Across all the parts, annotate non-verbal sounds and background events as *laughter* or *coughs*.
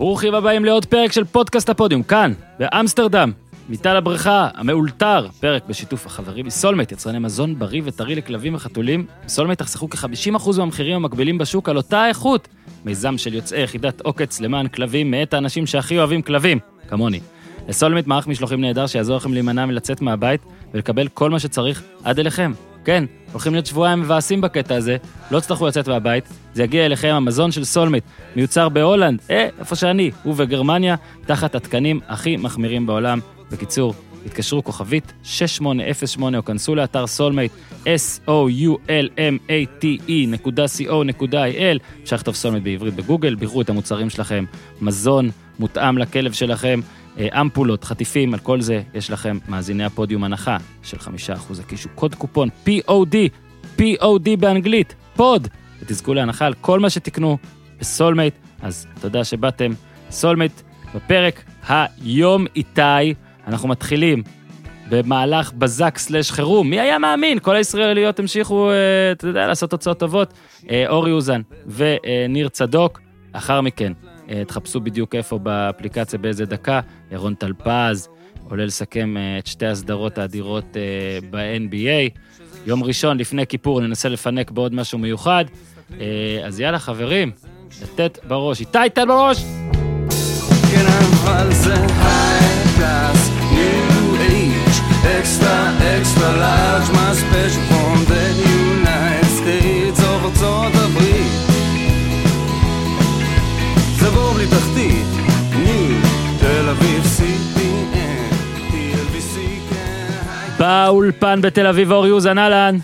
ברוכים הבאים לעוד פרק של פודקאסט הפודיום, כאן, באמסטרדם, מיטל הבריכה, המאולתר, פרק בשיתוף החברים מסולמט, יצרני מזון בריא וטרי לכלבים וחתולים. סולמט תחסכו כ-50% מהמחירים המקבילים בשוק על אותה איכות. מיזם של יוצאי יחידת עוקץ למען כלבים, מאת האנשים שהכי אוהבים כלבים, כמוני. לסולמט מערך משלוחים נהדר שיעזור לכם להימנע מלצאת מהבית ולקבל כל מה שצריך עד אליכם. כן, הולכים להיות שבועיים מבאסים בקטע הזה, לא תצטרכו לצאת מהבית, זה יגיע אליכם המזון של סולמייט, מיוצר בהולנד, אה, איפה שאני, ובגרמניה, תחת התקנים הכי מחמירים בעולם. בקיצור, התקשרו כוכבית 6808 או כנסו לאתר סולמייט, s-o-u-l-m-a-t-e נקודה co.il, אפשר לכתוב סולמייט בעברית בגוגל, ביחרו את המוצרים שלכם, מזון מותאם לכלב שלכם, אמפולות, חטיפים, על כל זה יש לכם מאזיני הפודיום הנחה של 5% הקישו קוד קופון POD, POD באנגלית, pod, ותזכו להנחה על כל מה שתקנו בסולמייט, אז תודה שבאתם. סולמייט בפרק היום איתי, אנחנו מתחילים במהלך בזק slash חירום, מי היה מאמין? כל הישראליות המשיכו, אה, אתה יודע, לעשות תוצאות טובות. אה, אורי אוזן וניר צדוק, לאחר מכן אה, תחפשו בדיוק איפה באפליקציה באיזה דקה, ירון טלפז עולה לסכם אה, את שתי הסדרות האדירות אה, ב-NBA. יום ראשון, לפני כיפור, ננסה לפנק בעוד משהו מיוחד. אז יאללה, חברים, לתת בראש. איתי, תן בראש! כן, אבל זה high class, new extra, extra large, מה special באולפן בתל אביב אור יוזן, אהלן.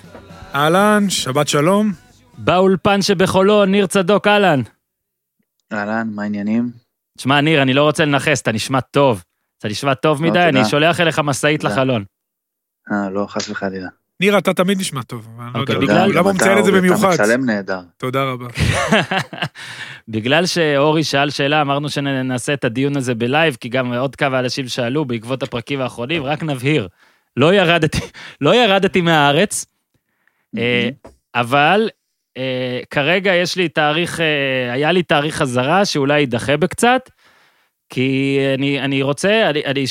אהלן, שבת שלום. באולפן שבחולון, ניר צדוק, אהלן. אהלן, מה העניינים? תשמע, ניר, אני לא רוצה לנכס, אתה נשמע טוב. אתה נשמע טוב לא, מדי, אני שולח אליך משאית לחלון. אה, לא, חס וחלילה. ניר, אתה תמיד נשמע טוב. לא אוקיי, בגלל... למה הוא מציין את זה במיוחד? אתה מצלם נהדר. תודה רבה. *laughs* בגלל שאורי שאל שאלה, אמרנו שנעשה את הדיון הזה בלייב, כי גם עוד כמה אנשים שאלו בעקבות הפרקים האחרונים, רק נבהיר, לא ירדתי, לא ירדתי מהארץ, אה, אבל אה, כרגע יש לי תאריך, אה, היה לי תאריך חזרה שאולי יידחה בקצת, כי אני, אני רוצה, אני, אני,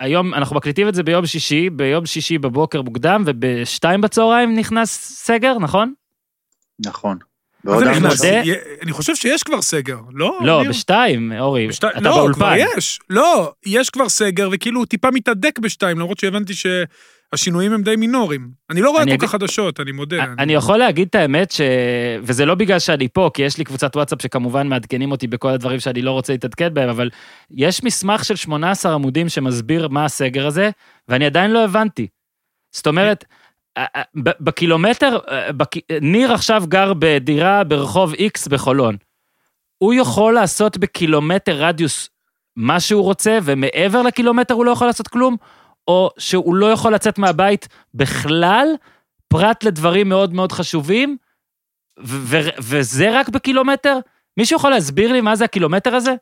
היום אנחנו מקליטים את זה ביום שישי, ביום שישי בבוקר מוקדם, ובשתיים בצהריים נכנס סגר, נכון? נכון. מה זה נכנס? אני חושב שיש כבר סגר, לא? לא, בשתיים, אורי, אתה לא, באולפן. לא, כבר יש. לא, יש כבר סגר, וכאילו הוא טיפה מתהדק בשתיים, למרות שהבנתי שהשינויים הם די מינוריים. אני לא רואה כל כך חדשות, אני מודה. אני יכול להגיד את האמת ש... וזה לא בגלל שאני פה, כי יש לי קבוצת וואטסאפ שכמובן מעדכנים אותי בכל הדברים שאני לא רוצה להתעדכן בהם, אבל יש מסמך של 18 עמודים שמסביר מה הסגר הזה, ואני עדיין לא הבנתי. זאת אומרת, בקילומטר, בק... ניר עכשיו גר בדירה ברחוב X בחולון. הוא יכול לעשות בקילומטר רדיוס מה שהוא רוצה, ומעבר לקילומטר הוא לא יכול לעשות כלום, או שהוא לא יכול לצאת מהבית בכלל, פרט לדברים מאוד מאוד חשובים, וזה רק בקילומטר? מישהו יכול להסביר לי מה זה הקילומטר הזה?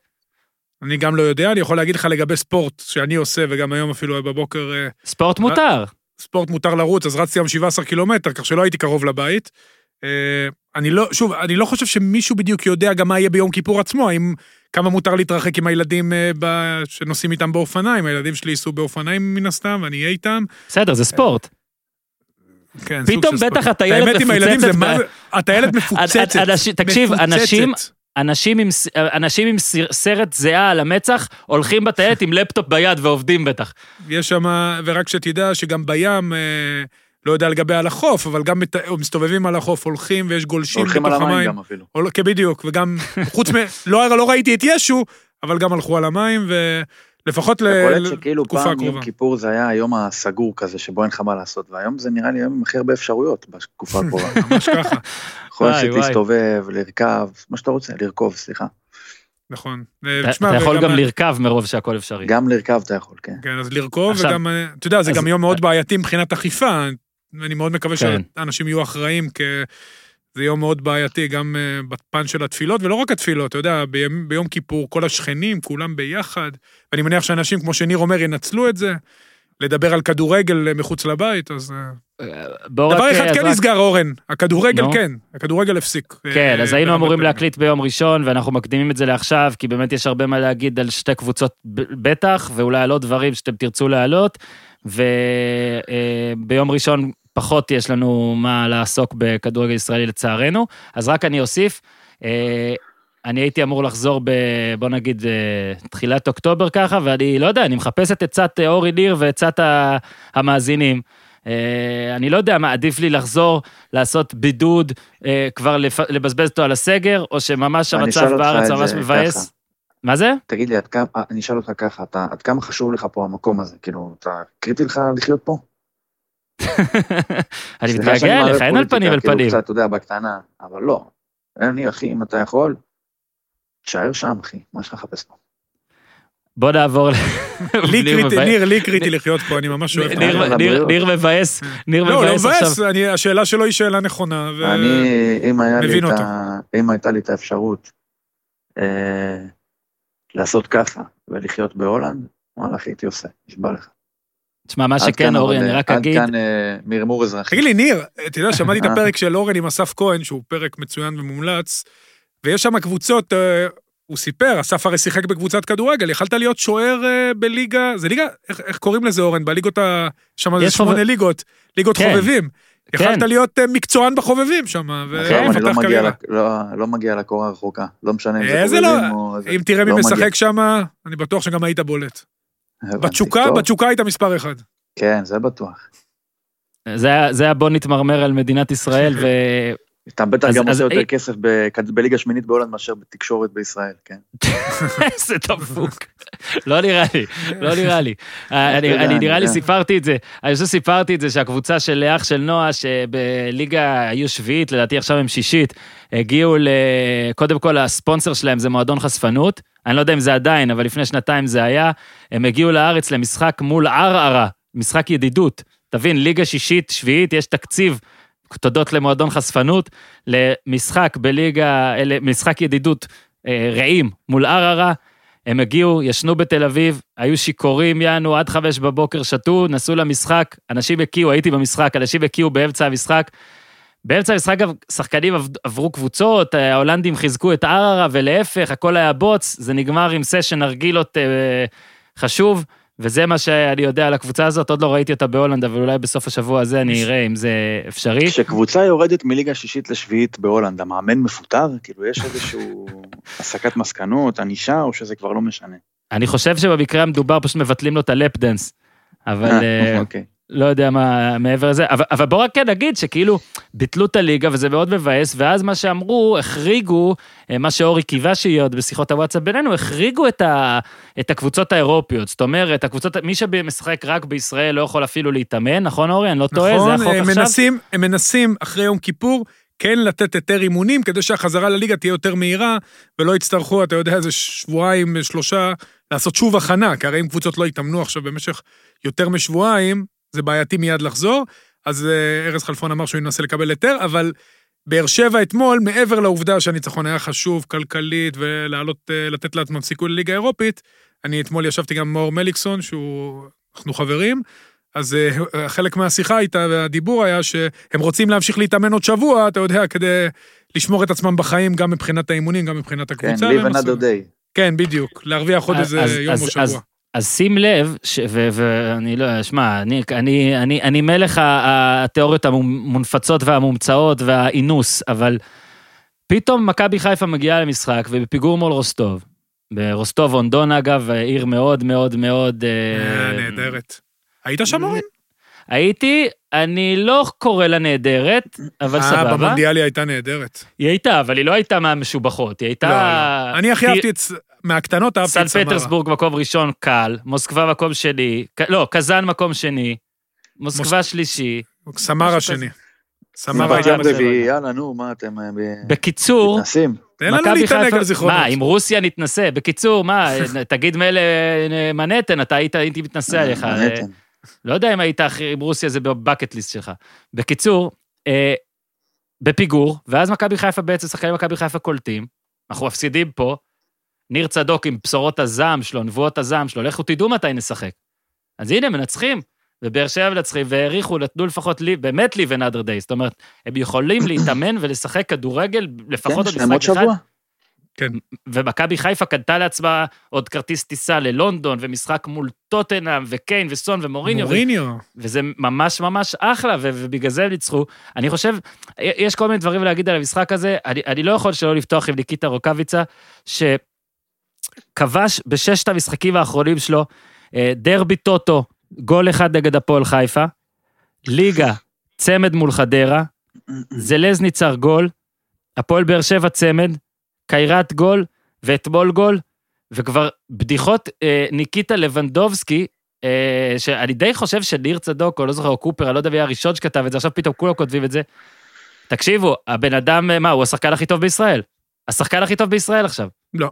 אני גם לא יודע, אני יכול להגיד לך לגבי ספורט שאני עושה, וגם היום אפילו בבוקר... אה, ספורט מותר. ספורט מותר לרוץ, אז רצתי היום 17 קילומטר, כך שלא הייתי קרוב לבית. אה, אני לא, שוב, אני לא חושב שמישהו בדיוק יודע גם מה יהיה ביום כיפור עצמו, האם, כמה מותר להתרחק עם הילדים אה, ב, שנוסעים איתם באופניים, הילדים שלי ייסעו באופניים מן הסתם, ואני אהיה איתם. בסדר, זה ספורט. כן, פתאום בטח הטיילת מפוצצת. האמת עם הילדים זה מה זה, הטיילת *laughs* מפוצצת. תקשיב, אנשים, אנשים עם, אנשים עם סרט זהה על המצח הולכים בטיילת עם לפטופ ביד ועובדים בטח. יש שם, ורק שתדע שגם בים, אה, לא יודע לגבי על החוף, אבל גם מת, מסתובבים על החוף, הולכים ויש גולשים בתוך המים. הולכים על המים גם אפילו. כן, בדיוק, וגם, *laughs* חוץ מ... לא, לא ראיתי את ישו, אבל גם הלכו על המים, ו... לפחות לתקופה הקרובה. שכאילו פעם יום כיפור זה היה היום הסגור כזה, שבו אין לך מה לעשות, והיום זה נראה לי היום עם הכי הרבה אפשרויות בתקופה הקרובה. *laughs* ממש ככה. יכול ללכת להסתובב, לרכב, מה שאתה רוצה, לרכוב, סליחה. נכון. אתה יכול גם לרכב מרוב שהכל אפשרי. גם לרכב אתה יכול, כן. כן, אז לרכוב, וגם, אתה יודע, זה גם יום מאוד בעייתי מבחינת אכיפה, ואני מאוד מקווה כן. שאנשים יהיו אחראים, כי זה יום מאוד בעייתי גם אה, בפן של התפילות, ולא רק התפילות, אתה יודע, ביום, ביום כיפור כל השכנים, כולם ביחד, ואני מניח שאנשים, כמו שניר אומר, ינצלו את זה. לדבר על כדורגל מחוץ לבית, אז... אה, בואו דבר אחד כן נסגר, אורן, הכדורגל. כן, הכדורגל הפסיק. כן, אה, אז היינו אמורים. להקליט ביום ראשון, ואנחנו מקדימים את זה לעכשיו, כי באמת יש הרבה מה להגיד על שתי קבוצות בטח, ואולי על עוד דברים שאתם תרצו להעלות, וביום ראשון פחות יש לנו מה לעסוק בכדורגל ישראלי לצערנו, אז רק אני אוסיף, אה, אני הייתי אמור לחזור ב... בוא נגיד, אה, תחילת אוקטובר ככה, ואני לא יודע, אני מחפש את עצת אה, אורי ניר ועצת המאזינים. אה, אני לא יודע מה, עדיף לי לחזור, לעשות בידוד, כבר לבזבז אותו על הסגר, או שממש המצב בארץ ממש מבאס? מה זה? תגיד לי, עד כמה, אני אשאל אותך ככה, אתה, עד כמה חשוב לך פה המקום הזה? כאילו, אתה, קריטי לך לחיות פה? *laughs* אני מתגעגע אליך, אין על פנים אל כאילו, פנים. קצת, אתה יודע, בקטנה, אבל לא. אני, אחי, אם אתה יכול, תשאר שם, אחי, מה יש לך לחפש פה? בוא נעבור ל... לי ניר קריטי, מבאס- ניר, לי קריטי לחיות פה, אני ממש אוהב. את ניר- העולם. ניר- מבאס, ניר לא, לא מבאס עכשיו. מבאס, אני- השאלה שלו היא שאלה נכונה. ו- אני, אם הייתה לי את האפשרות אה, לעשות ככה ולחיות בהולנד, וואלה, אחי, הייתי עושה, נשבע לך. תשמע, מה עד שכן, אורי, אני אה, רק עד אגיד, כאן אה, מרמור אזרחי. תגיד לי, ניר, אתה יודע, שמעתי את אה. הפרק של אורן עם אסף כהן, שהוא פרק מצוין ומומלץ, ויש שם קבוצות, אה, הוא סיפר, אסף הרי שיחק בקבוצת כדורגל, יכלת להיות שוער אה, בליגה, זה ליגה, איך, איך קוראים לזה אורן? בליגות ה... שם זה יש שמונה חובב- ליגות, ליגות כן. חובבים. כן. יכלת להיות אה, מקצוען בחובבים שם, לא ולפתח מגיע, קריירה. לא, לא מגיע לקורה הרחוקה, לא משנה אם זה איזה לא, חובבים או... אם תראה מי לא. משחק שם, אני בטוח שגם היית בולט. בתשוקה, טוב, בתשוקה היית מספר אחד. כן, זה בטוח. זה היה בוא נתמרמר על מדינת ישראל, *laughs* ו... אתה בטח אז- גם אז- עושה יותר אי- כסף בליגה שמינית בהולנד מאשר בתקשורת בישראל, כן. איזה דפוק. לא נראה לי, לא נראה לי. *laughs* אני אני אני נראה לי. סיפרתי את זה, אני חושב שסיפרתי את זה שהקבוצה של אח של נועה, שבליגה היו שביעית, לדעתי עכשיו הם שישית, הגיעו ל... קודם כל הספונסר שלהם זה מועדון חשפנות, אני לא יודע אם זה עדיין, אבל לפני שנתיים זה היה, הם הגיעו לארץ למשחק מול ערערה, משחק ידידות. תבין, ליגה שישית, שביעית, יש תקציב, תודות למועדון חשפנות, למשחק בליגה, משחק ידידות אה, רעים מול ערערה. הם הגיעו, ישנו בתל אביב, היו שיכורים, יענו, עד חמש בבוקר שתו, נסעו למשחק, אנשים הקיאו, הייתי במשחק, אנשים הקיאו באמצע המשחק. באמצע המשחק גם שחקנים עב- עברו קבוצות, אה, ההולנדים חיזקו את ערערה ולהפך, הכל היה בוץ, זה נגמר עם סשן ארגילות אה, חשוב, וזה מה שאני יודע על הקבוצה הזאת, עוד לא ראיתי אותה בהולנד, אבל אולי בסוף השבוע הזה אני אראה אם זה אפשרי. כשקבוצה יורדת מליגה שישית לשביעית בהולנד, המאמן מפוטר? כאילו, יש איזשהו *laughs* הסקת מסקנות, ענישה, או שזה כבר לא משנה? אני חושב שבמקרה המדובר פשוט מבטלים לו את ה lap dance, אבל... אה, אוקיי. לא יודע מה מעבר לזה, אבל, אבל בוא רק כן נגיד שכאילו ביטלו את הליגה וזה מאוד מבאס, ואז מה שאמרו, החריגו, אה, מה שאורי קיווה שיהיה עוד בשיחות הוואטסאפ בינינו, החריגו את, ה, את הקבוצות האירופיות, זאת אומרת, הקבוצות, מי שמשחק רק בישראל לא יכול אפילו להתאמן, נכון אורי? אני לא טועה, נכון, זה החוק הם עכשיו? מנסים, הם מנסים אחרי יום כיפור כן לתת היתר אימונים, כדי שהחזרה לליגה תהיה יותר מהירה, ולא יצטרכו, אתה יודע, איזה שבועיים, שלושה, לעשות שוב הכנה, כי הרי אם קבוצות לא יתאמנו עכשיו במשך יותר משבועיים, זה בעייתי מיד לחזור. אז אה, ארז חלפון אמר שהוא ינסה לקבל היתר, אבל באר שבע אתמול, מעבר לעובדה שהניצחון היה חשוב כלכלית ולעלות, אה, לתת לעצמם סיכוי לליגה האירופית, אני אתמול ישבתי גם עם מאור מליקסון, שהוא, אנחנו חברים, אז אה, חלק מהשיחה איתה והדיבור היה שהם רוצים להמשיך להתאמן עוד שבוע, אתה יודע, כדי לשמור את עצמם בחיים, גם מבחינת האימונים, גם מבחינת כן, הקבוצה. עשו- another day. כן, בדיוק, להרוויח עוד איזה יום אז- או שבוע. אז- אז שים לב, ש- ו- ואני לא, שמע, אני, אני, אני, אני מלך התיאוריות המונפצות והמומצאות והאינוס, אבל פתאום מכבי חיפה מגיעה למשחק ובפיגור מול רוסטוב. ברוסטוב אונדון אגב, עיר מאוד מאוד מאוד... אה, אה, נהדרת. היית שם, אורן? הייתי, אני לא קורא לה נהדרת, אבל אה, סבבה. במונדיאל היא הייתה נהדרת. היא הייתה, אבל היא לא הייתה מהמשובחות, היא לא, הייתה... לא. אני הכי אהבתי את... מהקטנות אהבתי סן את סמרה. פטרסבורג מקום ראשון קל, מוסקבה מקום שני, לא, קזאן מקום שני, מוסקבה שלישי. סמרה שני. סמרה הייתה. רביעי, יאללה, נו, מה אתם... אה, בקיצור, מתנסים? תן לנו להתענג על זיכרונות. מה, עם רוסיה נתנסה? בקיצור, מה, *laughs* תגיד מילא אה, מנהטן, אתה היית, מתנסה עליך. לא יודע אם היית אחרי- עם רוסיה, זה בבקט ליסט שלך. בקיצור, אה, בפיגור, ואז מכבי חיפה בעצם, שחקנים מכבי חיפה קולטים, אנחנו מפסידים פה, ניר צדוק עם בשורות הזעם שלו, נבואות הזעם שלו, לכו תדעו מתי נשחק. אז הנה, מנצחים. ובאר שבע מנצחים, והעריכו, נתנו לפחות לי, באמת לי ונאדר דיי. זאת אומרת, הם יכולים להתאמן ולשחק כדורגל לפחות כן, עוד יש להם עוד משחק שבוע. ומכבי חיפה קנתה לעצמה עוד כרטיס טיסה ללונדון, ומשחק מול טוטנאם, וקיין, וסון, ומוריניו. ו- מוריניו. וזה ממש ממש אחלה, ו- ובגלל זה הם ניצחו. אני חושב, יש כל מיני דברים להגיד על המשחק הזה, אני, אני לא יכול שלא לפתוח עם ניקיטה רוקאביצה, שכבש בששת המשחקים האחרונים שלו, אה, דרבי טוטו, גול אחד נגד הפועל חיפה, ליגה, צמד מול חדרה, זלזניצר גול, הפועל באר שבע צמד, קיירת גול, ואתמול גול, וכבר בדיחות אה, ניקיטה לבנדובסקי, אה, שאני די חושב שניר צדוק, או לא זוכר, או קופר, אני לא יודע מי הראשון שכתב את זה, עכשיו פתאום כולם כותבים את זה. תקשיבו, הבן אדם, אה, מה, הוא השחקן הכי טוב בישראל. השחקן הכי טוב בישראל עכשיו. לא.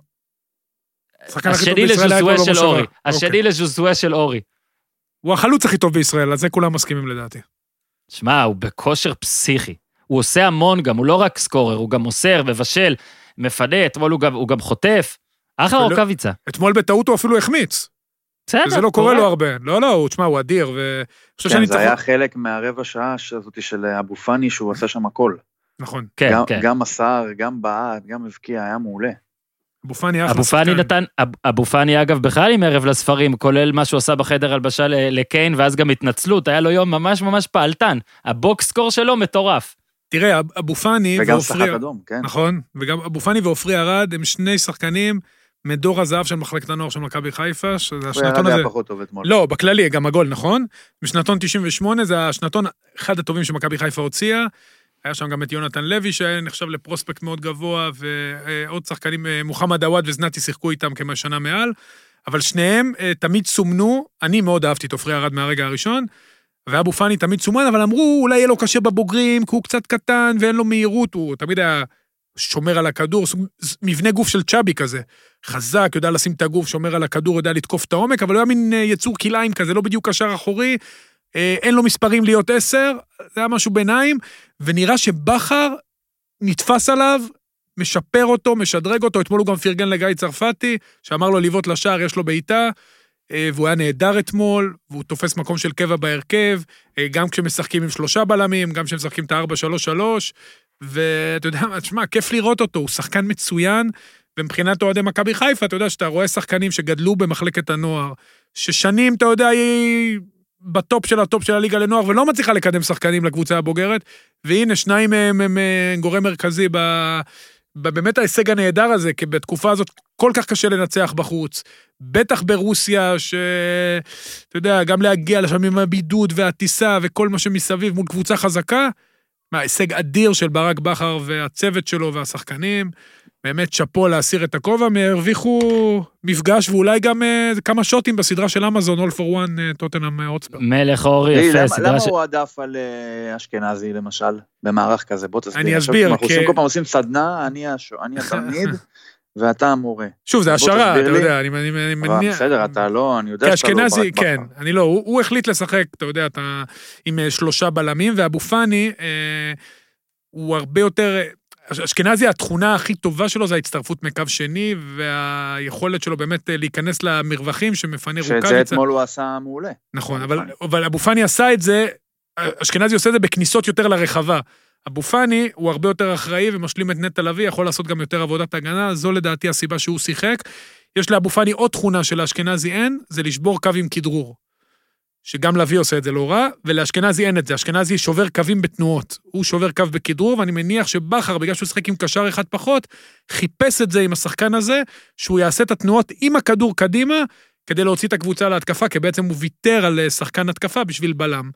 השני לז'וזואה כבר של. אורי. אוקיי. השני לז'וזואה של אורי. הוא החלוץ הכי טוב בישראל, על זה כולם מסכימים לדעתי. שמע, הוא בכושר פסיכי. הוא עושה המון גם, הוא לא רק סקורר, הוא גם מוסר, מבשל, מפנה, אתמול הוא גם, הוא גם חוטף. אחלה ולא- רוקאביצה. אתמול בטעות הוא אפילו החמיץ. בסדר, וזה לא קורה לו הרבה. לא, לא, הוא, תשמע, הוא אדיר, חושב כן, שאני זה היה חלק מהרבע שעה הזאת של אבו פאני, שהוא עשה שם הכל. נכון. כן, גם- כן. גם מסר, גם בעט, גם הבקיע, היה מעולה. אבו פאני אחלה אבו פאני שחקן. נתן, אב- אבו פאני אגב בכלל עם ערב לספרים, כולל מה שהוא עשה בחדר הלבשה ל- לקיין, ואז גם התנצלות, היה לו יום ממש ממש פעלתן. הבוקס סקור שלו מטורף. תראה, אב- אבו פאני וגם שחק ועופרי... אדום, כן. נכון, וגם אבו פאני ועופרי ארד הם שני שחקנים מדור הזהב של מחלקת הנוער של מכבי חיפה, שזה השנתון הזה... היה פחות טוב אתמול. לא, בכללי, גם הגול, נכון? בשנתון 98 זה השנתון אחד הטובים שמכבי חיפה הוציאה. היה שם גם את יונתן לוי, שהיה נחשב לפרוספקט מאוד גבוה, ועוד שחקנים, אה, מוחמד עוואד וזנתי שיחקו איתם כשנה מעל, אבל שניהם אה, תמיד סומנו, אני מאוד אהבתי את עופרי ארד מהרגע הראשון, ואבו פאני תמיד סומן, אבל אמרו, אולי יהיה לו קשה בבוגרים, כי הוא קצת קטן ואין לו מהירות, הוא תמיד היה שומר על הכדור, מבנה גוף של צ'אבי כזה. חזק, יודע לשים את הגוף, שומר על הכדור, יודע לתקוף את העומק, אבל הוא היה מין אה, יצור כלאיים כזה, לא בדיוק קשר אחורי, אה, אין לו מספרים להיות עשר, זה היה משהו ביניים, ונראה שבכר נתפס עליו, משפר אותו, משדרג אותו, אתמול הוא גם פרגן לגיא צרפתי, שאמר לו לבעוט לשער, יש לו בעיטה, והוא היה נהדר אתמול, והוא תופס מקום של קבע בהרכב, אה, גם כשמשחקים עם שלושה בלמים, גם כשמשחקים את ה-4-3-3, ואתה יודע מה, תשמע, כיף לראות אותו, הוא שחקן מצוין, ומבחינת אוהדי מכבי חיפה, אתה יודע שאתה רואה שחקנים שגדלו במחלקת הנוער, ששנים, אתה יודע, היא בטופ של הטופ של הליגה לנוער, ולא מצליחה לקדם שחקנים לקבוצה הבוגרת, והנה, שניים מהם הם אה, גורם מרכזי ב... באמת ההישג הנהדר הזה, כי בתקופה הזאת כל כך קשה לנצח בחוץ. בטח ברוסיה, שאתה יודע, גם להגיע לשם עם הבידוד והטיסה וכל מה שמסביב מול קבוצה חזקה, מה, הישג אדיר של ברק בכר והצוות שלו והשחקנים. באמת שאפו להסיר את הכובע, הם הרוויחו מפגש ואולי גם אה, כמה שוטים בסדרה של אמזון, All for One, אה, טוטנאם הוטספר. מלך אורי, תראי, יפה, למה- סדרה למה ש... הוא עדף על אה, אשכנזי, למשל, במערך כזה? בוא תסביר. אני אסביר, אנחנו כל פעם עושים סדנה, אני הש- אני התלמיד *laughs* ואתה המורה. שוב, זה השערה, אתה לי. יודע, אני אני- אני אבל מניח... בסדר, אתה לא, אני יודע שאתה לא כאשכנזי, כן, בכר. אני לא, הוא, הוא החליט לשחק, אתה יודע, אתה, עם אה, שלושה בלמים, ואבו פאני, אה, הוא הרבה יותר... אש- אשכנזי, התכונה הכי טובה שלו זה ההצטרפות מקו שני, והיכולת שלו באמת אה, להיכנס למרווחים שמפנה שאת זה רוקאביצה. אתמול הוא עשה מעולה. נכון, אבל. אבל אבו פאני עשה את זה, אשכנזי עושה את זה בכניסות יותר לרחבה. אבו פאני הוא הרבה יותר אחראי ומשלים את נטע לביא, יכול לעשות גם יותר עבודת הגנה, זו לדעתי הסיבה שהוא שיחק. יש לאבו פאני עוד תכונה שלאשכנזי אין, זה לשבור קו עם כדרור. שגם לביא עושה את זה לא רע, ולאשכנזי אין את זה. אשכנזי שובר קווים בתנועות. הוא שובר קו בכדרור, ואני מניח שבכר, בגלל שהוא שיחק עם קשר אחד פחות, חיפש את זה עם השחקן הזה, שהוא יעשה את התנועות עם הכדור קדימה, כדי להוציא את הקבוצה להתקפה, כי בעצם הוא ויתר על אה, שחקן התקפה בשביל בלם.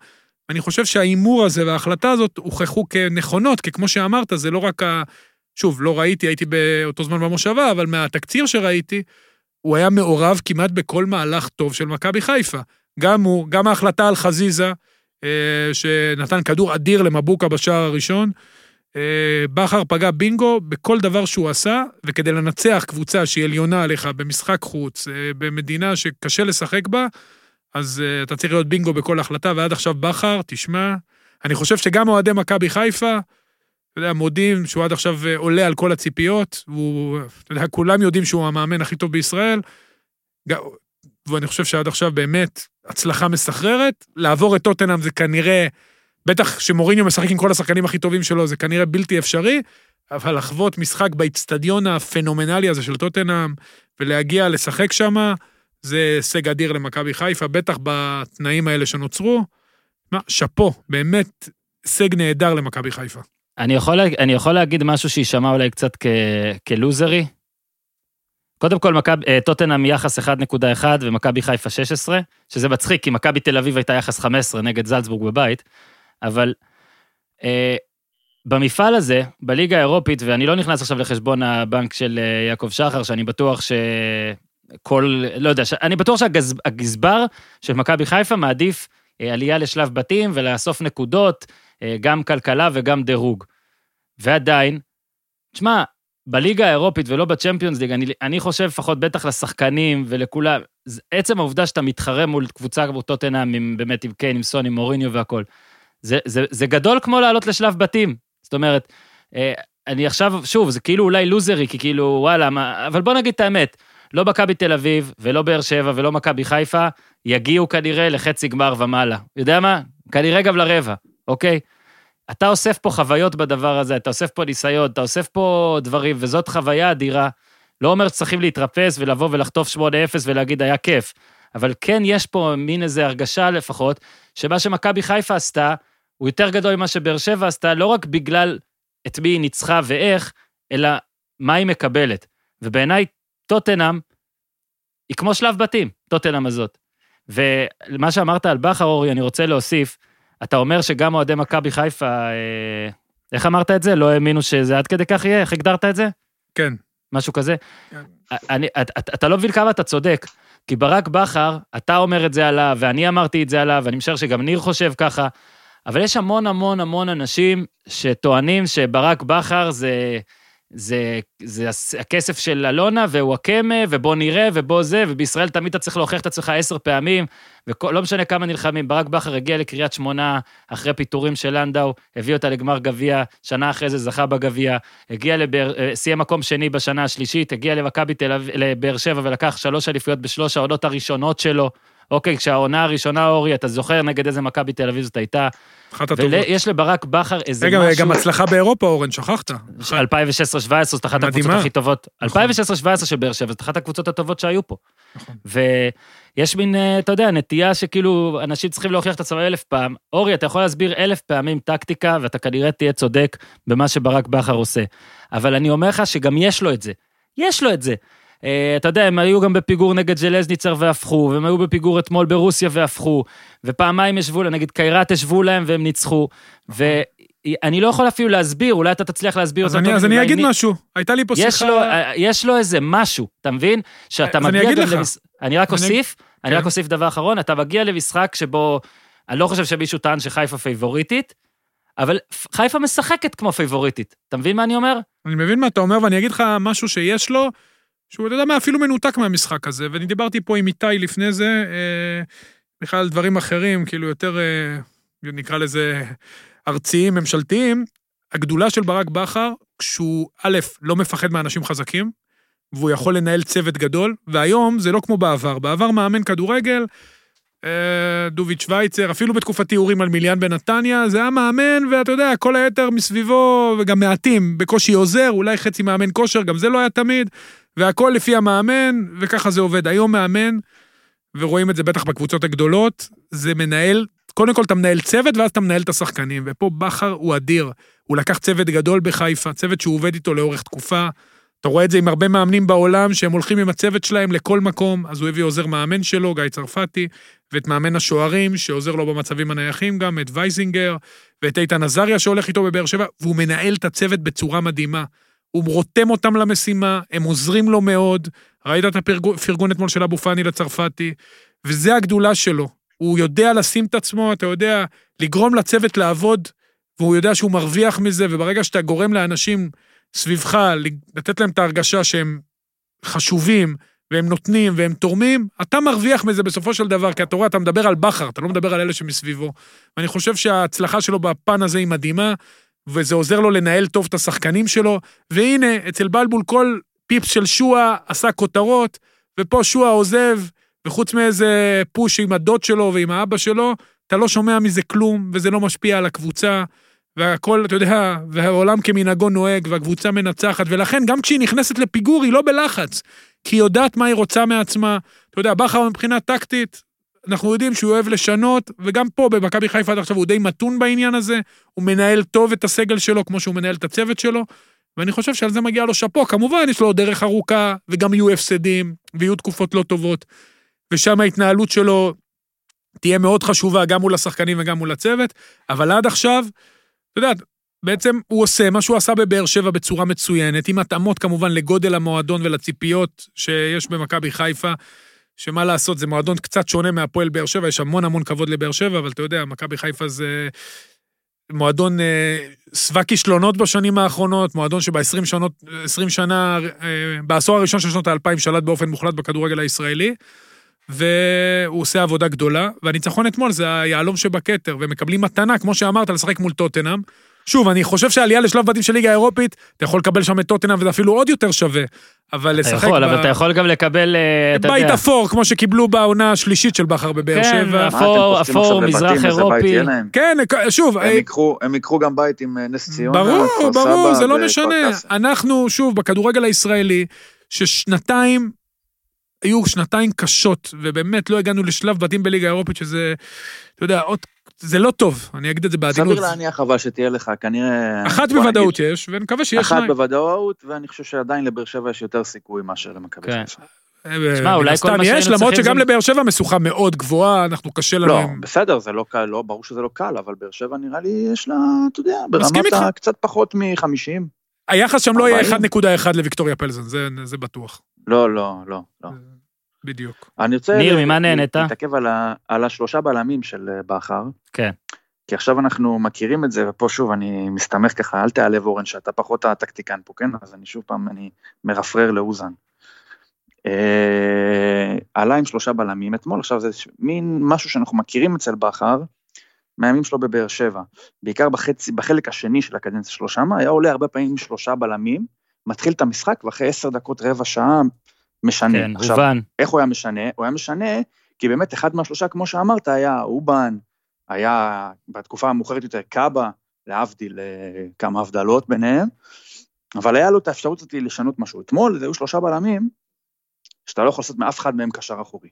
אני חושב שההימור הזה וההחלטה הזאת הוכחו כנכונות, כי כמו שאמרת, זה לא רק ה... שוב, לא ראיתי, הייתי באותו זמן במושבה, אבל מהתקציר שראיתי, הוא היה מעורב כמעט בכל מהלך טוב של מכבי חיפה. גם הוא, גם ההחלטה על חזיזה, אה, שנתן כדור אדיר למבוקה בשער הראשון. אה, בכר פגע בינגו בכל דבר שהוא עשה, וכדי לנצח קבוצה שהיא עליונה עליך במשחק חוץ, אה, במדינה שקשה לשחק בה, אז אתה צריך להיות בינגו בכל החלטה, ועד עכשיו בכר, תשמע, אני חושב שגם אוהדי מכבי חיפה, אתה יודע, מודים שהוא עד עכשיו עולה על כל הציפיות, והוא, אתה יודע, כולם יודעים שהוא המאמן הכי טוב בישראל, ואני חושב שעד עכשיו באמת הצלחה מסחררת. לעבור את טוטנאם זה כנראה, בטח שמוריניו משחק עם כל השחקנים הכי טובים שלו, זה כנראה בלתי אפשרי, אבל לחוות משחק באיצטדיון הפנומנלי הזה של טוטנאם, ולהגיע לשחק שם, זה הישג אדיר למכבי חיפה, בטח בתנאים האלה שנוצרו. מה, שאפו, באמת הישג נהדר למכבי חיפה. אני יכול, אני יכול להגיד משהו שיישמע אולי קצת כ, כלוזרי. קודם כל, מכב, אה, טוטנאם יחס 1.1 ומכבי חיפה 16, שזה מצחיק, כי מכבי תל אביב הייתה יחס 15 נגד זלצבורג בבית, אבל אה, במפעל הזה, בליגה האירופית, ואני לא נכנס עכשיו לחשבון הבנק של אה, יעקב שחר, שאני בטוח שכל, לא יודע, אני בטוח שהגזבר של מכבי חיפה מעדיף אה, עלייה לשלב בתים ולאסוף נקודות, אה, גם כלכלה וגם דירוג. ועדיין, תשמע, בליגה האירופית ולא בצ'מפיונס ליג, אני, אני חושב לפחות בטח לשחקנים ולכולם, עצם העובדה שאתה מתחרה מול קבוצה כמו טוטנאם, באמת עם קיין, עם סון, עם מוריניו והכל, זה, זה, זה גדול כמו לעלות לשלב בתים. זאת אומרת, אה, אני עכשיו, שוב, זה כאילו אולי לוזרי, כי כאילו, וואלה, מה, אבל בוא נגיד את האמת, לא מכבי תל אביב, ולא באר שבע, ולא מכבי חיפה, יגיעו כנראה לחצי גמר ומעלה. יודע מה? כנראה גם לרבע, אוקיי? אתה אוסף פה חוויות בדבר הזה, אתה אוסף פה ניסיון, אתה אוסף פה דברים, וזאת חוויה אדירה. לא אומר שצריכים להתרפס ולבוא ולחטוף 8-0 ולהגיד, היה כיף. אבל כן יש פה מין איזו הרגשה לפחות, שמה שמכבי חיפה עשתה, הוא יותר גדול ממה שבאר שבע עשתה, לא רק בגלל את מי היא ניצחה ואיך, אלא מה היא מקבלת. ובעיניי, טוטנאם היא כמו שלב בתים, טוטנאם הזאת. ומה שאמרת על בכר, אורי, אני רוצה להוסיף, אתה אומר שגם אוהדי מכבי חיפה, אה, איך אמרת את זה? לא האמינו שזה עד כדי כך יהיה? איך הגדרת את זה? כן. משהו כזה? כן. אני, אתה, אתה לא מבין כמה אתה צודק, כי ברק בכר, אתה אומר את זה עליו, ואני אמרתי את זה עליו, ואני משער שגם ניר חושב ככה, אבל יש המון המון המון אנשים שטוענים שברק בכר זה... זה, זה הכסף של אלונה ווואקמה, ובוא נראה, ובוא זה, ובישראל תמיד אתה צריך להוכיח את עצמך עשר פעמים, ולא משנה כמה נלחמים. ברק בכר הגיע לקריית שמונה אחרי פיטורים של לנדאו, הביא אותה לגמר גביע, שנה אחרי זה זכה בגביע, הגיע לבאר, אה, סיים מקום שני בשנה השלישית, הגיע למכבי תל אביב, לבאר שבע ולקח שלוש אליפויות בשלוש העונות הראשונות שלו. אוקיי, כשהעונה הראשונה, אורי, אתה זוכר נגד איזה מכבי תל אביב זאת הייתה? אחת הטובות. ויש לברק בכר איזה רגע, משהו... גם הצלחה באירופה, אורן, שכחת. 2016-2017 זאת אחת הקבוצות הכי טובות. 2016-2017 נכון. של באר שבע, זאת אחת הקבוצות הטובות שהיו פה. נכון. ויש מין, אה, אתה יודע, נטייה שכאילו אנשים צריכים להוכיח את עצמם אלף פעם. אורי, אתה יכול להסביר אלף פעמים טקטיקה, ואתה כנראה תהיה צודק במה שברק בכר עושה. אבל אני אומר לך שגם יש לו את זה. יש לו את זה. אה, אתה יודע, הם היו גם בפיגור נגד ז'לזניצר והפכו, והם היו בפיגור אתמול ברוסיה והפכו, ופעמיים ישבו להם, נגיד קיירת ישבו להם והם ניצחו, ואני לא יכול אפילו להסביר, אולי אתה תצליח להסביר אותו. אז אני אגיד משהו, הייתה לי פה שיחה... יש לו איזה משהו, אתה מבין? שאתה מגיע גם למש... אני רק אוסיף, אני רק כן. אוסיף דבר אחרון, אתה מגיע למשחק שבו, אני לא חושב שמישהו טען שחיפה פייבוריטית, אבל חיפה משחקת כמו פייבוריטית. אתה מבין מה אני אומר? אני מבין מה אתה אומר, ואני אגיד לך משהו שיש לו, שהוא, אתה יודע מה, אפילו מנותק מהמשחק הזה, ואני דיברתי פה עם איתי לפני זה, אה, בכלל דברים אחרים, כאילו יותר, אה, נקרא לזה, ארציים, ממשלתיים. הגדולה של ברק בכר, כשהוא, א', לא מפחד מאנשים חזקים, והוא יכול לנהל צוות גדול, והיום זה לא כמו בעבר. בעבר מאמן כדורגל, אה, דוביץ' שווייצר, אפילו בתקופתי אורים על מיליאן בנתניה, זה היה מאמן, ואתה יודע, כל היתר מסביבו, וגם מעטים, בקושי עוזר, אולי חצי מאמן כושר, גם זה לא היה תמיד. והכל לפי המאמן, וככה זה עובד. היום מאמן, ורואים את זה בטח בקבוצות הגדולות, זה מנהל, קודם כל אתה מנהל צוות, ואז אתה מנהל את השחקנים, ופה בכר הוא אדיר. הוא לקח צוות גדול בחיפה, צוות שהוא עובד איתו לאורך תקופה. אתה רואה את זה עם הרבה מאמנים בעולם, שהם הולכים עם הצוות שלהם לכל מקום, אז הוא הביא עוזר מאמן שלו, גיא צרפתי, ואת מאמן השוערים, שעוזר לו במצבים הנייחים גם, את וייזינגר, ואת איתן עזריה שהולך איתו בבאר שבע, והוא מנהל את הצוות בצורה מדהימה. הוא רותם אותם למשימה, הם עוזרים לו מאוד. ראית את הפרגון אתמול של אבו פאני לצרפתי, וזה הגדולה שלו. הוא יודע לשים את עצמו, אתה יודע, לגרום לצוות לעבוד, והוא יודע שהוא מרוויח מזה, וברגע שאתה גורם לאנשים סביבך, לתת להם את ההרגשה שהם חשובים, והם נותנים, והם תורמים, אתה מרוויח מזה בסופו של דבר, כי אתה רואה, אתה מדבר על בכר, אתה לא מדבר על אלה שמסביבו. ואני חושב שההצלחה שלו בפן הזה היא מדהימה, וזה עוזר לו לנהל טוב את השחקנים שלו, והנה, אצל בלבול כל פיפס של שואה עשה כותרות, ופה שואה עוזב, וחוץ מאיזה פוש עם הדוד שלו ועם האבא שלו, אתה לא שומע מזה כלום, וזה לא משפיע על הקבוצה, והכל, אתה יודע, והעולם כמנהגו נוהג, והקבוצה מנצחת, ולכן גם כשהיא נכנסת לפיגור, היא לא בלחץ, כי היא יודעת מה היא רוצה מעצמה. אתה יודע, בכר מבחינה טקטית, אנחנו יודעים שהוא אוהב לשנות, וגם פה במכבי חיפה עד עכשיו הוא די מתון בעניין הזה, הוא מנהל טוב את הסגל שלו, כמו שהוא מנהל את הצוות שלו, ואני חושב שעל זה מגיע לו שאפו. כמובן, יש לו דרך ארוכה, וגם יהיו הפסדים, ויהיו תקופות לא טובות, ושם ההתנהלות שלו תהיה מאוד חשובה, גם מול השחקנים וגם מול הצוות, אבל עד עכשיו, אתה יודע, בעצם הוא עושה מה שהוא עשה בבאר שבע בצורה מצוינת, עם התאמות כמובן לגודל המועדון ולציפיות שיש במכבי חיפה, שמה לעשות, זה מועדון קצת שונה מהפועל באר שבע, יש המון המון כבוד לבאר שבע, אבל אתה יודע, מכבי חיפה זה מועדון אה, שבע כישלונות בשנים האחרונות, מועדון שב-20 שנות, 20 שנה, אה, בעשור הראשון של שנות האלפיים שלט באופן מוחלט בכדורגל הישראלי. והוא עושה עבודה גדולה, והניצחון אתמול זה היהלום שבכתר, ומקבלים מתנה, כמו שאמרת, לשחק מול טוטנאם. שוב, אני חושב שהעלייה לשלב בתים של ליגה האירופית, אתה יכול לקבל שם את טוטנאם וזה אפילו עוד יותר שווה, אבל אתה לשחק יכול, ב... אבל אתה יכול גם לקבל, אה, אתה בית יודע, אפור, כמו שקיבלו בעונה השלישית של בכר בבאר כן, שבע. אתם אפור, קופצים אפור, מזרח בית אירופי. כן, שוב, הם אה, ייקחו- הם ייקחו גם בית עם אה, נס ציונה, ברור, ברור, זה לא משנה. אנחנו, שוב, בכדורגל הישראלי, ששנתיים, היו שנתיים קשות, ובאמת לא הגענו לשלב בתים בליגה האירופית, שזה, אתה יודע, עוד, זה לא טוב, אני אגיד את זה בעדינות. סביר להניח אבל שתהיה לך כנראה... אחת בוא נגיד, בוודאות יש, ונקווה שיהיה אחת שניים. בוודאות, ואני חושב שעדיין לבאר שבע יש יותר סיכוי מאשר למכבי כן. חיפה. תשמע, אולי מן כל הסתם מה יש, שהיינו למרות צריכים שגם זה- לבאר שבע משוכה מאוד גבוהה, אנחנו קשה לנו. לא, בסדר, זה לא קל, לא, ברור שזה לא קל, אבל באר שבע נראה לי יש לה, אתה יודע, ברמת. ה- קצת פחות מ-50. היחס שם לא יהיה 40. 1.1 לוויקטוריה פלזן, זה- זה בטוח. לא, לא, לא, לא. בדיוק. אני רוצה... ניר, ממה נהנית? להתעכב על, ה, על השלושה בלמים של אה, בכר. כן. כי עכשיו אנחנו מכירים את זה, ופה שוב אני מסתמך ככה, אל תיעלב אורן, שאתה פחות הטקטיקן פה, כן? אז אני שוב פעם, אני מרפרר לאוזן. אה, עלה עם שלושה בלמים אתמול, עכשיו זה מין משהו שאנחנו מכירים אצל בכר, מהימים שלו בבאר שבע. בעיקר בחצי, בחלק השני של הקדנציה שלו שמה, היה עולה הרבה פעמים עם שלושה בלמים, מתחיל את המשחק, ואחרי עשר דקות, רבע שעה, משנה. כן, עכשיו, הובן. איך הוא היה משנה? הוא היה משנה, כי באמת אחד מהשלושה, כמו שאמרת, היה אובן, היה בתקופה המאוחרת יותר קאבה, להבדיל אה, כמה הבדלות ביניהם, אבל היה לו את האפשרות הזאת לשנות משהו. אתמול היו שלושה בלמים, שאתה לא יכול לעשות מאף אחד מהם קשר אחורי.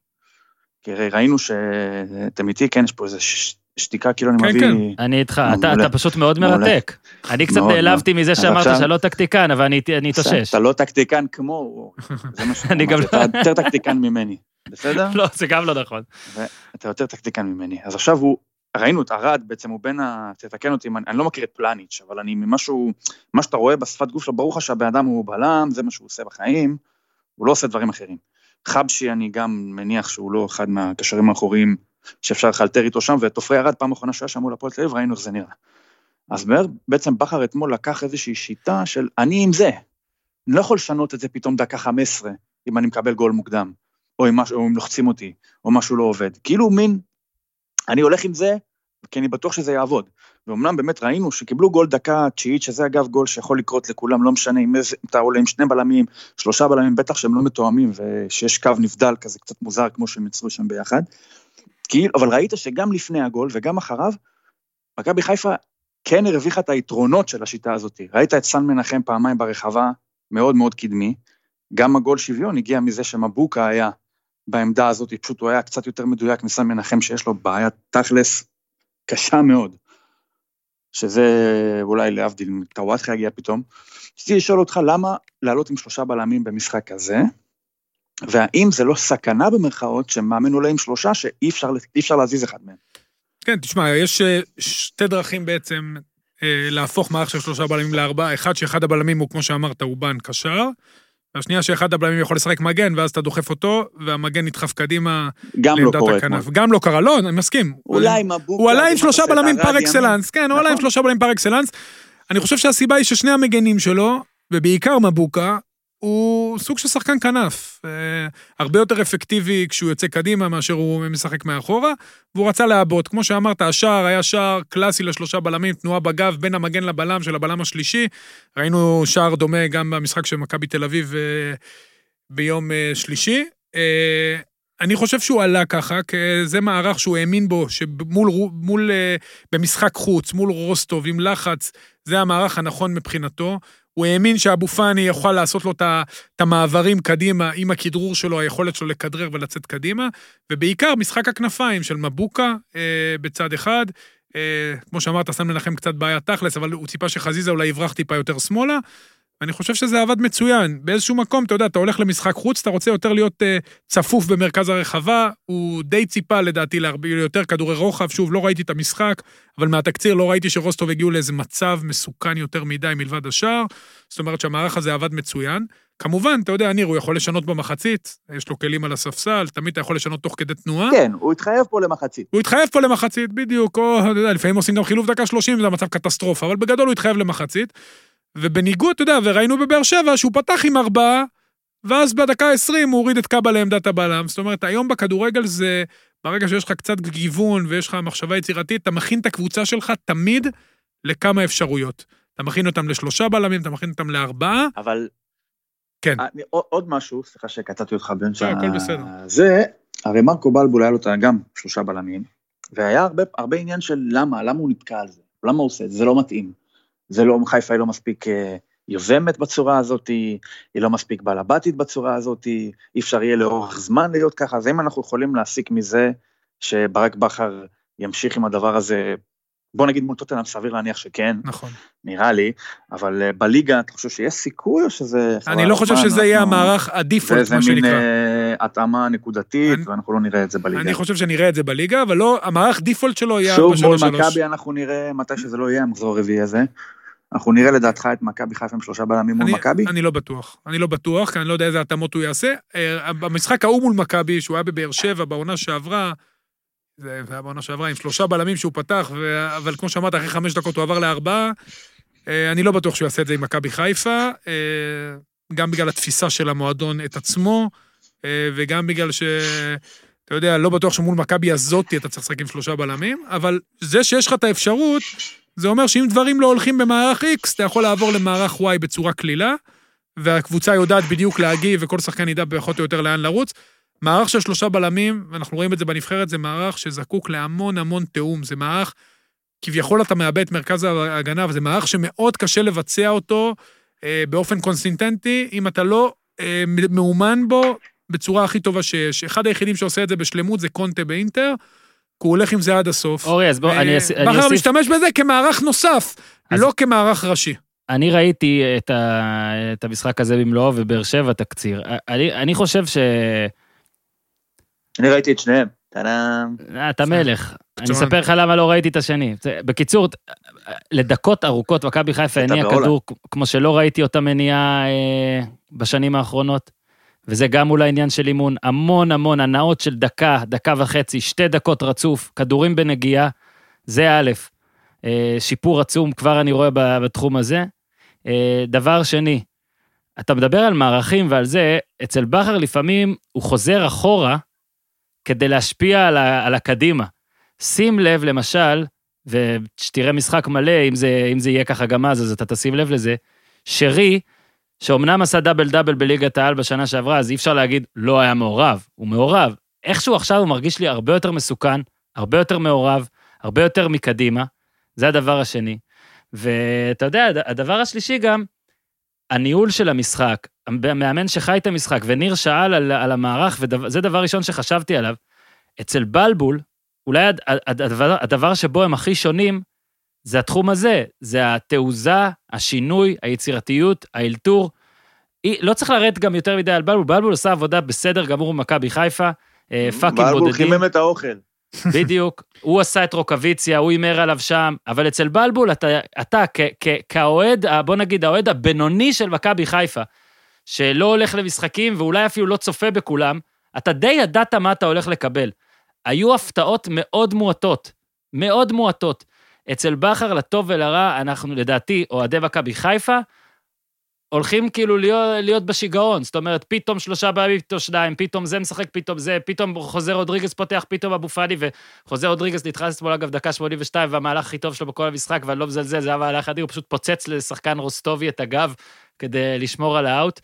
כי ראינו שאתם איתי, כן, יש פה איזה ש- שתיקה, כאילו אני כן, מביא... כן. אני איתך, אתה- פשוט מאוד. מרתק. אני קצת נעלבתי מזה שאמרת שאתה לא טקטיקן, אבל אני אני אתאושש. אתה לא טקטיקן זה מה *laughs* אני גם שאמרתי, אתה יותר טקטיקן ממני, בסדר? *laughs* לא, זה גם לא נכון. אתה יותר טקטיקן ממני. אז עכשיו הוא, ראינו את ארד, בעצם הוא בין ה... תתקן אותי, אני לא מכיר את פלניץ', אבל אני ממשהו, מה שאתה רואה בשפת גוף שלו, ברור לך שהבן אדם הוא בלם, זה מה שהוא עושה בחיים, הוא לא עושה דברים אחרים. חבשי, אני גם מניח שהוא לא אחד מהקשרים האחוריים שאפשר לחלטר איתו שם, ואת עופרי ארד, פעם אחרונה שהוא היה שם מול הפועל תל אביב, ראינו איך זה נראה. אז בעצם בכר אתמול לקח איזושהי שיטה של אני עם זה. אני לא יכול לשנות את זה פתאום דקה 15, אם אני מקבל גול מוקדם, או אם, משהו, או אם לוחצים אותי, או משהו לא עובד. כאילו מין, אני הולך עם זה, כי אני בטוח שזה יעבוד. ואומנם באמת ראינו שקיבלו גול דקה תשיעית, שזה אגב גול שיכול לקרות לכולם, לא משנה אם אתה עולה עם שני בלמים, שלושה בלמים, בטח שהם לא מתואמים, ושיש קו נבדל כזה קצת מוזר, כמו שהם יצרו שם ביחד. כאילו, אבל ראית שגם לפני הגול וגם אחריו, מכבי חיפה כן הרוויחה את היתרונות של השיטה הזאת. ראית את סן מנחם פעמיים ברחבה, מאוד מאוד קדמי. גם הגול שוויון הגיע מזה שמבוקה היה בעמדה הזאת, פשוט הוא היה קצת יותר מדויק מסן מנחם, שיש לו בעיה תכלס קשה מאוד. שזה אולי להבדיל, טוואטחה יגיע פתאום. רציתי לשאול אותך למה לעלות עם שלושה בלמים במשחק כזה, והאם זה לא סכנה במרכאות שמאמן עולה עם שלושה שאי אפשר, אפשר להזיז אחד מהם. כן, תשמע, יש אה, שתי דרכים בעצם אה, להפוך מערך של שלושה בלמים לארבעה. אחד, שאחד הבלמים הוא, כמו שאמרת, הוא בן קשר. והשנייה, שאחד הבלמים יכול לשחק מגן, ואז אתה דוחף אותו, והמגן נדחף קדימה גם לא לעמדת קורה אתמול. הכנף. גם לא קרה, לא, אני מסכים. אולי עם מבוקה... הוא עלה עם שלושה בלמים פר. אקסלנס, כן, הוא עלה עם נכון. שלושה בלמים פר אקסלנס. אני חושב שהסיבה היא ששני המגנים שלו, ובעיקר מבוקה, הוא סוג של שחקן כנף. אה, הרבה יותר אפקטיבי כשהוא יוצא קדימה מאשר הוא משחק מאחורה, והוא רצה לעבות. כמו שאמרת, השער היה שער קלאסי לשלושה בלמים, תנועה בגב בין המגן לבלם של הבלם השלישי. ראינו שער דומה גם במשחק של מכבי תל אביב אה, ביום אה, שלישי. אני חושב שהוא עלה ככה, כי זה מערך שהוא האמין בו, שמול, מול, במשחק חוץ, מול רוסטוב, עם לחץ, זה המערך הנכון מבחינתו. הוא האמין שאבו פאני יוכל לעשות לו את המעברים קדימה עם הכדרור שלו, היכולת שלו לכדרר ולצאת קדימה, ובעיקר משחק הכנפיים של מבוקה אה, בצד אחד. אה, כמו שאמרת, שם לנחם קצת בעיה תכלס, אבל הוא ציפה שחזיזה אולי יברח טיפה יותר שמאלה. ואני חושב שזה עבד מצוין. באיזשהו מקום, אתה יודע, אתה הולך למשחק חוץ, אתה רוצה יותר להיות uh, צפוף במרכז הרחבה, הוא די ציפה לדעתי להרבה יותר כדורי רוחב, שוב, לא ראיתי את המשחק, אבל מהתקציר לא ראיתי שרוסטוב הגיעו לאיזה מצב מסוכן יותר מדי מלבד השאר, זאת אומרת שהמערך הזה עבד מצוין. כמובן, אתה יודע, ניר, הוא יכול לשנות במחצית, יש לו כלים על הספסל, תמיד אתה יכול לשנות תוך כדי תנועה. כן, הוא התחייב פה למחצית. הוא התחייב פה למחצית, בדיוק, או, אתה יודע, לפעמים עושים גם חילוף דקה 30, זה מצב קטסטרופה, אבל בגדול הוא התחייב למחצית. ובניגוד, אתה יודע, וראינו בבאר שבע שהוא פתח עם ארבעה, ואז בדקה ה-20 הוא הוריד את קאבה לעמדת הבלם. זאת אומרת, היום בכדורגל זה, ברגע שיש לך קצת גיוון ויש לך מחשבה יצירתית, אתה מכין את הקבוצה שלך תמיד לכמה אפשרויות. אתה מכין אותם לשלושה בלמים, אתה מכין אותם לארבעה. אבל... כן. אני, עוד משהו, סליחה שקטעתי אותך בין שעה. הכל בסדר. זה, הרי מרקו בלבול היה לו גם שלושה בלמים, והיה הרבה, הרבה עניין של למה, למה הוא נתקע על זה, למה הוא עושה את זה, זה לא מתאים. זה לא, חיפה היא לא מספיק אה, יוזמת בצורה הזאת, היא לא מספיק בעלבתית בצורה הזאת, אי אפשר יהיה לאורך זמן להיות ככה, אז אם אנחנו יכולים להסיק מזה שברק בכר ימשיך עם הדבר הזה, בוא נגיד מול טוטנאם סביר להניח שכן, נכון, נראה לי, אבל אה, בליגה אתה חושב שיש סיכוי או שזה... אני לא חושב שזה יהיה המערך הדיפולט, מה שנקרא. זה מין אה, התאמה נקודתית, אני, ואנחנו לא נראה את זה בליגה. אני חושב שנראה את זה בליגה, אבל לא, המערך דיפולט שלו יהיה 4-3-3. שוב מול מכבי אנחנו נראה מתי שזה לא יהיה המחזור הרביעי הזה. אנחנו נראה לדעתך את מכבי חיפה עם שלושה בלמים מול מכבי? אני לא בטוח. אני לא בטוח, כי אני לא יודע איזה התאמות הוא יעשה. אה, במשחק ההוא מול מכבי, שהוא היה בבאר שבע בעונה שעברה, זה היה בעונה שעברה עם שלושה בלמים שהוא פתח, ו... אבל כמו שאמרת, אחרי חמש דקות הוא עבר לארבעה. אה, אני לא בטוח שהוא יעשה את זה עם מכבי חיפה, אה, גם בגלל התפיסה של המועדון את עצמו, וגם בגלל ש... אתה יודע, לא בטוח שמול מכבי הזאתי אתה צריך לשחק עם שלושה בלמים, אבל זה שיש לך את האפשרות, זה אומר שאם דברים לא הולכים במערך X, אתה יכול לעבור למערך Y בצורה קלילה, והקבוצה יודעת בדיוק להגיב, וכל שחקן ידע פחות או יותר לאן לרוץ. מערך של שלושה בלמים, ואנחנו רואים את זה בנבחרת, זה מערך שזקוק להמון המון תיאום. זה מערך, כביכול אתה מאבד את מרכז ההגנה, וזה מערך שמאוד קשה לבצע אותו אה, באופן קונסיסטנטי, אם אתה לא אה, מאומן בו בצורה הכי טובה שיש. אחד היחידים שעושה את זה בשלמות זה קונטה באינטר, הוא הולך עם זה עד הסוף. אורי, אז בוא, אני אוסיף... בכר משתמש בזה כמערך נוסף, לא כמערך ראשי. אני ראיתי את, ה, את המשחק הזה במלואו, ובאר שבע תקציר. אני, אני חושב ש... אני ראיתי את שניהם. טאדאם. אה, אתה מלך. אני אספר לך למה לא ראיתי את השני. בקיצור, לדקות ארוכות מכבי חיפה הניעה כדור כמו שלא ראיתי אותה מניעה אה, בשנים האחרונות. וזה גם אולי עניין של אימון, המון המון הנאות של דקה, דקה וחצי, שתי דקות רצוף, כדורים בנגיעה, זה א', אה, שיפור עצום כבר אני רואה בתחום הזה. אה, דבר שני, אתה מדבר על מערכים ועל זה, אצל בכר לפעמים הוא חוזר אחורה כדי להשפיע על, ה, על הקדימה. שים לב, למשל, ושתראה משחק מלא, אם זה, אם זה יהיה ככה גם אז, אז אתה תשים לב לזה, שרי, שאומנם עשה דאבל דאבל בליגת העל בשנה שעברה, אז אי אפשר להגיד, לא היה מעורב, הוא מעורב. איכשהו עכשיו הוא מרגיש לי הרבה יותר מסוכן, הרבה יותר מעורב, הרבה יותר מקדימה, זה הדבר השני. ואתה יודע, הדבר השלישי גם, הניהול של המשחק, המאמן שחי את המשחק, וניר שאל על, על המערך, וזה דבר ראשון שחשבתי עליו, אצל בלבול, אולי הדבר, הדבר שבו הם הכי שונים, זה התחום הזה, זה התעוזה, השינוי, היצירתיות, האלתור. לא צריך לרדת גם יותר מדי על בלבול, בלבול עושה עבודה בסדר גמור במכבי חיפה, אה, פאקים בודדים. בלבול חימם את האוכל. בדיוק, הוא עשה את רוקוויציה, הוא הימר עליו שם, אבל אצל בלבול אתה, אתה כאוהד, בוא נגיד, האוהד הבינוני של מכבי חיפה, שלא הולך למשחקים ואולי אפילו לא צופה בכולם, אתה די ידעת מה אתה הולך לקבל. היו הפתעות מאוד מועטות, מאוד מועטות. אצל בכר, לטוב ולרע, אנחנו לדעתי, אוהדי מכבי חיפה, הולכים כאילו להיות, להיות בשיגעון. זאת אומרת, פתאום שלושה בעלים, פתאום שניים, פתאום זה משחק, פתאום זה, פתאום חוזר רודריגז פותח, פתאום אבו פאני, וחוזר רודריגז נדחס אתמול, אגב, דקה 82, והמהלך הכי טוב שלו בכל המשחק, ואני לא מזלזל, זה היה מהלך אדיר, הוא פשוט פוצץ לשחקן רוסטובי את הגב כדי לשמור על האאוט.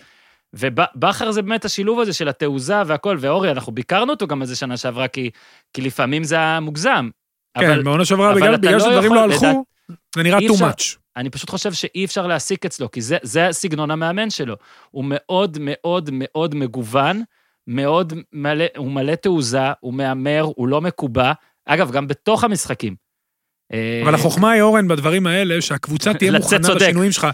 ובכר זה באמת השילוב הזה של התעוזה והכל, ואורי, אנחנו ביקרנו אותו גם איזה שנה שעברה, כי, כי לפעמים זה היה מוגזם. כן, בעונה שעברה, בגלל בגלל לא שדברים לא הלכו, זה נראה too much. אני פשוט חושב שאי אפשר להסיק אצלו, כי זה, זה סגנון המאמן שלו. הוא מאוד מאוד מאוד מגוון, מאוד מלא, הוא מלא תעוזה, הוא מהמר, הוא לא מקובע. אגב, גם בתוך המשחקים. אה, אבל החוכמה היא, אורן, בדברים האלה, שהקבוצה תהיה מוכנה. לשינויים שלך.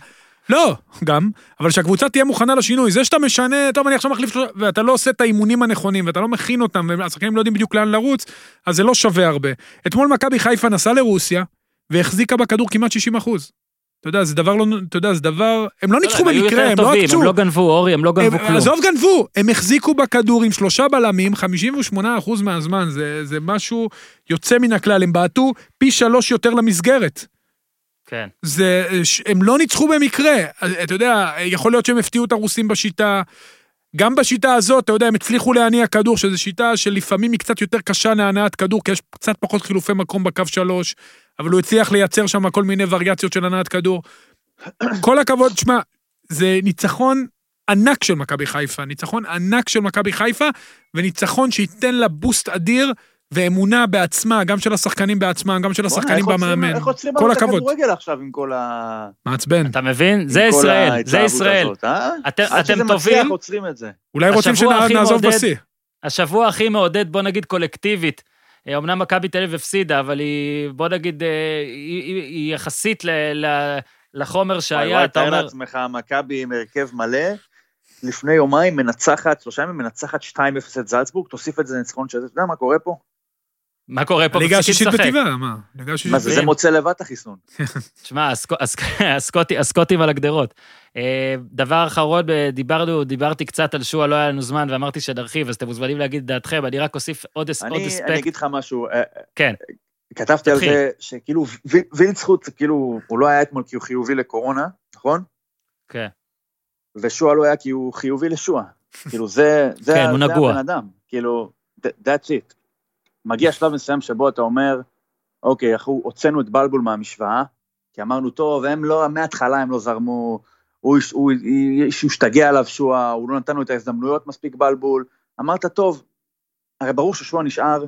לא, גם, אבל שהקבוצה תהיה מוכנה לשינוי. זה שאתה משנה, טוב, אני עכשיו מחליף, שלושה- ואתה לא עושה את האימונים הנכונים, ואתה לא מכין אותם, והשחקנים לא יודעים בדיוק לאן לרוץ, אז זה לא שווה הרבה. אתמול מכבי חיפה נסעה לרוסיה, והחזיקה בכדור כמעט 60 אחוז. אתה יודע, זה דבר לא, אתה יודע, זה דבר, הם לא ניצחו הם היו במקרה, הם לא עקצו. הם לא גנבו, אורי, הם לא גנבו כלום. עזוב גנבו, הם החזיקו בכדור עם שלושה בלמים, 58% מהזמן, זה, זה משהו יוצא מן הכלל, הם בעטו פי שלוש יותר למסגרת. כן. זה, הם לא ניצחו במקרה. אתה יודע, יכול להיות שהם הפתיעו את הרוסים בשיטה. גם בשיטה הזאת, אתה יודע, הם הצליחו להניע כדור, שזו שיטה שלפעמים היא קצת יותר קשה להנעת כדור, כי יש קצת פחות חילופי מקום בקו שלוש, אבל הוא הצליח לייצר שם כל מיני וריאציות של הנעת כדור. כל הכבוד, שמע, זה ניצחון ענק של מכבי חיפה, ניצחון ענק של מכבי חיפה, וניצחון שייתן לה בוסט אדיר ואמונה בעצמה, גם של השחקנים בעצמם, גם של השחקנים במאמן. איך עוצרים כל הכבוד. הכדורגל עכשיו עם כל ה... מעצבן. אתה מבין? זה ישראל, זה ההתלהבות ישראל. אה? אתם, עד שזה אתם מצליח טובים, עוצרים את זה. אולי רוצים שנעזוב בשיא. השבוע הכי מעודד, בוא נגיד קולקטיבית. אה, אמנם מכבי תל אביב הפסידה, אבל היא, בוא נגיד, אה, היא, יחסית ל, ל, לחומר שהיה, וואי, אתה תאר אומר, לעצמך, מכבי עם הרכב מלא, לפני יומיים מנצחת, שלושה ימים מנצחת 2-0 את זלצבורג, תוסיף את זה לניצחון של זה, אתה יודע מה קורה פה? מה קורה פה? הליגה מפסיקים השישית. בטבעה, מה? הליגה השישית מה זה, זה בטבעה. מוצא לבד את החיסון. *laughs* תשמע, הסק- *laughs* הסקוטי- הסקוטים על הגדרות. אה, דבר אחרון, אה, דיברנו, דיברתי קצת על שועה, לא היה לנו זמן, ואמרתי שנרחיב, אז אתם מוזמנים להגיד את דעתכם, אני רק אוסיף עוד אס- עוד אני אני אספקט. אגיד לך משהו, אה, כן. כתבתי על. זה שכאילו ויל- וילצחוט, כאילו, הוא לא היה אתמול כי הוא חיובי לקורונה, נכון? כן. ושועה לא היה כי הוא חיובי לשועה. *laughs* כאילו זה, כן. הבן אדם, כאילו, th- that's it. מגיע שלב מסוים שבו אתה אומר, אוקיי, אנחנו הוצאנו את בלבול מהמשוואה, כי אמרנו, טוב, הם לא, מההתחלה הם לא זרמו, הוא, הוא, הוא השתגע עליו שועה, הוא לא נתן לו את ההזדמנויות מספיק בלבול. אמרת, טוב, הרי ברור ששועה נשאר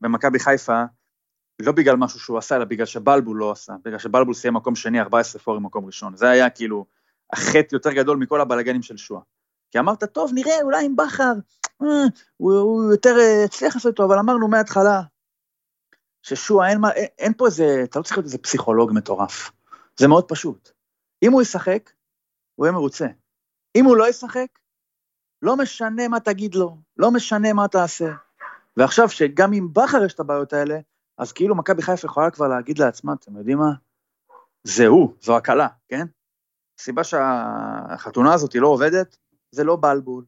במכבי חיפה, לא בגלל משהו שהוא עשה, אלא בגלל שבלבול לא עשה, בגלל שבלבול סיים מקום שני, 14 פורים מקום ראשון. זה היה כאילו החטא יותר גדול מכל הבלגנים של שועה. כי אמרת, טוב, נראה, אולי עם בכר, הוא, הוא יותר אה, הצליח לעשות אותו, אבל אמרנו מההתחלה, ששועה, אין, מה- אין, אין פה איזה, אתה לא צריך להיות איזה פסיכולוג מטורף. זה מאוד פשוט. אם הוא ישחק, הוא יהיה מרוצה. אם הוא לא ישחק, לא משנה מה תגיד לו, לא משנה מה תעשה. ועכשיו, שגם עם בכר יש את הבעיות האלה, אז כאילו מכבי חיפה יכולה כבר להגיד לעצמה, אתם יודעים מה? זה הוא, זו הקלה, כן? הסיבה שהחתונה הזאת היא לא עובדת, זה לא בלבול,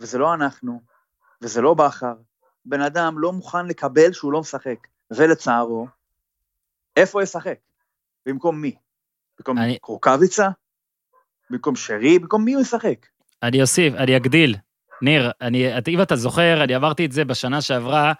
וזה לא אנחנו, וזה לא בכר. בן אדם לא מוכן לקבל שהוא לא משחק, ולצערו, איפה ישחק? במקום מי? במקום אני- קרוקביצה? במקום שרי? במקום מי הוא ישחק? אני אוסיף, אני אגדיל. ניר, אני, אם אתה זוכר, אני עברתי את זה בשנה שעברה,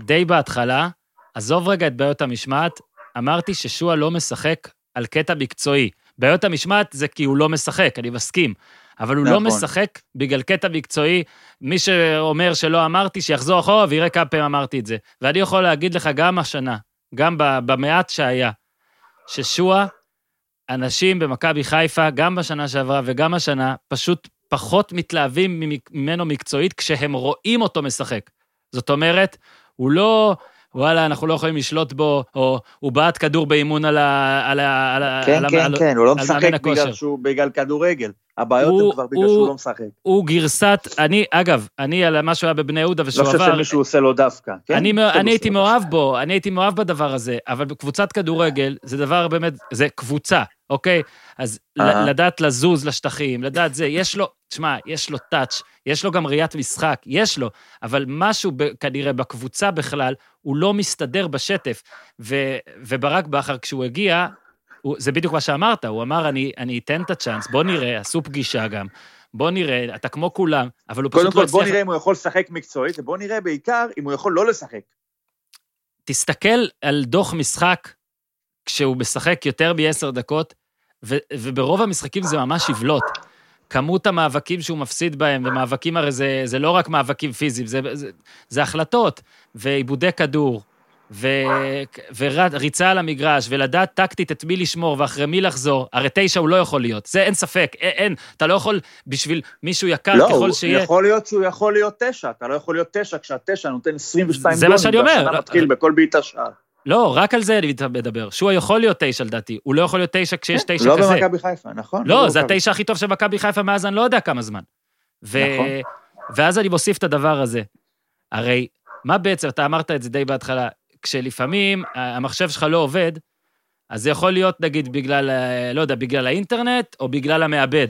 די בהתחלה, עזוב רגע את בעיות המשמעת, אמרתי ששועה לא משחק על קטע מקצועי. בעיות המשמעת זה כי הוא לא משחק, אני מסכים. אבל הוא לא נכון. משחק בגלל קטע מקצועי. מי שאומר שלא אמרתי, שיחזור אחורה ויראה כמה פעמים אמרתי את זה. ואני יכול להגיד לך גם השנה, גם במעט שהיה, ששועה, אנשים במכבי חיפה, גם בשנה שעברה וגם השנה, פשוט פחות מתלהבים ממנו מקצועית כשהם רואים אותו משחק. זאת אומרת, הוא לא, וואלה, אנחנו לא יכולים לשלוט בו, או הוא בעט כדור באימון על ה... על ה, על ה כן, על ה- כן, על- כן, הוא לא משחק. בגלל שהוא, בגלל כדורגל. הבעיות הוא- הן כבר בגלל הוא- שהוא לא משחק. הוא גרסת, אני, אגב, אני על מה שהוא היה בבני יהודה לא ושהוא חושב עבר, שמישהו עושה לו דווקא, כן? אני, חושב אני שהוא הייתי מאוהב בו, אני הייתי מאוהב בדבר הזה, אבל בקבוצת כדורגל זה דבר באמת, זה קבוצה, אוקיי? אז. לדעת לזוז לשטחים, לדעת זה, יש לו, תשמע, יש לו טאץ', יש לו גם ראיית משחק, יש לו, אבל משהו ב, כנראה בקבוצה בכלל, הוא לא מסתדר בשטף. ו, וברק בכר, כשהוא הגיע, הוא, זה בדיוק מה שאמרת, הוא אמר, אני, אני אתן את הצ'אנס, בוא נראה, עשו פגישה גם, בוא נראה, אתה כמו כולם, אבל הוא קודם פשוט לא כל, בוא הצליח... נראה אם הוא יכול לשחק מקצועית, ובוא נראה בעיקר אם הוא יכול לא לשחק. תסתכל על דוח משחק כשהוא משחק יותר מעשר דקות, ו- וברוב המשחקים זה ממש יבלוט. כמות המאבקים שהוא מפסיד בהם, ומאבקים הרי זה, זה לא רק מאבקים פיזיים, זה, זה, זה החלטות, ועיבודי כדור, ו, וריצה על המגרש, ולדעת טקטית את מי לשמור ואחרי מי לחזור, הרי תשע הוא לא יכול להיות, זה אין ספק, אין, אין אתה לא יכול בשביל מישהו יקר לא, ככל שיהיה... לא, יכול להיות שהוא יכול להיות תשע, אתה לא יכול להיות תשע כשהתשע נותן 22 זה מה שאני אומר. והשנה מתחיל בכל בעיטה שער. לא, רק על זה אני מדבר. שועה יכול להיות תשע לדעתי, הוא לא יכול להיות תשע כשיש כן, תשע לא כזה. לא במכבי חיפה, נכון. לא, זה התשע הכי טוב של מכבי חיפה מאז אני לא יודע כמה זמן. ו... נכון. ואז אני מוסיף את הדבר הזה. הרי, מה בעצם, אתה אמרת את זה די בהתחלה, כשלפעמים המחשב שלך לא עובד, אז זה יכול להיות, נגיד, בגלל, אה, לא יודע, בגלל האינטרנט, או בגלל המעבד.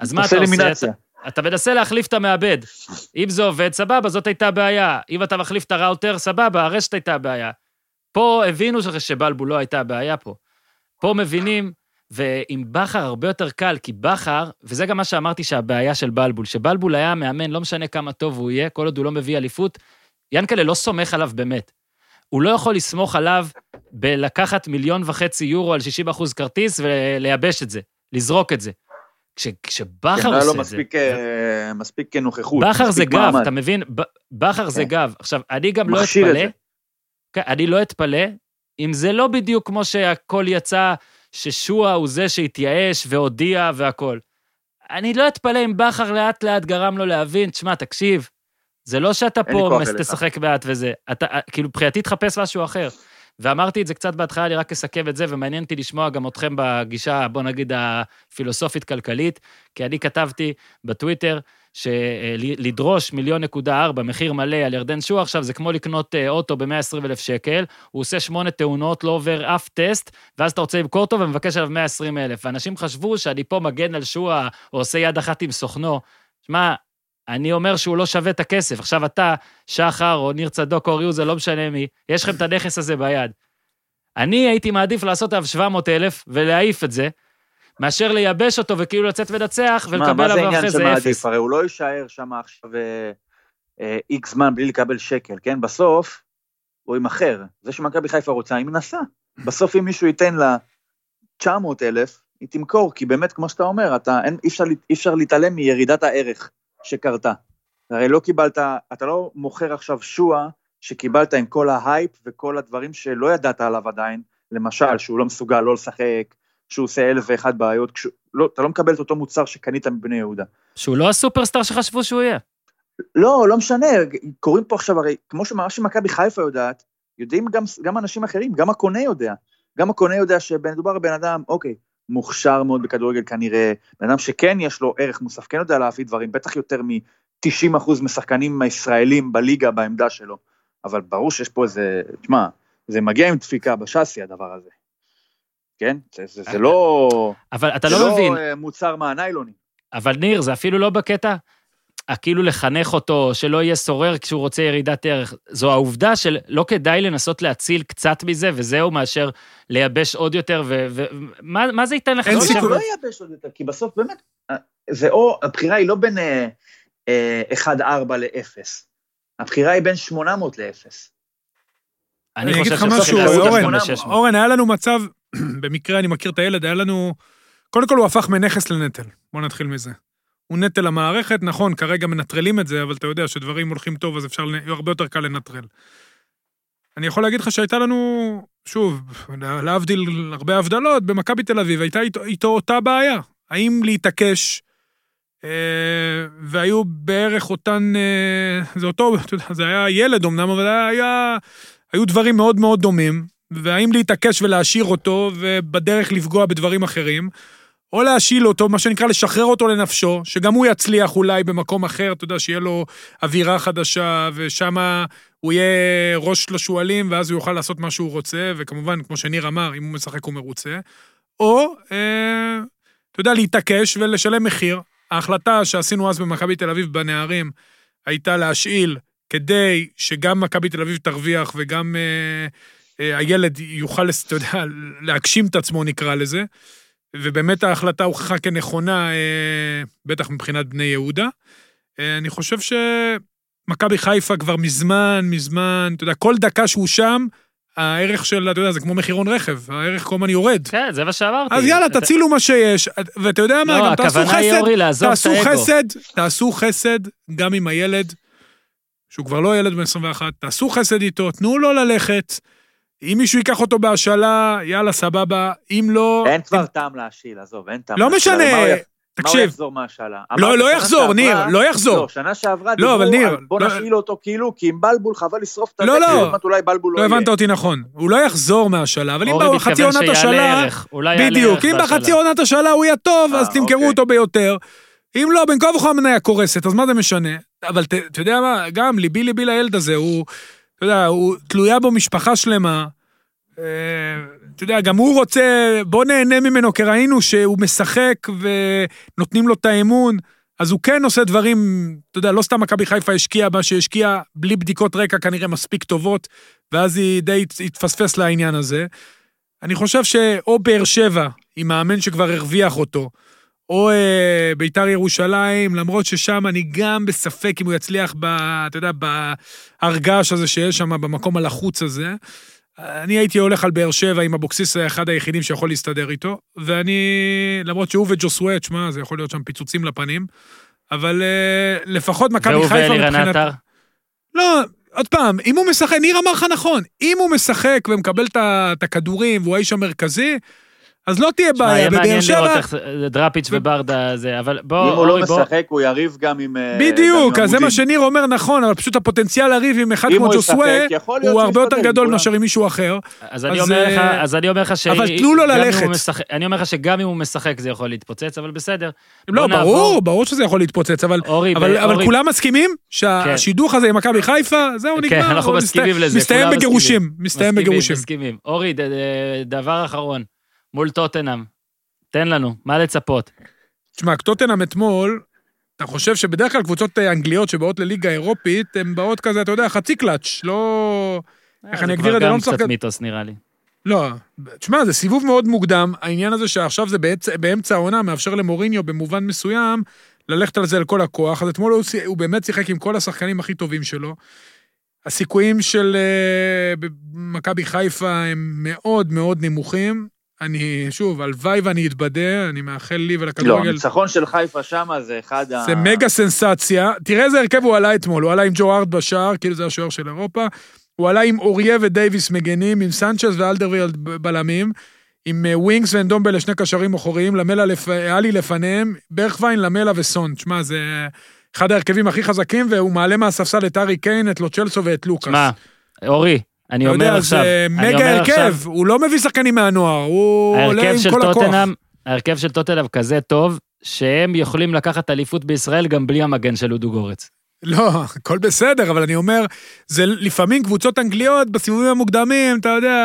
אז מה אתה עושה עושה? אתה, אתה מנסה להחליף את המעבד. אם זה עובד, סבבה, זאת הייתה בעיה. אם אתה מחליף את הראוטר, סבבה, הרשת הייתה בעיה. פה הבינו ש- שבלבול לא הייתה הבעיה פה. פה מבינים, ועם בכר הרבה יותר קל, כי בכר, וזה גם מה שאמרתי שהבעיה של בלבול, שבלבול היה מאמן, לא משנה כמה טוב הוא יהיה, כל עוד הוא לא מביא אליפות, ינקלה לא סומך עליו באמת. הוא לא יכול לסמוך עליו בלקחת מיליון וחצי יורו על 60 אחוז כרטיס ולייבש את זה, לזרוק את זה. כש, כשבכר כן, לא היה עושה לו את זה... מספיק, אה, מספיק נוכחות. בכר זה גב, מעמד. אתה מבין? בכר זה כן. גב. עכשיו, אני גם לא אתפלא, זה. כן, אני לא אתפלא אם זה לא בדיוק כמו שהכל יצא, ששועה הוא זה שהתייאש והודיע והכל. אני לא אתפלא אם בכר לאט לאט גרם לו להבין, תשמע, תקשיב, זה לא שאתה פה כוח מס- אליך." תשחק מעט וזה. אתה, כאילו, מבחינתי תחפש משהו אחר. ואמרתי את זה קצת בהתחלה, אני רק אסכם את זה, ומעניין אותי לשמוע גם אתכם בגישה, בוא נגיד, הפילוסופית-כלכלית, כי אני כתבתי בטוויטר, שלדרוש מיליון נקודה ארבע, מחיר מלא על ירדן שועה עכשיו, זה כמו לקנות אה, אוטו ב-120 אלף שקל, הוא עושה שמונה תאונות, לא עובר אף טסט, ואז אתה רוצה למכור אותו ומבקש עליו 120 אלף. ואנשים חשבו שאני פה מגן על שועה, או עושה יד אחת עם סוכנו. שמע, אני אומר שהוא לא שווה את הכסף. עכשיו אתה, שחר, או ניר צדוק, או אורי זה לא משנה מי, יש לכם את הנכס הזה ביד. אני הייתי מעדיף לעשות עליו 700 אלף ולהעיף את זה, מאשר לייבש אותו וכאילו לצאת ולנצח מה, ולקבל מה זה עליו עניין אחרי של זה מעדיף? אפס. הרי הוא לא יישאר שם עכשיו איקס זמן בלי לקבל שקל, כן? בסוף הוא יימכר. זה שמכבי חיפה רוצה, היא מנסה. בסוף אם מישהו ייתן לה 900 אלף, היא תמכור, כי באמת, כמו שאתה אומר, אתה, אין, אי, אפשר, אי אפשר להתעלם מירידת הערך שקרתה. הרי לא קיבלת, אתה לא מוכר עכשיו שועה שקיבלת עם כל ההייפ וכל הדברים שלא ידעת עליו עדיין, למשל, שהוא לא מסוגל לא לשחק, שהוא עושה אלף ואחת בעיות, כשהוא, לא, אתה לא מקבל את אותו מוצר שקנית מבני יהודה. שהוא לא הסופרסטאר שחשבו שהוא יהיה. לא, לא משנה, קוראים פה עכשיו, הרי כמו שמה שמכבי חיפה יודעת, יודעים גם, גם אנשים אחרים, גם הקונה יודע. גם הקונה יודע שמדובר בבן אדם, אוקיי, מוכשר מאוד בכדורגל כנראה, בן אדם שכן יש לו ערך מוסף, כן יודע להביא דברים, בטח יותר מ-90% משחקנים הישראלים בליגה בעמדה שלו. אבל ברור שיש פה איזה, תשמע, זה מגיע עם דפיקה בשאסי הדבר הזה. כן? זה, זה, זה לא... אבל אתה זה לא מבין, לא אה, מוצר מהניילונים. אבל ניר, זה אפילו לא בקטע, אה, כאילו לחנך אותו, שלא יהיה סורר כשהוא רוצה ירידת ערך. זו העובדה של לא כדאי לנסות להציל קצת מזה, וזהו, מאשר לייבש עוד יותר, ומה מה זה ייתן לך? אין לא? סיכוי. לא ייבש עוד יותר, כי בסוף באמת, אה, זה או, הבחירה היא לא בין אה, אה, 1-4 ל-0, הבחירה היא בין 800 ל-0. אני אני אגיד חושב לך שצריך משהו, לעשות אורן, גם ל-600. אורן, היה לנו מצב, *clears throat* במקרה אני מכיר את הילד, היה לנו... קודם כל הוא הפך מנכס לנטל, בוא נתחיל מזה. הוא נטל למערכת, נכון, כרגע מנטרלים את זה, אבל אתה יודע שדברים הולכים טוב, אז אפשר, הרבה יותר קל לנטרל. אני יכול להגיד לך שהייתה לנו, שוב, להבדיל הרבה הבדלות, במכבי תל אביב הייתה איתו, איתו אותה בעיה. האם להתעקש, אה, והיו בערך אותן, אה, זה אותו, אתה יודע, זה היה ילד אמנם, אבל היה, היו דברים מאוד מאוד דומים, והאם להתעקש ולהשאיר אותו, ובדרך לפגוע בדברים אחרים, או להשיל אותו, מה שנקרא לשחרר אותו לנפשו, שגם הוא יצליח אולי במקום אחר, אתה יודע, שיהיה לו אווירה חדשה, ושם הוא יהיה ראש לשועלים, ואז הוא יוכל לעשות מה שהוא רוצה, וכמובן, כמו שניר אמר, אם הוא משחק הוא מרוצה. או, אה, אתה יודע, להתעקש ולשלם מחיר. ההחלטה שעשינו אז במכבי תל אביב בנערים הייתה להשאיל כדי שגם מכבי תל אביב תרוויח וגם אה, אה, הילד יוכל, אתה יודע, להגשים את עצמו, נקרא לזה. ובאמת ההחלטה הוכחה כנכונה, אה, בטח מבחינת בני יהודה. אה, אני חושב שמכבי חיפה כבר מזמן, מזמן, אתה יודע, כל דקה שהוא שם, הערך של, אתה יודע, זה כמו מחירון רכב, הערך כל הזמן יורד. כן, זה מה שאמרתי. אז יאללה, תצילו מה שיש, ואתה יודע מה, לא, גם תעשו חסד, תעשו. חסד, תעשו חסד גם עם הילד, שהוא כבר לא ילד בן 21, תעשו חסד איתו, תנו לו ללכת. אם מישהו ייקח אותו בהשאלה, יאללה, סבבה, אם לא... אין כבר טעם להשיל, עזוב, אין טעם לא להשיל. משנה, מה הוא יח- מה הוא תקשיב, יחזור מהשאלה? לא, לא יחזור, שעברה- ניר, לא יחזור. לא, שנה שעברה לא, אבל דיברו ניר, בוא לא- נשאיל אותו כאילו, כי עם בלבול חבל לשרוף את לא, הדקל, לא. עוד מעט אולי בלבול לא לא יהיה. הבנת אותי נכון. הוא לא יחזור מהשאלה, אבל אם בחצי עונת השאלה... בדיוק, אם. בחצי עונת השאלה הוא יהיה טוב, אה, אז תמכרו אוקיי. אותו ביותר. אם לא, בין כה וכה המניה קורסת, אז מה זה משנה? אבל ת- אתה יודע מה, גם ליבי ליבי לילד הזה, הוא, אתה יודע, הוא תלויה בו משפחה שלמה. אה, אתה יודע, גם הוא רוצה, בוא נהנה ממנו, כי ראינו שהוא משחק ונותנים לו את האמון. אז הוא כן עושה דברים, אתה יודע, לא סתם מכבי חיפה השקיעה מה שהשקיעה, בלי בדיקות רקע כנראה מספיק טובות, ואז היא די התפספס לעניין הזה. אני חושב שאו באר שבע, עם מאמן שכבר הרוויח אותו, או אה, ביתר ירושלים, למרות ששם אני גם בספק אם הוא יצליח, ב, אתה יודע, בהרגש הזה שיש שם, במקום הלחוץ הזה. אני הייתי הולך על באר שבע עם אבוקסיס אחד היחידים שיכול להסתדר איתו, ואני, למרות שהוא וג'וסווה, תשמע, זה יכול להיות שם פיצוצים לפנים, אבל אה, לפחות מכבי והוא חיפה ואלירן עטר. לא, עוד פעם, אם הוא משחק, ניר אמר לך נכון, אם הוא משחק ומקבל את הכדורים והוא האיש המרכזי, אז לא תהיה בעיה. יהיה בבאר מעניין לראות שבע, איך דראפיץ' וברדה זה, אבל בוא, אם הוא לא אורי, משחק, הוא יריב גם עם... אה, בדיוק, אז זה מה. שניר אומר נכון, אבל פשוט הפוטנציאל לריב עם אחד כמו הוא ג'וסווה, הוא הרבה יותר גדול. מאשר עם מישהו אחר. אז אני אומר לך, אה, אז אני אומר לך ש... אבל תנו לו ללכת. אני אומר לך שגם אם הוא משחק זה יכול להתפוצץ, אבל בסדר. לא. ברור, ברור שזה יכול להתפוצץ, אבל אורי, אבל, ב- אבל אורי, כולם מסכימים שהשידוך הזה עם מכבי חיפה, זהו, כן, נגמר. אנחנו הוא מסכימים לזה, מסתיים בגירושים, מסכימים. מסתיים מסכימים, בגירושים. מסכימים. אורי, ד- ד- דבר אחרון, מול טוטנאם, תן לנו, מה לצפות? תשמע, טוטנאם אתמול, אתה חושב שבדרך כלל קבוצות אה, אנגליות שבאות לליגה אירופית, הן באות כזה, אתה יודע, חצי קלאץ', לא... איך אני אגדיר את זה? לא זה. כבר גם קצת מיתוס נראה לי. לא, תשמע, זה סיבוב מאוד מוקדם, העניין הזה שעכשיו זה באמצע, באמצע העונה, מאפשר למוריניו במובן מסוים ללכת על זה על כל הכוח, אז אתמול הוא, הוא באמת שיחק עם כל השחקנים הכי טובים שלו. הסיכויים של אה, ב- מכבי חיפה הם מאוד מאוד נמוכים. אני, שוב, הלוואי ואני אתבדה, אני מאחל לי לא, ולכדורגל. הניצחון של חיפה שמה זה אחד ה... זה מגה סנסציה. תראה איזה הרכב הוא עלה אתמול, הוא עלה עם ג'ו הארט בשער, כאילו זה השוער של אירופה. הוא עלה עם אוריה ודייוויס מגנים, עם סנצ'ס ואלדרווילד בלמים, עם אה, ווינגס ואנדומבלה שני קשרים אחוריים, למלה לפ... עלי לפניהם, ברחוויין, למלה וסון. תשמע, זה אחד ההרכבים הכי חזקים, והוא מעלה מהספסל את הארי קיין, את לוצ'לסו ואת לוקאס. שמע, אורי, אני אומר יודע, עכשיו, זה אני מגה אומר עכשיו, הרכב, הוא לא מביא שחקנים מהנוער, הוא עולה עם כל הכוח. טוטנאם, ההרכב של טוטנאם כזה טוב, שהם יכולים לקחת אליפות בישראל גם בלי המגן של אודו גורץ. לא, הכל בסדר, אבל אני אומר, זה לפעמים קבוצות אנגליות בסיבובים המוקדמים, אתה יודע,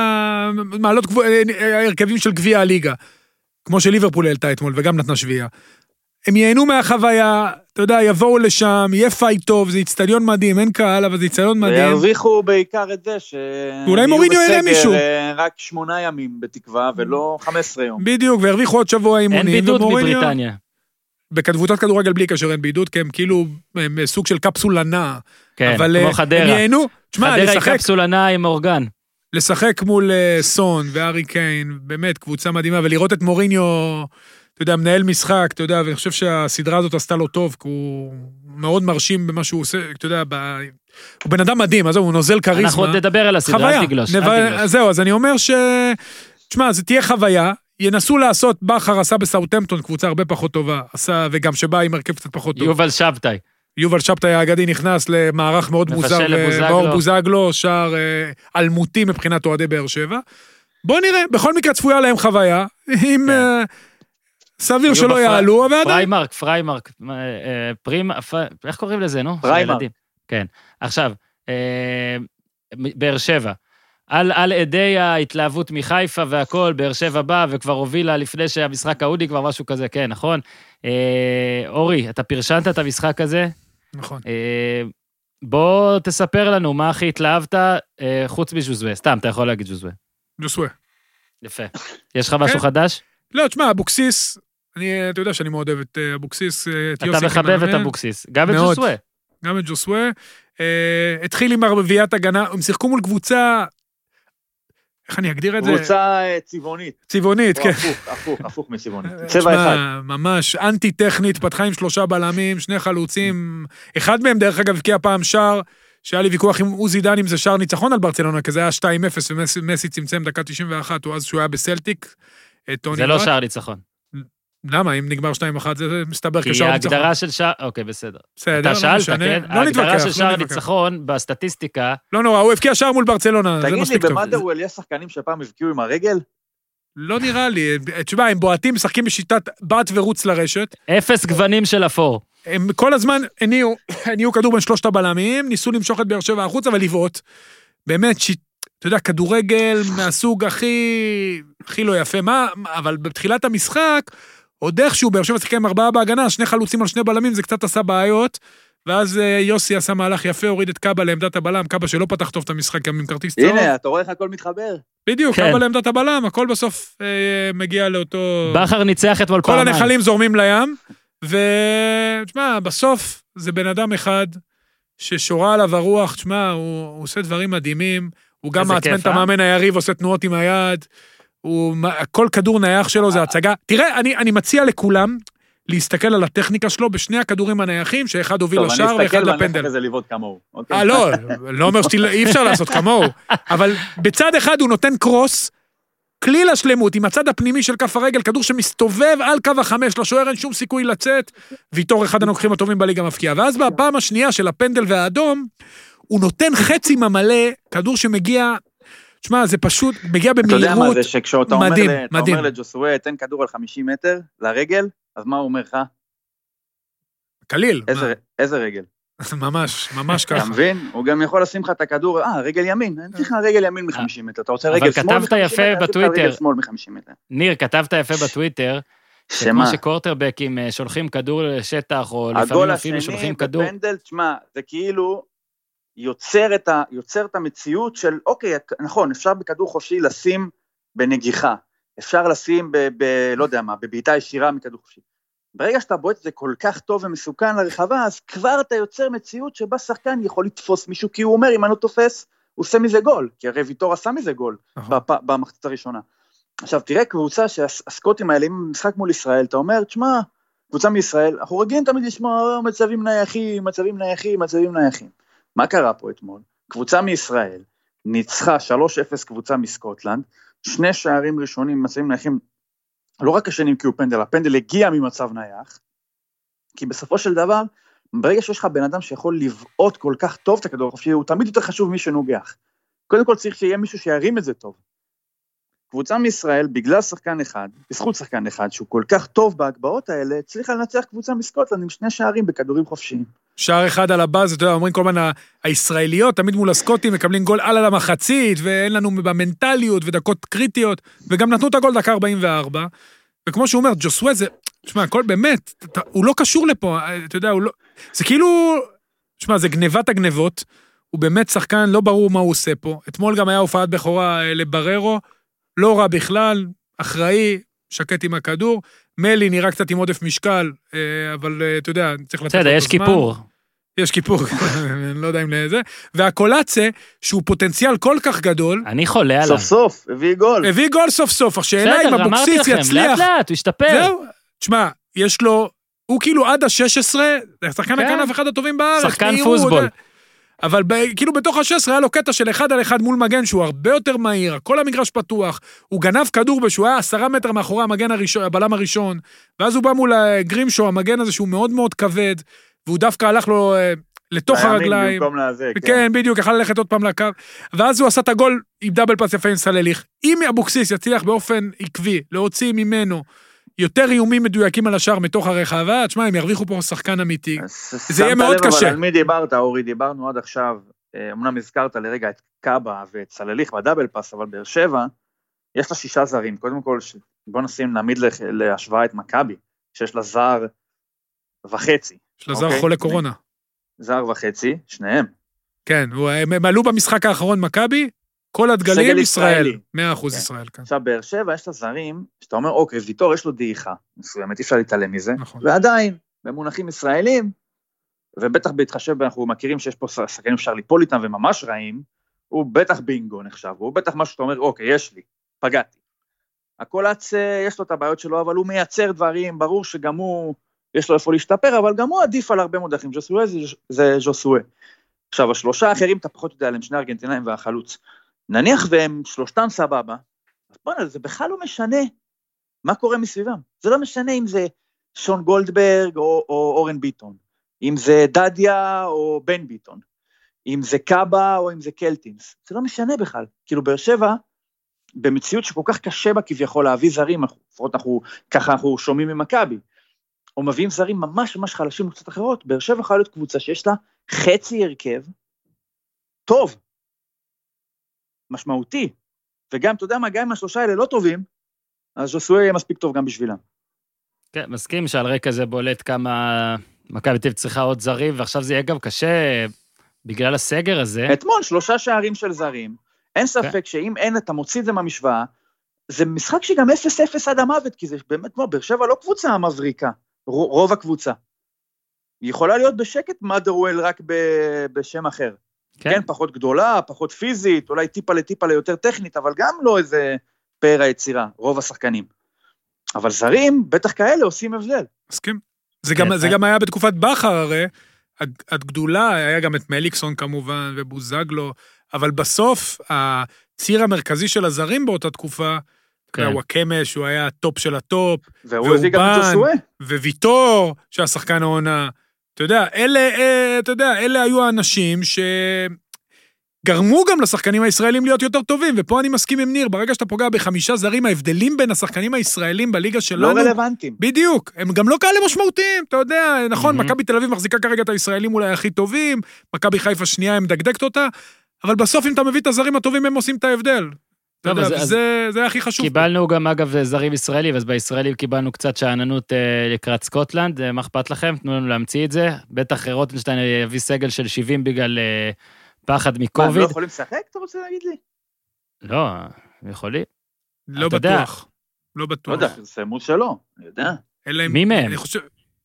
מעלות גבו- אה, הרכבים של גביע הליגה. כמו שליברפול העלתה אתמול, וגם נתנה שביעייה. הם ייהנו מהחוויה, אתה יודע, יבואו לשם, יהיה fight טוב, זה איצטדיון מדהים, אין קהל, אבל זה איצטדיון מדהים. וירוויחו בעיקר את זה ש... יהיו מוריניו יראה מישהו. אה, רק שמונה ימים בתקווה, ולא 15 יום. בדיוק, והרוויחו עוד שבוע אין אימונים. בידוד ומוריניו- בבריטניה. בקבוצת כדורגל בלי קשר אין בידוד, כי הם כאילו הם סוג של קפסולה נעה. כן, אבל כמו אה, חדרה. הם ייהנו. תשמע, חדרה היא לשחק קפסולה נעה עם אורגן. לשחק מול אה, סון וארי קיין, באמת, קבוצה מדהימה, ולראות את מוריניו, אתה יודע, מנהל משחק, אתה יודע, ואני חושב שהסדרה הזאת עשתה לו טוב, כי הוא מאוד מרשים במה שהוא עושה, אתה יודע, ב... הוא בן אדם מדהים, עזוב, הוא נוזל כריזמה. אנחנו עוד נדבר על הסדרה, חוויה. אל תגלוש, נב- אל תגלוש. זהו, אז אני אומר ש... תשמע, זה תהיה חוויה, ינסו לעשות, בכר עשה בסאוטהמפטון קבוצה הרבה פחות טובה, עשה, וגם שבאה עם הרכב קצת פחות טוב. יובל שבתאי. יובל שבתאי האגדי נכנס למערך מאוד מוזר, לבוזגלו. מאור בוזגלו, שער אה, אלמותי מבחינת אוהדי באר שבע. בוא נראה, בכל מקרה צפויה להם חוויה, אם. אה, סביר שלא בפר- יעלו, אבל עדיין. פריימרק, פריימרק, אה, אה, פרימ, פ- איך קוראים לזה, נו? פריימרק. כן. עכשיו, אה, באר שבע. על, על עדי ההתלהבות מחיפה והכל, באר שבע באה וכבר הובילה לפני שהמשחק ההודי כבר משהו כזה, כן, נכון? אה, אורי, אתה פרשנת את המשחק הזה, נכון. אה, בוא תספר לנו מה הכי התלהבת, אה, חוץ מז'וזווה. סתם, אתה יכול להגיד ז'וזווה. ג'וסואה. יפה. יש לך משהו כן. חדש? לא, תשמע, אבוקסיס, אני, אתה יודע שאני מאוד אוהב את אה, אבוקסיס, אה, את יוסי אתה מחבב את אבוקסיס, גם את. ז'וזווה. גם את ג'וסואה. אה, התחיל עם הרביעיית הגנה, הם שיחקו מול קבוצה... איך אני אגדיר את זה? קבוצה אה, צבעונית. צבעונית, או כן. הפוך, הפוך, הפוך מצבעונית. אה, צבע אחד. ממש אנטי-טכנית, פתחה עם שלושה בלמים, שני חלוצים. אחד מהם, דרך אגב, הבקיע פעם שער, שהיה לי ויכוח עם עוזי דן אם זה שער ניצחון על ברצלונה, כי זה היה 2-0 ומסי צמצם דקה 91, הוא אז שהוא היה בסלטיק. אה, זה לא. שער ניצחון. למה? אם נגמר 2-1 זה זה מסתבר כי כשער ניצחון. ההגדרה של שער... אוקיי, בסדר. בסדר, אתה לא שאלת, משנה. כן? לא ההגדרה נתווכח, של לא שער נתווכח. ניצחון בסטטיסטיקה, לא נורא, הוא הבקיע שער מול ברצלונה, זה תגיד לי, מספיק טוב. במאדרוול יש שחקנים שפעם הבקיעו עם הרגל? לא נראה לי. תשמע, הם בועטים, משחקים בשיטת בת ורוץ לרשת. אפס גוונים של אפור. הם כל הזמן הניעו, *clears throat* הניעו כדור בין שלושת הבלמים, ניסו למשוך את באר שבע החוצה ולבעוט. באמת, ש... אתה יודע, כדורגל מהסוג הכי, הכי לא יפה, מה, אבל בתחילת המשחק, עוד איכשהו, באר שבע שיחקה עם ארבעה בהגנה, שני חלוצים על שני בלמים, זה קצת עשה בעיות. ואז אה, יוסי עשה מהלך יפה, הוריד את קאבה לעמדת הבלם, קאבה שלא פתח טוב את המשחק גם עם כרטיס צהוב. הנה, אתה רואה איך הכל מתחבר. בדיוק, כן. קאבה לעמדת הבלם, הכל בסוף אה, מגיע לאותו... בכר ניצח אתמול כל פעמיים. הנחלים זורמים לים, ותשמע, בסוף זה בן אדם אחד ששורה עליו הרוח, תשמע, הוא, הוא עושה דברים מדהימים, הוא גם מעצבן את אה? המאמן היריב, עושה תנועות עם היד, הוא, כל כדור נייח שלו זה הצגה. תראה, אני, אני מציע לכולם להסתכל על הטכניקה שלו בשני הכדורים הנייחים, שאחד הוביל טוב, אני לשער אסתכל ואחד ואני לפנדל. אחרי זה לבעוט כמוהו. אוקיי? אה, לא, לא אומר שאי אפשר לעשות כמוהו, אבל בצד אחד הוא נותן קרוס, כליל השלמות, עם הצד הפנימי של כף הרגל, כדור שמסתובב על קו החמש, לשוער אין שום סיכוי לצאת, ויטור אחד הנוקחים הטובים בליגה מפקיע. ואז בפעם השנייה של הפנדל והאדום, הוא נותן חצי מהמלא, כדור שמגיע, תשמע, זה פשוט, מגיע אתה יודע מה במהירות. זה שכשאתה אומר מדהים, ל- אתה מדהים. אומר לג'וסווה, תן כדור על 50 מטר לרגל, אז מה הוא אומר לך? קליל, איזה- איזה רגל? *laughs* ממש, ממש *laughs* אתה ככה. מבין? הוא גם יכול לשים לך את הכדור, אה, רגל ימין, אני צריך לך רגל ימין מ-50 מטר. אתה רוצה אבל רגל שמאל כתבת מ-50 יפה מטר? אני אשים לך בטוויטר. רגל שמאל מ-50 מטר. ניר, כתבת יפה בטוויטר, *laughs* שכמו שמה? שקורטרבקים אה, שולחים כדור לשטח, או הגול לפעמים אפילו השני שולחים כדור... בפנדל, תשמע, זה כאילו יוצר את, ה, יוצר את המציאות של, אוקיי, נכון, אפשר בכדור חופשי לשים בנגיחה, אפשר לשים ב... ב לא יודע מה, בבעיטה ישירה מכדור חופשי. ברגע שאתה בועט את זה כל כך טוב ומסוכן לרחבה, אז כבר אתה יוצר מציאות שבה שחקן יכול לתפוס מישהו, כי הוא אומר, אם אני לא תופס, הוא עושה מזה גול, כי הרי ויטור עשה מזה גול נכון. במחצית הראשונה. עכשיו, תראה קבוצה שהסקוטים האלה, אם משחק מול ישראל, אתה אומר, תשמע, קבוצה מישראל, אנחנו רגילים תמיד לשמוע "אה, מצבים נייחים, מצבים נייחים, מצבים נייחים. מה קרה פה אתמול? קבוצה מישראל ניצחה 3-0 קבוצה מסקוטלנד, שני שערים ראשונים במצבים נייחים, לא רק השנים כי הוא פנדל, הפנדל הגיע ממצב נייח, כי בסופו של דבר, ברגע שיש לך בן אדם שיכול לבעוט כל כך טוב את הכדור החופשי, הוא תמיד יותר חשוב ממי שנוגח. קודם כל צריך שיהיה מישהו שירים את זה טוב. קבוצה מישראל, בגלל שחקן אחד, בזכות שחקן אחד, שהוא כל כך טוב בהגבהות האלה, הצליחה לנצח קבוצה מסקוטלנד עם שני שערים בכדורים חופשיים. שער אחד על הבאז, אתה יודע, אומרים כל הזמן, הישראליות תמיד מול הסקוטים מקבלים גול על המחצית, ואין לנו במנטליות ודקות קריטיות, וגם נתנו את הגול דקה 44, וכמו שהוא אומר, ג'וסווה זה, תשמע, הכל באמת, אתה, הוא לא קשור לפה, אתה יודע, הוא לא, זה כאילו, תשמע, זה גנבת הגנבות, הוא באמת שחקן, לא ברור מה הוא עושה פה. אתמול גם היה הופעת בכורה אה, לבררו, לא רע בכלל, אחראי, שקט עם הכדור. מלי נראה קצת עם עודף משקל, אה, אבל אה, אתה יודע, צריך לתת לו את בסדר. יש כיפור. יש כיפור, *laughs* אני לא יודע אם לזה. והקולאצה, שהוא פוטנציאל כל כך גדול, אני חולה עליו. סוף סוף, הביא גול. הביא גול סוף סוף. השאלה אם בסדר, אמרתי אבוקסיס לכם, יצליח. לאט לאט, הוא ישתפר. זהו, תשמע, יש לו, הוא כאילו עד ה-16, שחקן כן. הכנף אחד הטובים בארץ. שחקן פוסבול. אבל ב, כאילו בתוך ה-16 היה לו קטע של אחד על אחד מול מגן שהוא הרבה יותר מהיר, כל המגרש פתוח, הוא גנב כדור בשהוא היה עשרה מטר מאחורי המגן הראשון, הבלם הראשון, ואז הוא בא מול אה, גרימשו, המגן הזה שהוא מאוד מאוד כבד, והוא דווקא הלך לו אה, לתוך הרגליים. לזה, כן. כן, בדיוק, יכל ללכת עוד פעם לקו. ואז הוא עשה את הגול עם דאבל פאס יפה עם סלליך. אם אבוקסיס יצליח באופן עקבי להוציא ממנו יותר איומים מדויקים על השער מתוך הרחבה, תשמע, הם ירוויחו פה שחקן אמיתי. זה יהיה שמת מאוד לב, קשה. אבל על מי דיברת, אורי? דיברנו עד עכשיו, אה, אמנם הזכרת לרגע את קאבה ואת סלליך בדאבל פאס, אבל באר שבע, יש לה שישה זרים. קודם כל, בוא נשים, נעמיד להשוואה את מכבי, שיש לה זר וחצי. יש לו זר אוקיי. חולה קורונה. זר וחצי, שניהם. כן, הם עלו במשחק האחרון מכבי, כל הדגלים ישראל. ישראלי. 100% כן. ישראל, כן. עכשיו, באר שבע יש לה זרים, שאתה אומר, אוקיי, ויטור יש לו דעיכה מסוימת, אי אפשר להתעלם מזה, נכון. ועדיין, במונחים ישראלים, ובטח בהתחשב, אנחנו מכירים שיש פה שחקנים שאפשר ליפול איתם וממש רעים, הוא בטח בינגו נחשב, הוא בטח משהו שאתה אומר, אוקיי, יש לי, פגעתי. הקולץ, יש לו את הבעיות שלו, אבל הוא מייצר דברים, ברור שגם הוא, יש לו איפה להשתפר, אבל גם הוא עדיף על הרבה מאוד אחרים. ז'וסואה זה, זה ז'וסואה. עכשיו, השלושה האחרים, אתה פחות יודע עליהם, שני ארגנטינאים והחלוץ. נניח והם שלושתם סבבה, אז בוא'נה, זה בכלל לא משנה מה קורה מסביבם. זה לא משנה אם זה שון גולדברג או, או אורן ביטון, אם זה דדיה או בן ביטון, אם זה קאבה או אם זה קלטינס, זה לא משנה בכלל. כאילו, באר שבע, במציאות שכל כך קשה בה כביכול להביא זרים, לפחות אנחנו, ככה אנחנו שומעים ממכבי, או מביאים זרים ממש ממש חלשים מקצת אחרות, באר שבע יכולה להיות קבוצה שיש לה חצי הרכב טוב, משמעותי, וגם, אתה יודע מה, גם אם השלושה האלה לא טובים, אז ז'וסוי יהיה מספיק טוב גם בשבילם. כן, מסכים שעל רקע זה בולט כמה מכבי תל צריכה עוד זרים, ועכשיו זה יהיה גם קשה בגלל הסגר הזה. אתמול שלושה שערים של זרים, אין ספק כן. שאם אין, אתה מוציא את זה מהמשוואה, זה משחק שגם 0-0 עד המוות, כי זה באמת כמו, באר שבע לא קבוצה מבריקה, רוב הקבוצה. היא יכולה להיות בשקט מאדרוול רק ב, בשם אחר. כן. כן, פחות גדולה, פחות פיזית, אולי טיפה לטיפה ליותר טכנית, אבל גם לא איזה פאר היצירה, רוב השחקנים. אבל זרים, בטח כאלה, עושים הבדל. מסכים. זה, כן, גם, זה גם היה בתקופת בכר הרי, הגדולה, היה גם את מליקסון כמובן, ובוזגלו, אבל בסוף, הציר המרכזי של הזרים באותה תקופה, כן. נוואקמה, שהוא היה הטופ של הטופ, והוא הביא גם את ג'וסואה. וויטור, שהיה שחקן העונה. אתה יודע, אלה, אה, אתה יודע, אלה היו האנשים שגרמו גם לשחקנים הישראלים להיות יותר טובים, ופה אני מסכים עם ניר, ברגע שאתה פוגע בחמישה זרים, ההבדלים בין השחקנים הישראלים בליגה שלנו... לא רלוונטיים. בדיוק, הם גם לא כאלה משמעותיים, אתה יודע, נכון, mm-hmm. מכבי תל אביב מחזיקה כרגע את הישראלים אולי הכי טובים, מכבי חיפה שנייה, הם מדקדקת אותה, אבל בסוף אם אתה מביא את הזרים הטובים, הם עושים את ההבדל. אתה יודע, זה, זה הכי חשוב. קיבלנו גם, אגב, זרים ישראלים, אז בישראלים קיבלנו קצת שאננות אה, לקראת סקוטלנד, אה, מה אכפת לכם? תנו לנו להמציא את זה. בטח רוטנשטיין יביא סגל של 70 בגלל אה, פחד מקוביד. מה, הם לא יכולים לשחק, אתה רוצה להגיד לי? לא, הם יכולים. לא בטוח. לא בטוח. לא יודע, פרסמו שלא, אני יודע. מי מהם?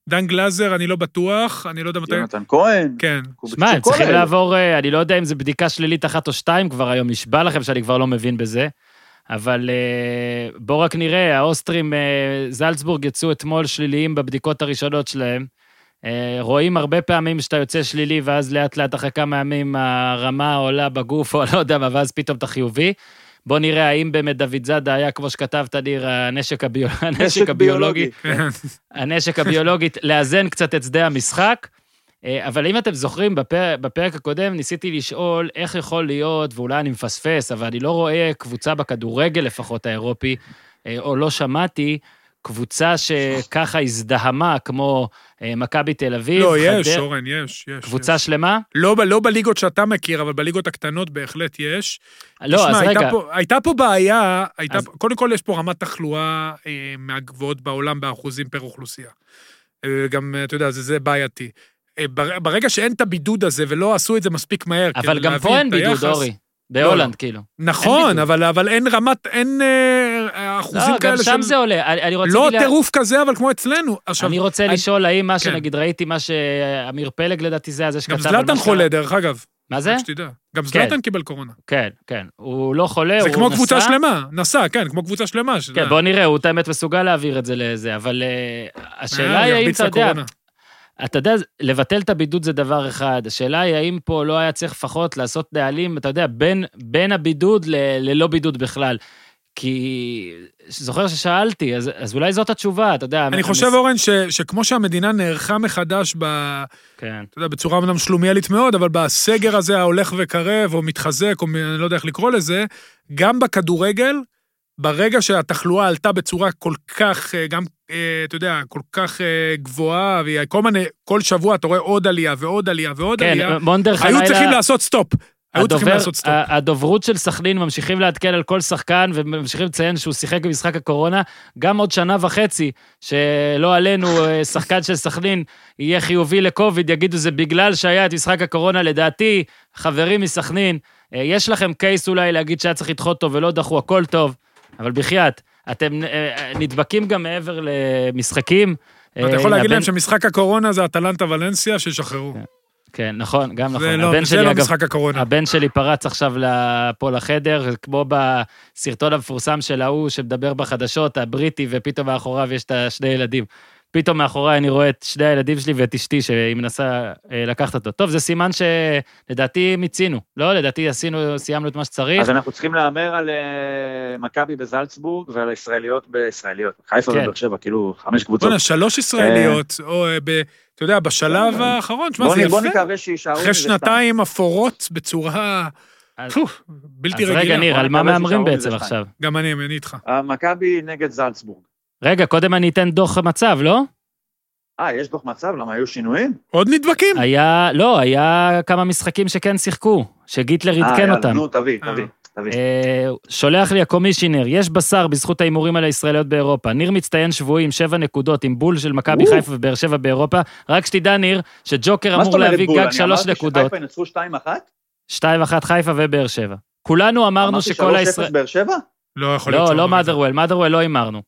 דן גלאזר, אני לא בטוח, אני לא יודע מתי... יונתן כהן. כן. שמע, הם צריכים לעבור, אה, אני לא יודע אם זה בדיקה שלילית אחת או שתיים כבר היום, נשבע לכם שאני כבר לא מבין בזה. אבל אה, בואו רק נראה, האוסטרים, אה, זלצבורג יצאו אתמול שליליים בבדיקות הראשונות שלהם. רואים הרבה פעמים שאתה יוצא שלילי, ואז לאט לאט אחרי כמה ימים הרמה עולה בגוף, או לא יודע מה, ואז פתאום אתה חיובי. בוא נראה האם באמת דוד זאדה היה, כמו שכתבת, ניר, הנשק, הביול... *laughs* הנשק הביולוגי, *laughs* הנשק הביולוגי, לאזן קצת את שדה המשחק. אה, אבל אם אתם זוכרים, בפר... בפרק הקודם ניסיתי לשאול איך יכול להיות, ואולי אני מפספס, אבל אני לא רואה קבוצה בכדורגל לפחות האירופי, אה, או לא שמעתי, קבוצה שככה הזדהמה, כמו אה, מכבי תל אביב. לא, חדר... יש, אורן, יש, יש. קבוצה יש. שלמה? לא, לא בליגות שאתה מכיר, אבל בליגות הקטנות בהחלט יש. לא, תשמע, אז הייתה רגע. פה, הייתה פה בעיה, הייתה, אז... קודם כל יש פה רמת תחלואה אה, מהגבוהות בעולם באחוזים פר אוכלוסייה. אה, גם, אתה יודע, זה, זה בעייתי. אה, ברגע שאין את הבידוד הזה ולא עשו את זה מספיק מהר, אבל גם פה אין בידוד, אורי. בהולנד, לא, לא. כאילו. נכון, אבל, אבל אין רמת, אין אה, אחוזים לא, כאלה של... לא, גם שם זה עולה. אני רוצה... לא לה... טירוף כזה, אבל כמו אצלנו. עכשיו, אני רוצה אני... לשאול, האם מה כן. שנגיד ראיתי, מה שאמיר פלג לדעתי זה, זה שכתב... גם זלאטן חולה, דרך אגב. מה זה? רק שתדע. גם כן. זלאטן קיבל קורונה. כן, כן. הוא לא חולה, הוא נסע. זה כמו קבוצה שלמה, נסע, כן, כמו קבוצה שלמה. כן, בוא נראה, הוא את האמת מסוגל להעביר את זה לזה, אבל uh, השאלה היא האם אתה יודע... אתה יודע, לבטל את הבידוד זה דבר אחד. השאלה היא האם פה לא היה צריך לפחות לעשות נהלים, אתה יודע, בין, בין הבידוד ל, ללא בידוד בכלל. כי זוכר ששאלתי, אז, אז אולי זאת התשובה, אתה יודע. אני חושב, המס... אורן, ש, שכמו שהמדינה נערכה מחדש, ב, כן. אתה יודע, בצורה אמנם שלומיאלית מאוד, אבל בסגר הזה ההולך וקרב, או מתחזק, או אני לא יודע איך לקרוא לזה, גם בכדורגל, ברגע שהתחלואה עלתה בצורה כל כך, אה, גם, אה, אתה יודע, כל כך אה, גבוהה, וכל מיני, כל שבוע אתה רואה עוד עלייה ועוד עלייה ועוד כן, עלייה, היו חנילה... צריכים לעשות stop. הדובר. הדוברות של סכנין ממשיכים לעדכן על כל שחקן וממשיכים לציין שהוא שיחק במשחק הקורונה, גם עוד שנה וחצי, שלא עלינו, שחקן של סכנין יהיה חיובי לקוביד, יגידו זה בגלל שהיה את משחק הקורונה, לדעתי, חברים מסכנין, יש לכם קייס אולי להגיד שהיה צריך לדחות אותו ולא דחו, הכל טוב. אבל בחייאת, אתם אה, נדבקים גם מעבר למשחקים. אתה יכול אה, להגיד להם שמשחק הקורונה זה אטלנטה ולנסיה, שישחררו. כן. נכון, גם נכון. לא- הבן זה שלי, לא אגב, משחק הקורונה. הבן שלי פרץ עכשיו פה לחדר, כמו בסרטון המפורסם של ההוא שמדבר בחדשות, הבריטי, ופתאום מאחוריו יש את השני ילדים. פתאום מאחוריי אני רואה את שני הילדים שלי ואת אשתי שהיא מנסה אה, לקחת אותו. טוב, זה סימן שלדעתי מיצינו. לא, לדעתי עשינו, סיימנו את מה שצריך. אז אנחנו צריכים להמר על אה, מכבי בזלצבורג ועל הישראליות בישראליות. חיפה כן. ובאר שבע, כאילו, חמש קבוצות. בוא'נה, שלוש ישראליות, או אה, ב... אתה יודע, בשלב אה, האחרון, תשמע, זה נ- בוא יפה. נקווה שיישארו אחרי. שנתיים אפורות בצורה... בלתי אז רגע, רגילה. ניר, על מה מהמרים בעצם עכשיו? גם אני, אני איתך. אה, מכבי נגד זלצבורג. רגע, קודם אני אתן דוח מצב, לא? אה, יש דוח מצב? למה היו שינויים? עוד נדבקים? היה, לא, היה כמה משחקים שכן שיחקו, שגיטלר אה, עדכן אותם. נו, תביא, אה. תביא, תביא. אה, שולח לי הקומישיונר, יש בשר בזכות ההימורים על הישראליות באירופה. ניר מצטיין שבועי עם שבע נקודות, עם בול של מכבי. חיפה ובאר שבע באירופה. רק שתדע, ניר, שג'וקר מה זאת אמור אומרת להביא בול? גג אני שלוש אמרתי נקודות. שחיפה ינצחו 2-1? שתיים אחת חיפה ובאר שבע. כולנו אמרנו אמרתי שכל 3-0 הישראל... באר שבע? לא יכול להיות. לא, לא. מאדרוול, מאדרוול לא הימרנו.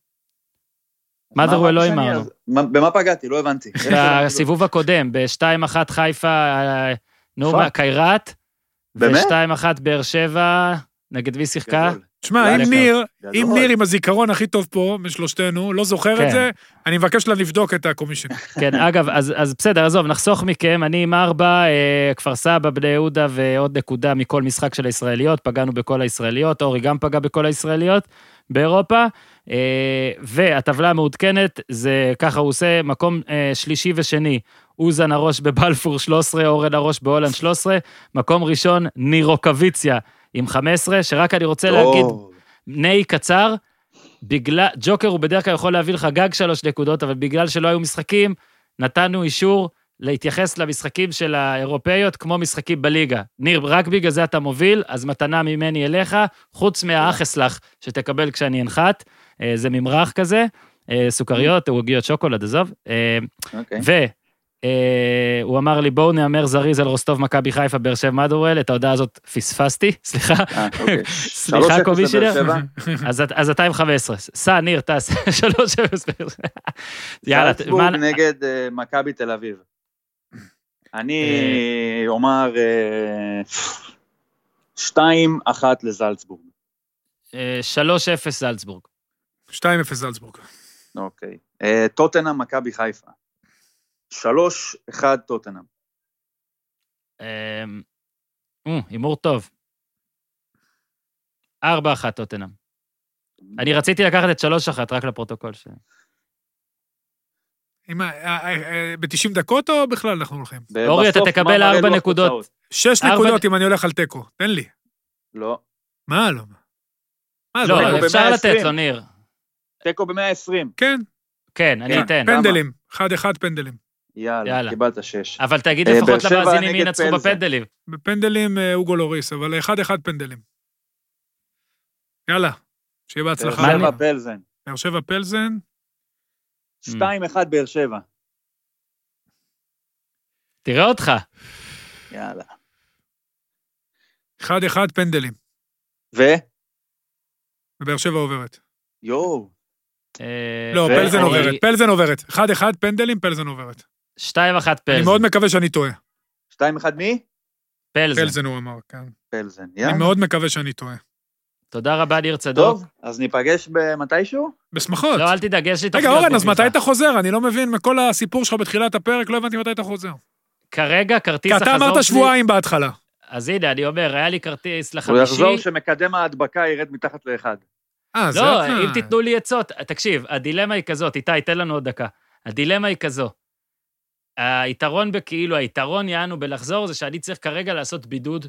מה לא שאני- הימרנו. אז- מה- במה פגעתי? לא הבנתי. *laughs* בסיבוב הקודם, ב-2-1 חיפה, אה, נו, פאק. מה, קיירת, באמת? ו-2-1 באר שבע, נגד מי שיחקה? תשמע, זה אם ניר. אם ניר עם הזיכרון הכי טוב פה, משלושתנו, לא זוכר כן. את זה, אני מבקש לה לבדוק את הקומישן. *laughs* כן, אגב, אז, אז בסדר, עזוב, נחסוך מכם, אני עם ארבע, אה, כפר סבא, בני יהודה ועוד נקודה מכל משחק של הישראליות, פגענו בכל הישראליות, אורי גם פגע בכל הישראליות באירופה, והטבלה המעודכנת, זה ככה הוא עושה, מקום אה, שלישי ושני, אוזן הראש בבלפור 13, אורן הראש בהולנד 13, מקום ראשון, נירוקוויציה עם 15, שרק אני רוצה להגיד. ניי קצר, בגלל, ג'וקר הוא בדרך כלל יכול להביא לך גג שלוש נקודות, אבל בגלל שלא היו משחקים, נתנו אישור להתייחס למשחקים של האירופאיות כמו משחקים בליגה. ניר, רק בגלל זה אתה מוביל, אז מתנה ממני אליך, חוץ מהאחסלח שתקבל כשאני אנחת, אה, זה ממרח כזה, אה, סוכריות, עוגיות שוקולד, עזוב. אה, אוקיי. והוא אמר לי, בואו נהמר זריז על רוסטוב מכבי חיפה, באר שבע מדורל, את ההודעה הזאת פספסתי, *laughs* סליחה. אה, אוקיי. *laughs* סליחה, 3-0 קומישיונר. לבאר שבע. *laughs* אז, את- אז אתה עם 15. סע, ניר, טס, 3-0. יאללה, מה... נגד אה, מכבי תל אביב. אני אה. אומר אה, 2-1 לזלצבורג. אה, 3-0 זלצבורג. 2-0 זלצבורג. אוקיי. אה, טוטנאם מכבי חיפה. 3-1 טוטנאם. אה, אה, הימור טוב. 4-1 טוטנאם. אני רציתי לקחת את 3-1, רק לפרוטוקול. ש- ב-90 דקות או בכלל אנחנו הולכים? אורי, אתה תקבל מה מראה ארבע לוח נקודות. תוצאות? שש ארבע- נקודות אם אני הולך על תיקו, תן לי. לא. מה לא? מה, לא, תיקו אפשר ב-120. לתת לו, ניר. תיקו ב-120. כן, כן, אני כן, אתן. פנדלים. 1-1 פנדלים. יאללה, יאללה. קיבלת 6. אבל תגיד אה, באר לפחות למאזינים מי ינצחו. בפנדלים. בפנדלים אה, אוגו לוריס, אבל 1-1 פנדלים. יאללה, שיהיה באר בהצלחה. מה שבע פלזן. באר שבע פלזן, 2-1 באר שבע. תראה אותך. יאללה. 1-1 פנדלים. ו? ובאר שבע עוברת. יואו. אה, לא, פלזן אני- עוברת, פלזן עוברת. 1-1 פנדלים, פלזן עוברת. 2-1 אני פלזן. מאוד מקווה שאני טועה. 2-1 מי? פלזן. פלזן הוא אמר, כן. פלזן. אני יאללה. מאוד מקווה שאני טועה. תודה רבה, ניר צדוק. טוב, אז ניפגש במתישהו? בשמחות. לא, אל תדאג, יש לי רגע, תוכניות אורן, אז. מתי אתה חוזר? אני לא מבין, מכל הסיפור שלך בתחילת הפרק, לא הבנתי מתי אתה חוזר. כרגע, כרטיס כי החזור אתה שלי... אמרת שבועיים בהתחלה. אז הנה, אני אומר, היה לי כרטיס הוא לחמישי. יחזור שמקדם ההדבקה ירד מתחת לאחד. אה, זה... לא, אתה- אם תיתנו לי עצות, תקשיב, הדילמה היא כזאת, איתי, תן לנו עוד דקה. הדילמה היא כזו. היתרון בכאילו, היתרון יענו בלחזור זה שאני צריך כרגע לעשות בידוד,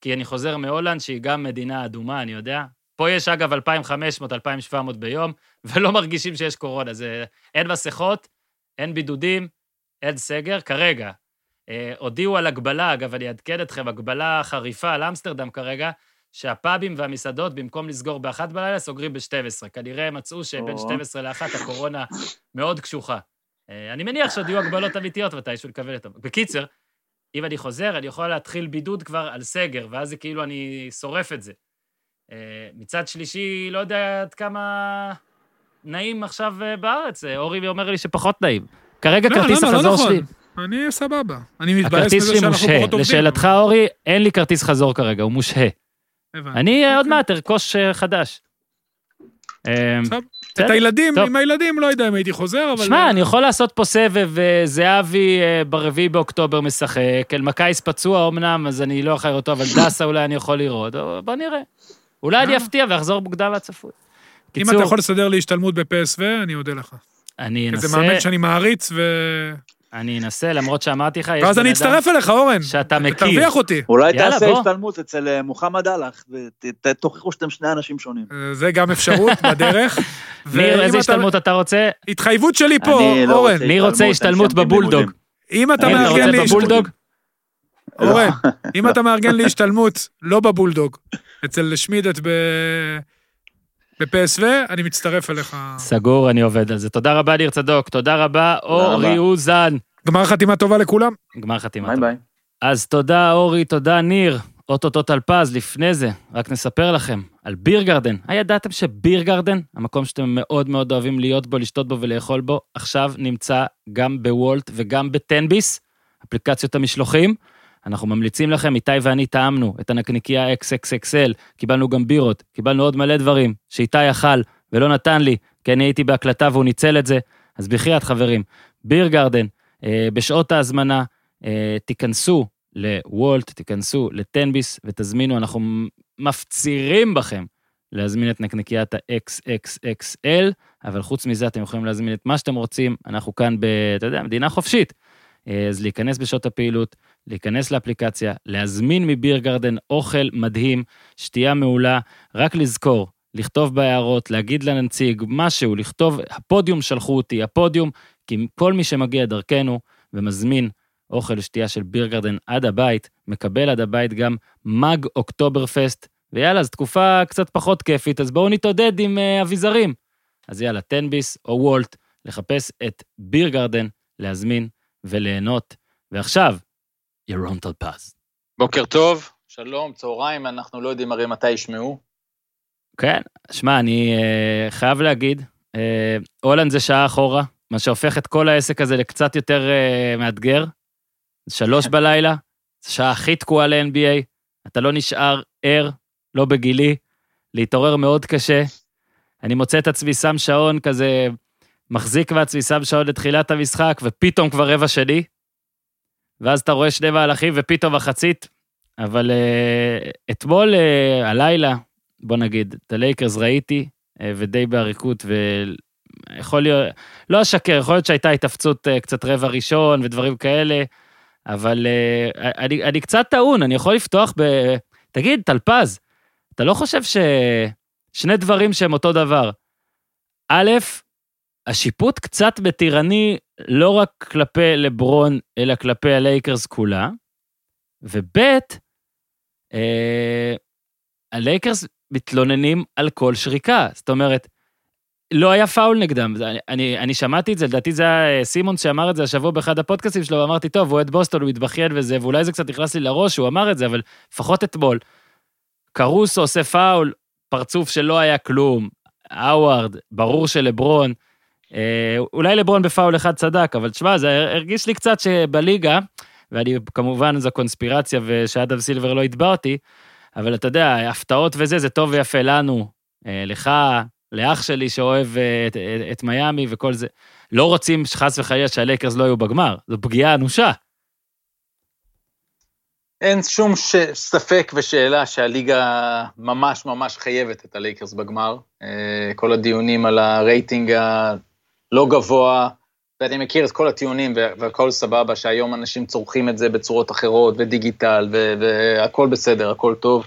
כי אני חוזר מהולנד, שהיא גם מדינה אדומה, אני יודע. פה יש אגב 2,500, 2,700 ביום, *laughs* ולא מרגישים שיש קורונה. זה אין מסכות, אין בידודים, אין סגר, כרגע. אה, הודיעו על הגבלה, אגב, אני אעדכן אתכם, הגבלה חריפה על אמסטרדם כרגע, שהפאבים והמסעדות, במקום לסגור ב-1 בלילה, סוגרים ב-12. כנראה הם מצאו שבין או. 12 ל-1 הקורונה מאוד קשוחה. אה, אני מניח שעוד יהיו הגבלות אמיתיות מתישהו לקבל אותן. בקיצר, אם אני חוזר, אני יכול להתחיל בידוד כבר על סגר, ואז זה כאילו אני שורף את זה. אה, מצד שלישי, לא יודע עד כמה נעים עכשיו אה, בארץ. אורי אומר לי שפחות נעים. כרגע לא, כרטיס? לא החזור נכון. שלי... אני סבבה. אני מתבאס הכרטיס מזה שלי שאנחנו מושהה. פחות עובדים. לשאלתך, אורי, אין לי כרטיס חזור כרגע, הוא מושהה. אני אה, עוד אוקיי. מעט ארכוש אה, חדש. אה. בסדר, את הילדים. עם הילדים, לא יודע אם הייתי חוזר, אבל... שמע, אני יכול לעשות פה סבב, אה, זהבי אה, ברביעי באוקטובר משחק, אלמקייס פצוע אמנם, אז אני לא לראות אותו, אבל *coughs* דסה אולי אני יכול לראות, או- בוא נראה. אולי אני. אפתיע ואחזור מוקדם מהצפוי. אם אתה יכול לסדר לי השתלמות בפסו, אני אודה לך. אני כי זה אנסה, מאמן שאני מעריץ, ו... אני אנסה, למרות שאמרתי לך, יש ואז בן אני אדם אצטרף אליך, אורן. שאתה מכיר. תרוויח אותי. אולי תעשה. השתלמות אצל אה, מוחמד אהלך, ותוכיחו שאתם שני אנשים שונים. אה, זה גם אפשרות *laughs* בדרך. ניר, איזה אתה- השתלמות אתה רוצה? התחייבות שלי פה, אני לא אורן. מי רוצה השתלמות אני בבולדוג? אם אתה מארגן לי... בבולדוג? אורן, אם אתה *laughs* מארגן לי השתלמות, לא בבולדוג, אצל שמידת ב... בפסו, אני מצטרף אליך. סגור, אני עובד על זה. תודה רבה, ניר צדוק. תודה רבה, אורי. אוזן. גמר חתימה טובה לכולם. גמר חתימה. ביי טובה. ביי. אז תודה, אורי, תודה, ניר. אוטוטו טלפז, לפני זה, רק נספר לכם על ביר גרדן. הידעתם שביר גרדן, המקום שאתם מאוד מאוד אוהבים להיות בו, לשתות בו ולאכול בו, עכשיו נמצא גם בוולט וגם בטנביס, אפליקציות המשלוחים. אנחנו ממליצים לכם, איתי ואני טעמנו את הנקניקייה XXXL, קיבלנו גם בירות, קיבלנו עוד מלא דברים שאיתי אכל ולא נתן לי, כי אני הייתי בהקלטה והוא ניצל את זה. אז בחייאת חברים, ביר גרדן, אה, בשעות ההזמנה, אה, תיכנסו לוולט, תיכנסו לטנביס ותזמינו, אנחנו מפצירים בכם להזמין את נקניקיית ה-XXXL, אבל חוץ מזה אתם יכולים להזמין את מה שאתם רוצים, אנחנו כאן ב... אתה יודע, מדינה חופשית. אה, אז להיכנס בשעות הפעילות, להיכנס לאפליקציה, להזמין מביר גרדן אוכל מדהים, שתייה מעולה, רק לזכור, לכתוב בהערות, להגיד לנציג משהו, לכתוב, הפודיום שלחו אותי, הפודיום, כי כל מי שמגיע דרכנו ומזמין אוכל ושתייה של ביר גרדן עד הבית, מקבל עד הבית גם מאג אוקטובר פסט, ויאללה, זו תקופה קצת פחות כיפית, אז בואו נתעודד עם uh, אביזרים. אז יאללה, טנביס או וולט, לחפש את ביר גרדן, להזמין וליהנות. ועכשיו, ירון טלפז. בוקר טוב, שלום, צהריים, אנחנו לא יודעים הרי מתי ישמעו. כן, שמע, אני uh, חייב להגיד, uh, הולנד זה שעה אחורה, מה שהופך את כל העסק הזה לקצת יותר uh, מאתגר. שלוש *laughs* בלילה, זו שעה הכי תקועה ל-NBA, אתה לא נשאר ער, לא בגילי, להתעורר מאוד קשה. אני מוצא את עצמי שם שעון כזה, מחזיק מעצמי שם שעון לתחילת המשחק, ופתאום כבר רבע שני, ואז אתה רואה שני מהלכים ופתאום מחצית. אבל uh, אתמול, uh, הלילה, בוא נגיד, את הלייקרס ראיתי, uh, ודי בעריקות, ויכול להיות, לא אשקר, יכול להיות שהייתה התאפצות uh, קצת רבע ראשון ודברים כאלה, אבל uh, אני, אני קצת טעון, אני יכול לפתוח ב... תגיד, טלפז, אתה לא חושב ששני דברים שהם אותו דבר. א', השיפוט קצת מתירני לא רק כלפי לברון, אלא כלפי הלייקרס כולה, וב', אה, הלייקרס מתלוננים על כל שריקה. זאת אומרת, לא היה פאול נגדם. אני, אני, אני שמעתי את זה, לדעתי זה היה אה, סימונס שאמר את זה השבוע באחד הפודקאסטים שלו, ואמרתי, טוב, הוא אוהד בוסטון, הוא מתבכיין וזה, ואולי זה קצת נכנס לי לראש, הוא אמר את זה, אבל לפחות אתמול. קרוסו עושה פאול, פרצוף שלא היה כלום, האווארד, ברור שלברון, אה, אולי לברון בפאול אחד צדק, אבל תשמע, זה הרגיש לי קצת שבליגה, ואני, כמובן, זו קונספירציה ושאדם סילבר לא יתבע אותי, אבל אתה יודע, הפתעות וזה, זה טוב ויפה לנו, אה, לך, לאח שלי שאוהב אה, את, את, את מיאמי וכל זה. לא רוצים חס וחלילה שהלייקרס לא יהיו בגמר, זו פגיעה אנושה. אין שום ש... ספק ושאלה שהליגה ממש ממש חייבת את הלייקרס בגמר. אה, כל הדיונים על הרייטינג הלא גבוה, ואני מכיר את כל הטיעונים והכל סבבה, שהיום אנשים צורכים את זה בצורות אחרות, ודיגיטל, והכל בסדר, הכל טוב.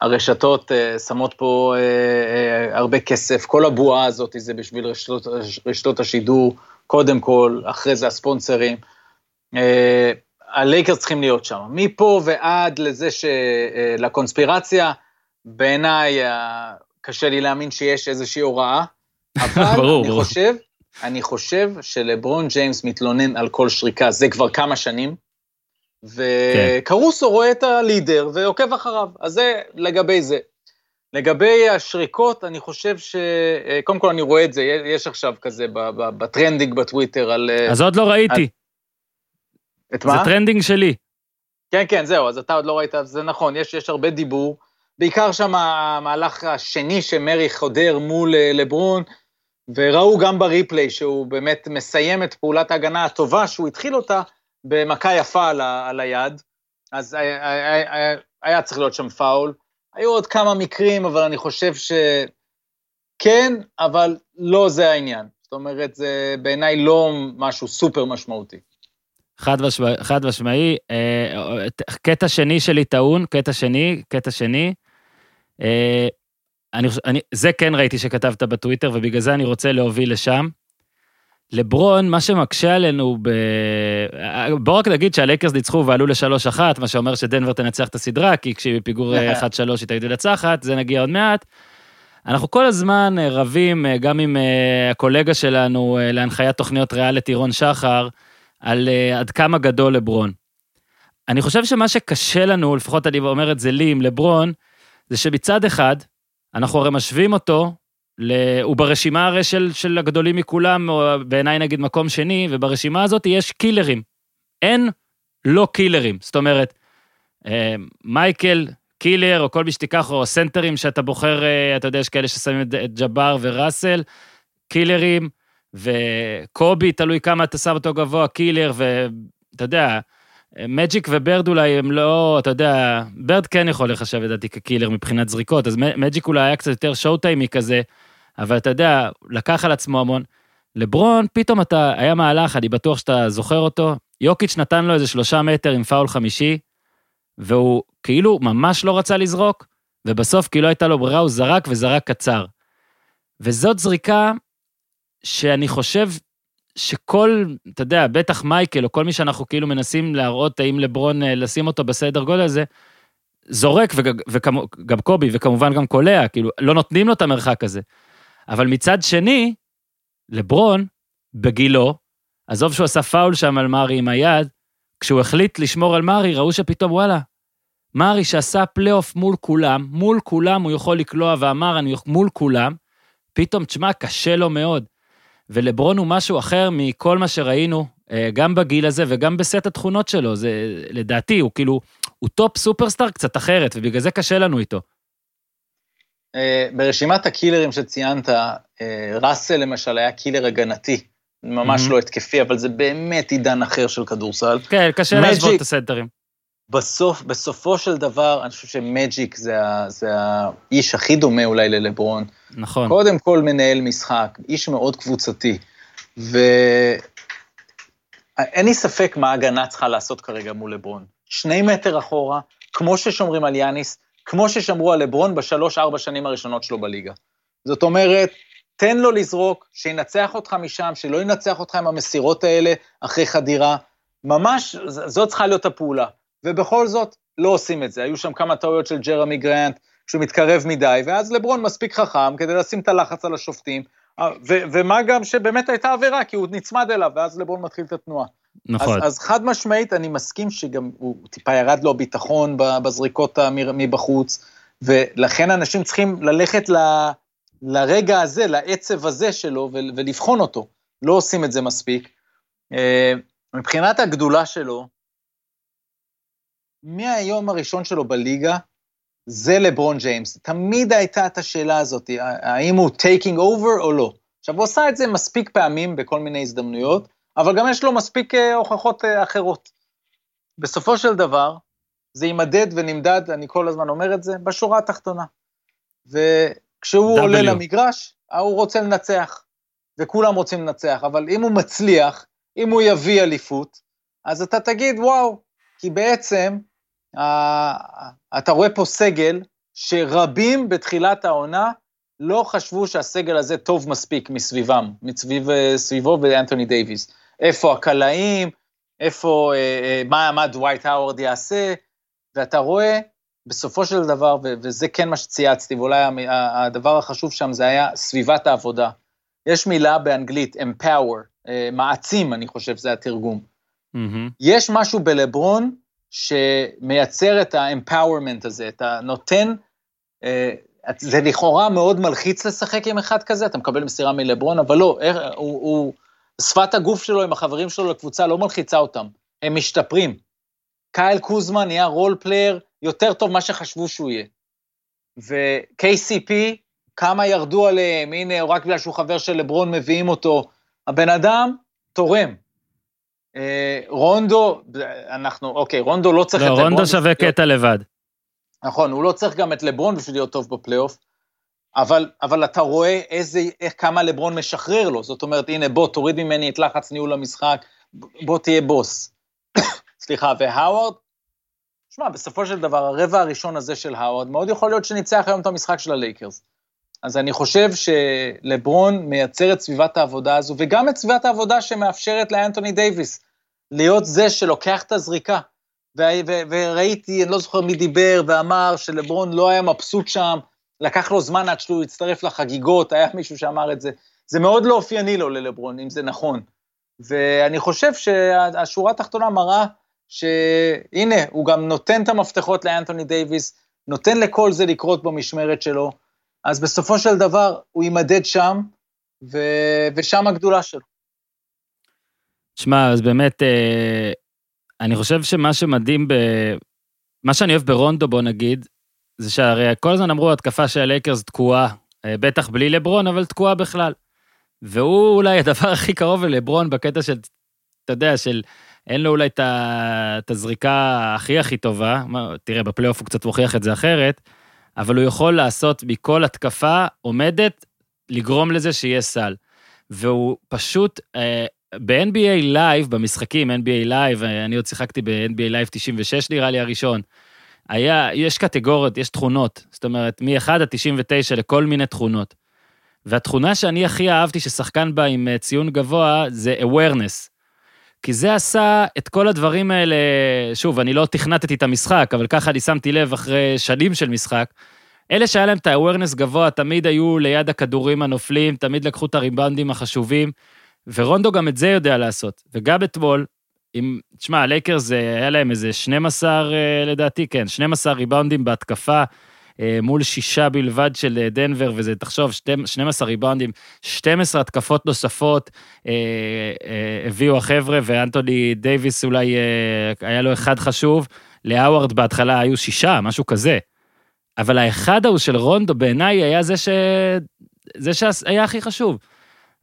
הרשתות uh, שמות פה uh, uh, הרבה כסף, כל הבועה הזאת זה בשביל רשתות, רשתות השידור, קודם כל, אחרי זה הספונסרים. Uh, הלייקרס צריכים להיות שם. מפה ועד לזה ש... Uh, לקונספירציה, בעיניי uh, קשה לי להאמין שיש איזושהי הוראה, *laughs* אבל ברור, אני ברור. חושב, אני חושב שלברון ג'יימס מתלונן על כל שריקה, זה כבר כמה שנים, וקרוסו רואה את הלידר ועוקב אחריו, אז זה לגבי זה. לגבי השריקות, אני חושב ש... קודם כל אני רואה את זה, יש עכשיו כזה ב trending בטוויטר על... אז עוד לא ראיתי. את זה מה? trending שלי. כן, כן, זהו, אז אתה עוד לא ראית, זה נכון, יש, יש הרבה דיבור. בעיקר שם המהלך השני שמארי חודר מול אה, לברון, וראו גם ב replay שהוא באמת מסיים את פעולת ההגנה הטובה שהוא התחיל אותה במכה יפה על, ה, על היד, אז היה, היה, היה, היה צריך להיות שם פאול. היו עוד כמה מקרים, אבל אני חושב שכן, אבל לא זה העניין. זאת אומרת, זה בעיניי לא משהו סופר משמעותי. חד, ושמע, חד משמעי. אה, קטע שני שלי טעון, קטע שני, קטע שני. אני, אני, זה כן ראיתי שכתבת בטוויטר, ובגלל זה אני רוצה להוביל לשם. לברון, מה שמקשה עלינו ב... בוא רק נגיד שהלייקרס ניצחו ועלו ל-3-1, מה שאומר שדנבר תנצח את הסדרה, כי כשהיא בפיגור אה, 1-3 היא תגיד לנצחת, זה נגיע עוד מעט. אנחנו כל הזמן אה, רבים, אה, גם עם הקולגה שלנו להנחיית תוכניות ריאליטי, רון שחר, על עד כמה גדול לברון. אני חושב שמה שקשה לנו, לפחות אני אומר את זה לי עם לברון, זה שמצד אחד, אנחנו הרי משווים אותו, ל... הוא ברשימה הרי של, של הגדולים מכולם, או בעיניי נגיד מקום שני, וברשימה הזאת יש קילרים. אין לא קילרים. זאת אומרת, אה, מייקל, killer, או כל מי שתיקח, או סנטרים שאתה בוחר, אה, אתה יודע, יש כאלה ששמים את, את ג'בר וראסל, קילרים, וקובי, תלוי כמה אתה שם אותו גבוה, killer, ואתה יודע, מג'יק ובירד אולי הם לא, אתה יודע, בירד כן יכול להיחשב לדעתי כ killer מבחינת זריקות, אז מג'יק אולי היה קצת יותר שואו טיימי כזה, אבל אתה יודע, לקח על עצמו המון. לברון, פתאום אתה, היה מהלך, אני בטוח שאתה זוכר אותו, יוקיץ' נתן לו איזה שלושה מטר עם פאול חמישי, והוא כאילו ממש לא רצה לזרוק, ובסוף כאילו הייתה לו ברירה, הוא זרק וזרק קצר. וזאת זריקה שאני חושב שכל, אתה יודע, בטח מייקל, או כל מי שאנחנו כאילו מנסים להראות האם לברון, אה, לשים אותו בסדר גודל הזה, זורק, וגם קובי, וכמובן גם קולע, כאילו, לא נותנים לו את המרחק הזה. אבל מצד שני, לברון, בגילו, עזוב שהוא עשה פאול שם על מארי עם היד, כשהוא החליט לשמור על מארי, ראו שפתאום, וואלה, מארי שעשה פלייאוף מול כולם, מול כולם הוא יכול לקלוע ואמר, אני מול כולם, פתאום, תשמע, קשה לו מאוד. ולברון הוא משהו אחר מכל מה שראינו, אה, גם בגיל הזה וגם בסט התכונות שלו. זה, לדעתי, הוא כאילו, הוא top superstar קצת אחרת, ובגלל זה קשה לנו איתו. אה, ברשימת הקילרים שציינת, אה, ראסל למשל היה קילר הגנתי, ממש Mhm. לא התקפי, אבל זה באמת עידן אחר של כדורסל. כן, קשה להשוות את הסנטרים. בסוף, בסופו של דבר, אני חושב שמג'יק זה, ה- זה האיש הכי דומה אולי ללברון. נכון. קודם כל מנהל משחק, איש מאוד קבוצתי, ואין לי ספק מה ההגנה צריכה לעשות כרגע מול לברון. שני מטר אחורה, כמו ששומרים על יאניס, כמו ששמרו על לברון בשלוש-ארבע שנים הראשונות שלו בליגה. זאת אומרת, תן לו לזרוק, שינצח אותך משם, שלא ינצח אותך עם המסירות האלה אחרי חדירה. ממש, זאת צריכה להיות הפעולה. ובכל זאת, לא עושים את זה. היו שם כמה טעויות של ג'רמי גרנט, שהוא מתקרב מדי, ואז לברון מספיק חכם כדי לשים את הלחץ על השופטים, אה, ו- ומה גם שבאמת הייתה עבירה, כי הוא נצמד אליו, ואז לברון מתחיל את התנועה. נכון. אז, אז חד משמעית, אני מסכים שגם הוא טיפה ירד לו הביטחון בזריקות מבחוץ, ולכן אנשים צריכים ללכת ל, לרגע הזה, לעצב הזה שלו, ול- ולבחון אותו. לא עושים את זה מספיק. אה, מבחינת הגדולה שלו, מהיום הראשון שלו בליגה, זה לברון ג'יימס. תמיד הייתה את השאלה הזאת, האם הוא taking over או לא. עכשיו, הוא עשה את זה מספיק פעמים בכל מיני הזדמנויות, אבל גם יש לו מספיק אה, הוכחות אה, אחרות. בסופו של דבר, זה יימדד ונמדד, אני כל הזמן אומר את זה, בשורה התחתונה. וכשהוא W. עולה למגרש, הוא רוצה לנצח, וכולם רוצים לנצח, אבל אם הוא מצליח, אם הוא יביא אליפות, אז אתה תגיד, וואו, כי בעצם אתה רואה פה סגל שרבים בתחילת העונה לא חשבו שהסגל הזה טוב מספיק מסביבם, מסביב אה, סביבו ואנתוני דייוויס. איפה הקלעים, איפה, אה, אה, מה, מה דווייט האוורד יעשה, ואתה רואה, בסופו של דבר, ו- וזה כן מה שצייצתי, ואולי הדבר החשוב שם זה היה סביבת העבודה. יש מילה באנגלית, empower, אה, מעצים, אני חושב, זה התרגום. מהמם. יש משהו בלברון שמייצר את ה-empowerment הזה, אתה נותן, אה, זה לכאורה מאוד מלחיץ לשחק עם אחד כזה, אתה מקבל מסירה מלברון, אבל לא, איך- הוא, הוא, שפת הגוף שלו עם החברים שלו לקבוצה לא מלחיצה אותם. הם משתפרים. קייל קוזמן נהיה role player יותר טוב ממה שחשבו שהוא יהיה. ו-KCP, כמה ירדו עליהם, הנה, רק בגלל שהוא חבר של לברון מביאים אותו. הבן אדם תורם. אה, רונדו, אנחנו, אוקיי, רונדו לא צריך לא, את לברון. רונדו שווה קטע לבד. נכון, הוא לא צריך גם את לברון בשביל להיות טוב בפלייאוף, אבל, אבל אתה רואה איזה, איך כמה לברון משחרר לו. זאת אומרת, הנה, בוא, תוריד ממני את לחץ ניהול המשחק, בוא תהיה בוס. *coughs* סליחה, והאווארד, שמע, בסופו של דבר, הרבע הראשון הזה של האווארד, מאוד יכול להיות שניצח היום את המשחק של הלייקרס. אז אני חושב שלברון מייצר את סביבת העבודה הזו, וגם את סביבת העבודה שמאפשרת לאנטוני דייוויס להיות זה שלוקח את הזריקה. וראיתי, אני לא זוכר מי דיבר ואמר שלברון לא היה מבסוט שם, לקח לו זמן עד שהוא הצטרף לחגיגות, היה מישהו שאמר את זה. זה מאוד לא אופייני לו ללברון, אם זה נכון. ואני חושב שהשורה התחתונה מראה שהנה, הוא גם נותן את המפתחות לאנטוני דייוויס, נותן לכל זה לקרות במשמרת שלו, אז בסופו של דבר הוא יימדד שם, ו... ושם הגדולה שלו. שמע, אז באמת, אה, אני חושב שמה שמדהים ב... מה שאני אוהב ברונדו, בוא נגיד, זה שהרי כל הזמן אמרו, התקפה של הלייקרס תקועה, אה, בטח בלי לברון, אבל תקועה בכלל. והוא אולי הדבר *laughs* הכי קרוב ללברון בקטע של, אתה יודע, של אין לו אולי את הזריקה הכי הכי טובה, תראה, בפלייאוף הוא קצת מוכיח את זה אחרת, אבל הוא יכול לעשות מכל התקפה עומדת, לגרום לזה שיהיה סל. והוא פשוט, אה, ב-NBA Live, במשחקים, NBA Live, אני עוד שיחקתי ב-NBA Live 96 נראה לי הראשון, היה, יש קטגוריות, יש תכונות, זאת אומרת, מ-1 עד 99 לכל מיני תכונות. והתכונה שאני הכי אהבתי ששחקן בה עם אה, ציון גבוה זה awareness. כי זה עשה את כל הדברים האלה, שוב, אני לא תכנתתי את המשחק, אבל ככה אני שמתי לב אחרי שנים של משחק. אלה שהיה להם את ה-awareness גבוה, תמיד היו ליד הכדורים הנופלים, תמיד לקחו את הריבנדים החשובים, ורונדו גם את זה יודע לעשות. וגם אתמול, אם, תשמע, הלייקרס היה להם איזה 12, אה, לדעתי, כן, 12 ריבאונדים בהתקפה, אה, מול שישה בלבד של אה, דנבר, וזה, תחשוב, 12 ריבאונדים, 12 התקפות נוספות אה, הביאו החבר'ה, ואנטוני דייוויס אולי היה לו אחד חשוב, לאווארד בהתחלה היו שישה, משהו כזה. אבל האחד ההוא של רונדו בעיניי היה זה, ש... זה שהיה הכי חשוב.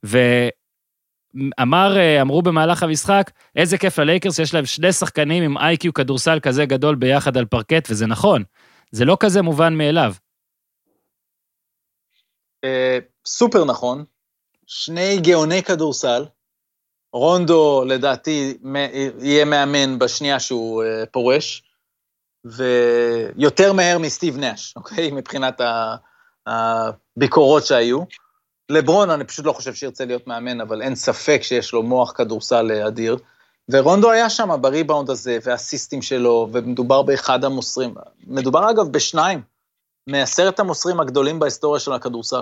ואמר, אמרו במהלך המשחק, איזה כיף ללייקרס, יש להם שני שחקנים עם IQ כדורסל כזה גדול ביחד על פרקט, וזה נכון. זה לא כזה מובן מאליו. אה, סופר נכון, שני גאוני כדורסל, רונדו לדעתי יהיה מאמן בשנייה שהוא אה, פורש, ויותר מהר מסטיב נאש, *laughs* אוקיי? מבחינת הביקורות שהיו. לברון, אני פשוט לא חושב שירצה להיות מאמן, אבל אין ספק שיש לו מוח כדורסל אה, אדיר. ורונדו היה שם בריבאונד הזה, והסיסטים שלו, ומדובר באחד המוסרים. מדובר אגב בשניים, מעשרת המוסרים הגדולים בהיסטוריה של הכדורסל.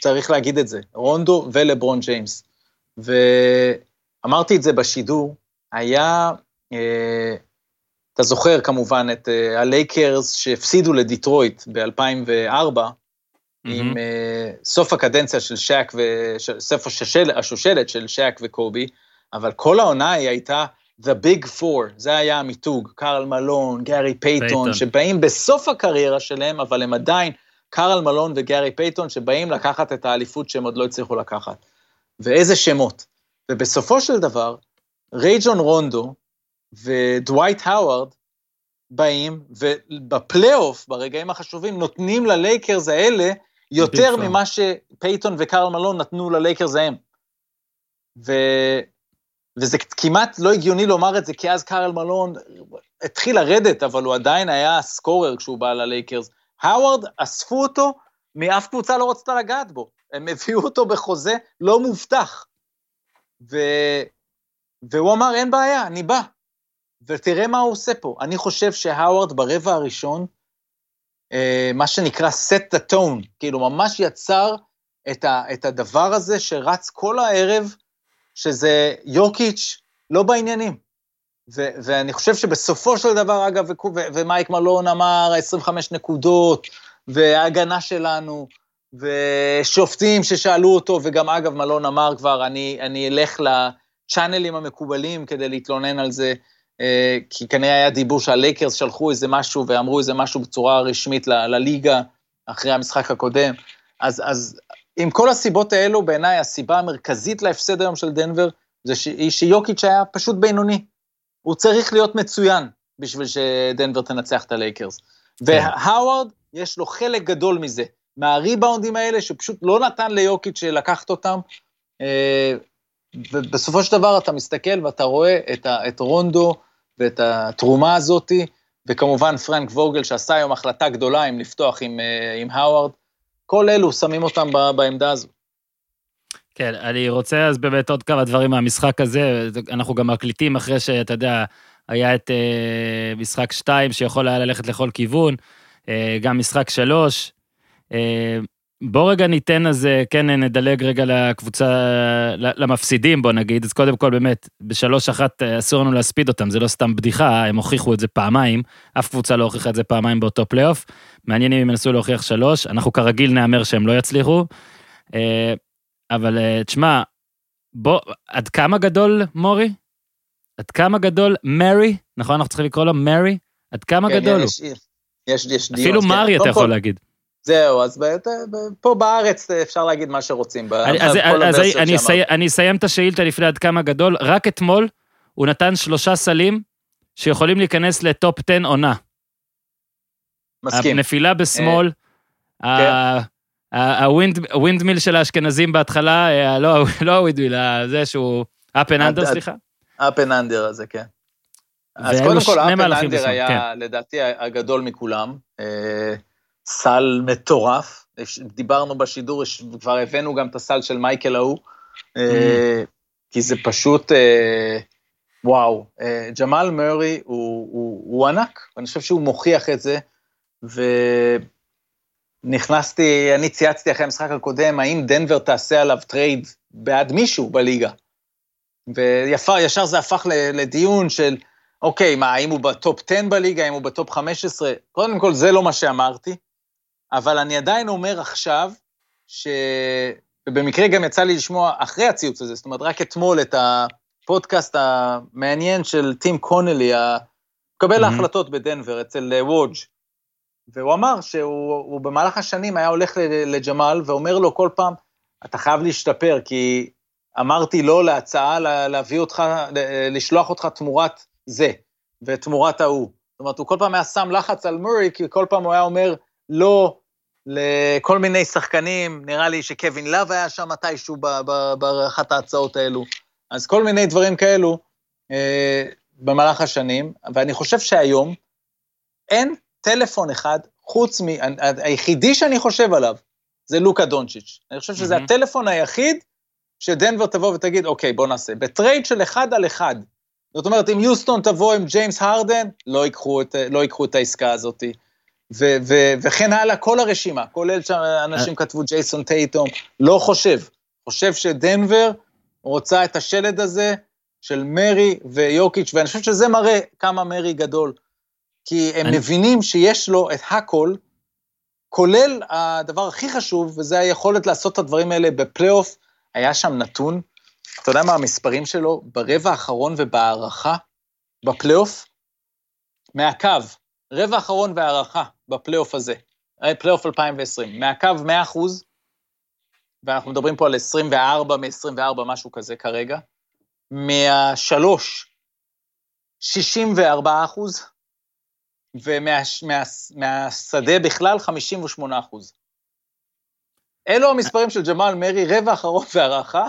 צריך להגיד את זה, רונדו ולברון ג'יימס. ואמרתי את זה בשידור, היה, אה, אתה זוכר כמובן את אה, הלייקרס שהפסידו לדיטרויט ב-2004, mm-hmm. עם אה, סוף הקדנציה של שאק, סוף השושלת של שאק וקובי, אבל כל העונה היא הייתה The Big Four, זה היה המיתוג, קארל מלון, גארי פייטון, שבאים בסוף הקריירה שלהם, אבל הם עדיין קארל מלון וגארי פייטון, שבאים לקחת את האליפות שהם עוד לא הצליחו לקחת. ואיזה שמות. ובסופו של דבר, רייג'ון רונדו ודווייט האווארד באים, ובפלייאוף, ברגעים החשובים, נותנים ללייקרס האלה יותר ממה שפייטון וקארל מלון נתנו ללייקרס ההם. ו... וזה כמעט לא הגיוני לומר את זה, כי אז קארל מלון התחיל לרדת, אבל הוא עדיין היה סקורר כשהוא בא ללייקרס. האווארד, אספו אותו, מאף קבוצה לא רצתה לגעת בו. הם הביאו אותו בחוזה לא מובטח. ו... והוא אמר, אין בעיה, אני בא. ותראה מה הוא עושה פה. אני חושב שהאווארד ברבע הראשון, אה, מה שנקרא set the tone, כאילו ממש יצר את, ה, את הדבר הזה שרץ כל הערב, שזה יוקיץ' לא בעניינים. ו- ואני חושב שבסופו של דבר, אגב, ו- ו- ומייק מלון אמר 25 נקודות, וההגנה שלנו, ושופטים ששאלו אותו, וגם אגב, מלון אמר כבר, אני, אני אלך לצ'אנלים המקובלים כדי להתלונן על זה. אה, כי כנראה היה דיבור שהלייקרס שלחו איזה משהו ואמרו איזה משהו בצורה רשמית לליגה אחרי המשחק הקודם. אז, אז עם כל הסיבות האלו, בעיניי הסיבה המרכזית להפסד היום של דנבר, זה ש... שיוקיץ' היה פשוט בינוני. הוא צריך להיות מצוין בשביל שדנבר תנצח את הלייקרס. כן. והאווארד, יש לו חלק גדול מזה, מהריבאונדים האלה, שפשוט לא נתן ליוקיץ' לקחת אותם. אה, ובסופו של דבר אתה מסתכל ואתה רואה את, ה, את רונדו ואת התרומה הזאתי, וכמובן פרנק ווגל שעשה היום החלטה גדולה אם לפתוח עם, אה, עם האווארד, כל אלו שמים אותם בעמדה הזו. כן, אני רוצה אז באמת עוד כמה דברים מהמשחק הזה, אנחנו גם מקליטים אחרי שאתה יודע, היה את uh, משחק 2 שיכול היה ללכת לכל כיוון, uh, גם משחק 3. Uh, בוא רגע ניתן אז, כן, נדלג רגע לקבוצה, למפסידים, בוא נגיד. אז קודם כל, באמת, בשלוש אחת אסור לנו להספיד אותם, זה לא סתם בדיחה, הם הוכיחו את זה פעמיים, אף קבוצה לא הוכיחה את זה פעמיים באותו פלייאוף. מעניין אם הם ינסו להוכיח שלוש, אנחנו כרגיל נהמר שהם לא יצליחו. אבל תשמע, בוא, עד כמה גדול מורי? עד כמה גדול מרי? נכון, אנחנו צריכים לקרוא לו מרי? עד כמה כן, גדול יש, הוא? יש, יש דיון. אפילו מרי כן. אתה יכול להגיד. זהו, אז פה בארץ אפשר להגיד מה שרוצים. אז, אז אני, אסי, אני אסיים את השאילתה לפני עד כמה גדול. רק אתמול הוא נתן שלושה סלים שיכולים להיכנס לטופ 10 עונה. מסכים. הנפילה בשמאל, כן. ה windmill של האשכנזים בהתחלה, אה, לא, *laughs* לא ה windmill, זה שהוא up and under, סליחה. up and under הזה, כן. אז קודם כל, up and under היה כן. לדעתי הגדול מכולם. אה, סל מטורף, דיברנו בשידור, כבר הבאנו גם את הסל של מייקל ההוא, אה, mm. כי זה פשוט, וואו, ג'מאל מרי הוא, הוא, הוא ענק, ואני חושב שהוא מוכיח את זה, ו... נכנסתי, אני צייצתי אחרי המשחק הקודם, האם דנבר תעשה עליו טרייד בעד מישהו בליגה. וישר זה הפך לדיון של, אוקיי, מה, האם הוא בטופ 10 בליגה, האם הוא בטופ 15? קודם כל, זה לא מה שאמרתי, אבל אני עדיין אומר עכשיו, ש... ובמקרה גם יצא לי לשמוע אחרי הציוץ הזה, זאת אומרת, רק אתמול את הפודקאסט המעניין של טים קונלי, מקבל mm-hmm. ההחלטות בדנבר, אצל וודג', והוא אמר שהוא במהלך השנים היה הולך לג'מאל ואומר לו כל פעם, אתה חייב להשתפר, כי אמרתי לא להצעה להביא אותך, לשלוח אותך תמורת זה, ותמורת ההוא. זאת אומרת, הוא כל פעם היה שם לחץ על מורי, כי כל פעם הוא היה אומר לא לכל מיני שחקנים, נראה לי שקווין לאב היה שם מתישהו באחת ההצעות האלו. אז כל מיני דברים כאלו אה, במהלך השנים, ואני חושב שהיום אין טלפון אחד, חוץ מ... היחידי שאני חושב עליו, זה לוקה דונצ'יץ'. אני חושב שזה mm-hmm. הטלפון היחיד שדנבר תבוא ותגיד, אוקיי, בוא נעשה. בטרייד של אחד על אחד. זאת אומרת, אם יוסטון תבוא עם ג'יימס הרדן, לא ייקחו את, לא ייקחו את העסקה הזאת. ו- ו- וכן הלאה, כל הרשימה, כולל שאנשים אה. כתבו ג'ייסון טייטום, לא חושב. חושב שדנבר רוצה את השלד הזה של מרי ויוקיץ', ואני חושב שזה מראה כמה מרי גדול. כי הם אני... מבינים שיש לו את הכל, כולל הדבר הכי חשוב, וזה היכולת לעשות את הדברים האלה בפלייאוף. היה שם נתון, אתה יודע מה המספרים שלו? ברבע האחרון ובהערכה, בפלייאוף, מהקו, רבע האחרון והארכה בפלייאוף הזה, אה, פלייאוף 2020, מהקו 100 אחוז, ואנחנו מדברים פה על 24 מ-24, משהו כזה כרגע, מהשלוש, 64 אחוז, ומהשדה ומה, בכלל 58 אחוז. אלו המספרים של ג'מאל מרי, רבע אחרון והארכה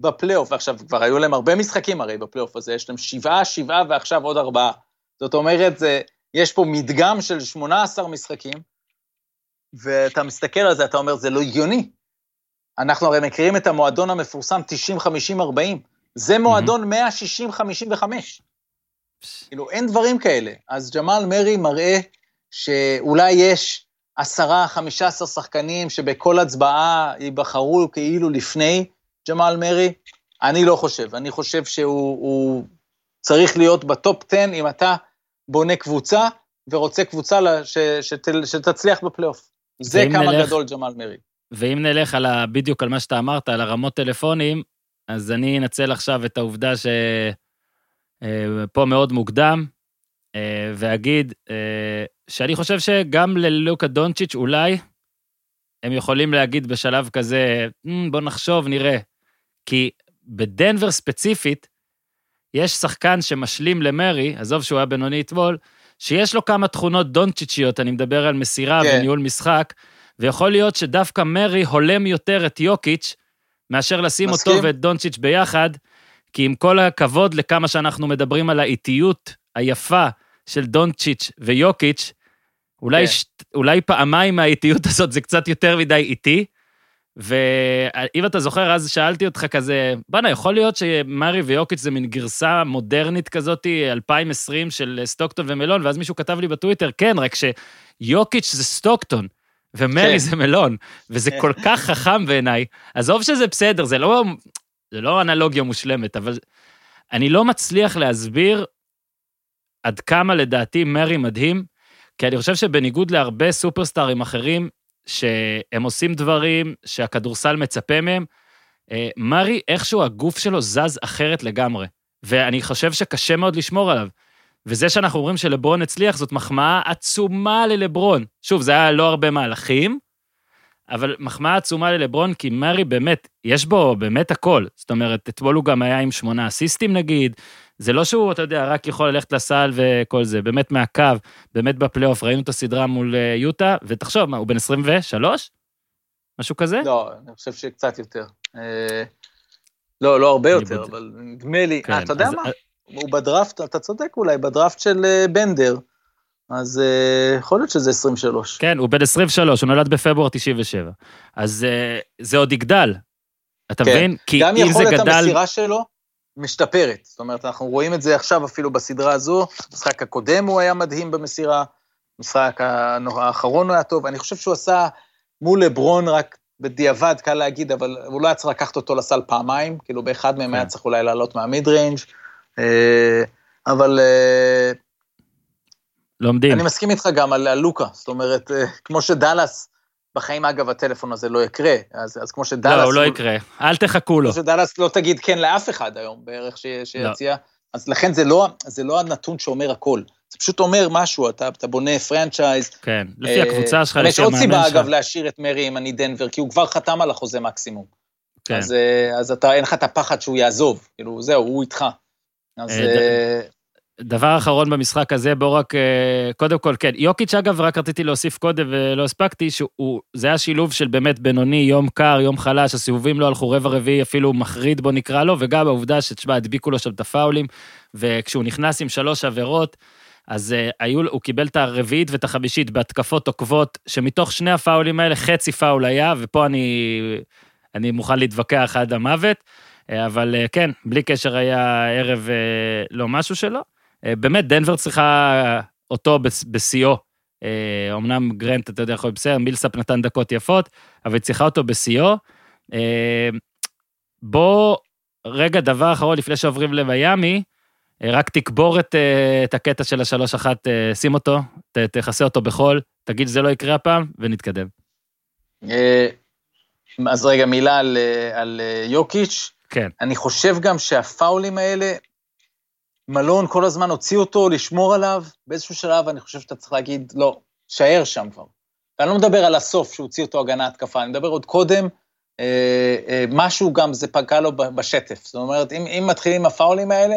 בפלייאוף, ועכשיו כבר היו להם הרבה משחקים הרי בפלייאוף הזה, יש להם שבעה, שבעה ועכשיו עוד ארבעה. זאת אומרת, זה, יש פה מדגם של 18 משחקים, ואתה מסתכל על זה, אתה אומר, זה לא הגיוני. אנחנו הרי מכירים את המועדון המפורסם 90-50-40, זה מועדון mm-hmm. 160-55. כאילו, אין דברים כאלה. אז ג'מאל מרי מראה שאולי יש עשרה, חמישה עשר שחקנים שבכל הצבעה ייבחרו כאילו לפני ג'מאל מרי. אני לא חושב, אני חושב שהוא צריך להיות בטופ 10 אם אתה בונה קבוצה ורוצה קבוצה ש, שת, שתצליח בפלייאוף. זה כמה נלך, גדול ג'מאל מרי. ואם נלך על ה, בדיוק על מה שאתה אמרת, על הרמות טלפונים, אז אני אנצל עכשיו את העובדה ש... אה, מאוד מוקדם, אה, ואגיד אה, שאני חושב שגם ללוקה דונצ'יץ' אולי הם יכולים להגיד בשלב כזה, "מ, בוא נחשוב, נראה. כי בדנבר ספציפית, יש שחקן שמשלים למרי, עזוב שהוא היה בינוני אתמול, שיש לו כמה תכונות דונצ'יצ'יות, אני מדבר על מסירה כן. וניהול משחק, ויכול להיות שדווקא מרי הולם יותר את יוקיץ', מאשר לשים מסכים. אותו ואת דונצ'יץ' ביחד, כי עם כל הכבוד לכמה שאנחנו מדברים על האיטיות היפה של דונצ'יץ' ויוקיץ', אולי, כן. ש... אולי פעמיים מהאיטיות הזאת זה קצת יותר מדי איטי. ואם אתה זוכר, אז שאלתי אותך כזה, בואנה, יכול להיות שמרי ויוקיץ' זה מין גרסה מודרנית כזאת, 2020 של סטוקטון ומלון, ואז מישהו כתב לי בטוויטר, כן, רק שיוקיץ' זה סטוקטון, ומרי כן. זה מלון, וזה כל *laughs* כך חכם בעיניי. עזוב שזה בסדר, זה לא, זה לא אנלוגיה מושלמת, אבל אני לא מצליח להסביר עד כמה לדעתי מרי מדהים, כי אני חושב שבניגוד להרבה סופרסטארים אחרים, שהם עושים דברים שהכדורסל מצפה מהם, אה, מרי, איכשהו הגוף שלו זז אחרת לגמרי. ואני חושב שקשה מאוד לשמור עליו. וזה שאנחנו אומרים שלברון הצליח, זאת מחמאה עצומה ללברון. שוב, זה היה לא הרבה מהלכים, אבל מחמאה עצומה ללברון, כי מרי באמת, יש בו באמת הכל. זאת אומרת, אתמול הוא גם היה עם שמונה אסיסטים נגיד, זה לא שהוא, אתה יודע, רק יכול ללכת לסל וכל זה, באמת מהקו, באמת בפלייאוף, ראינו את הסדרה מול אה, יוטה, ותחשוב, מה, הוא בן 23? משהו כזה? לא, אני חושב שקצת יותר. אה, לא, לא הרבה יותר. אבל נדמה לי, כן, אה, אתה יודע אז- מה? הוא בדראפט, אתה צודק אולי, בדראפט של בנדר, אז אה, יכול להיות שזה 23. כן, הוא בן 23, הוא נולד בפברואר 97. אז אה, זה עוד יגדל, אתה כן. מבין? כי גם אם זה יכולת גדל... המסירה שלו משתפרת. זאת אומרת, אנחנו רואים את זה עכשיו אפילו בסדרה הזו. במשחק הקודם הוא היה מדהים במסירה, המשחק האחרון הוא היה טוב. אני חושב שהוא עשה מול לברון רק בדיעבד, קל להגיד, אבל הוא לא היה צריך לקחת אותו לסל פעמיים, כאילו באחד מהם כן. היה צריך אולי לעלות מהמיד ריינג'. אה, אבל אה, לומדים. אני מסכים איתך גם על, על לוקה, זאת אומרת, אה, כמו שדאלאס, בחיים אגב הטלפון הזה לא יקרה, אז, אז כמו שדאלאס... לא, הוא לא יקרה. אל תחכו לו. שדאלאס לא תגיד כן לאף אחד היום בערך ש- לא. שיציע, אז לכן זה לא, זה לא הנתון שאומר הכל, זה פשוט אומר משהו, אתה, אתה בונה franchise. כן, לפי הקבוצה שלך, אבל יש לפי עוד המאמן סיבה, שלך. אגב, להשאיר את מרי אם אני דנבר, כי הוא כבר חתם על החוזה מקסימום. כן. אז, אה, אז אתה, אין לך את הפחד שהוא יעזוב, כאילו, זהו, הוא איתך. אז... אה, אה, דבר אחרון במשחק הזה, בוא רק, אה, קודם כל, כן, יוקיץ' אגב, רק רציתי להוסיף קודם ולא הספקתי, שהוא, זה היה שילוב של באמת בינוני, יום קר, יום חלש, הסיבובים לא הלכו רבע רביעי, אפילו מחריד בוא נקרא לו, וגם העובדה שתשמע, הדביקו לו שם את הפאולים, וכשהוא נכנס עם שלוש עבירות, אז uh, היו, הוא קיבל את הרביעית ואת החמישית בהתקפות עוקבות, שמתוך שני הפאולים האלה חצי פאול היה, ופה אני, אני מוכן להתווכח עד המוות, אה, אבל אה, כן, בלי קשר היה ערב אה, לא משהו שלו. אה, באמת, דנבר צריכה אותו בשיאו. אה, אמנם גרנט, אתה יודע, יכול בסדר, מילסאפ נתן דקות יפות, אבל היא צריכה אותו בשיאו. אה, בוא, רגע, דבר אחרון לפני שעוברים למיאמי, רק תקבור את, את הקטע של השלוש אחת, שים אותו, ת, תכסה אותו בחול, תגיד שזה לא יקרה הפעם, ונתקדם. אז רגע, מילה על, על יוקיץ'. כן. אני חושב גם שהפאולים האלה, מלון כל הזמן הוציא אותו לשמור עליו, באיזשהו שלב אני חושב שאתה צריך להגיד, לא, שער שם כבר. ואני לא מדבר על הסוף שהוציא אותו הגנה התקפה, אני מדבר עוד קודם, אה, אה, משהו גם זה פגע לו בשטף. זאת אומרת, אם, אם מתחילים הפאולים האלה,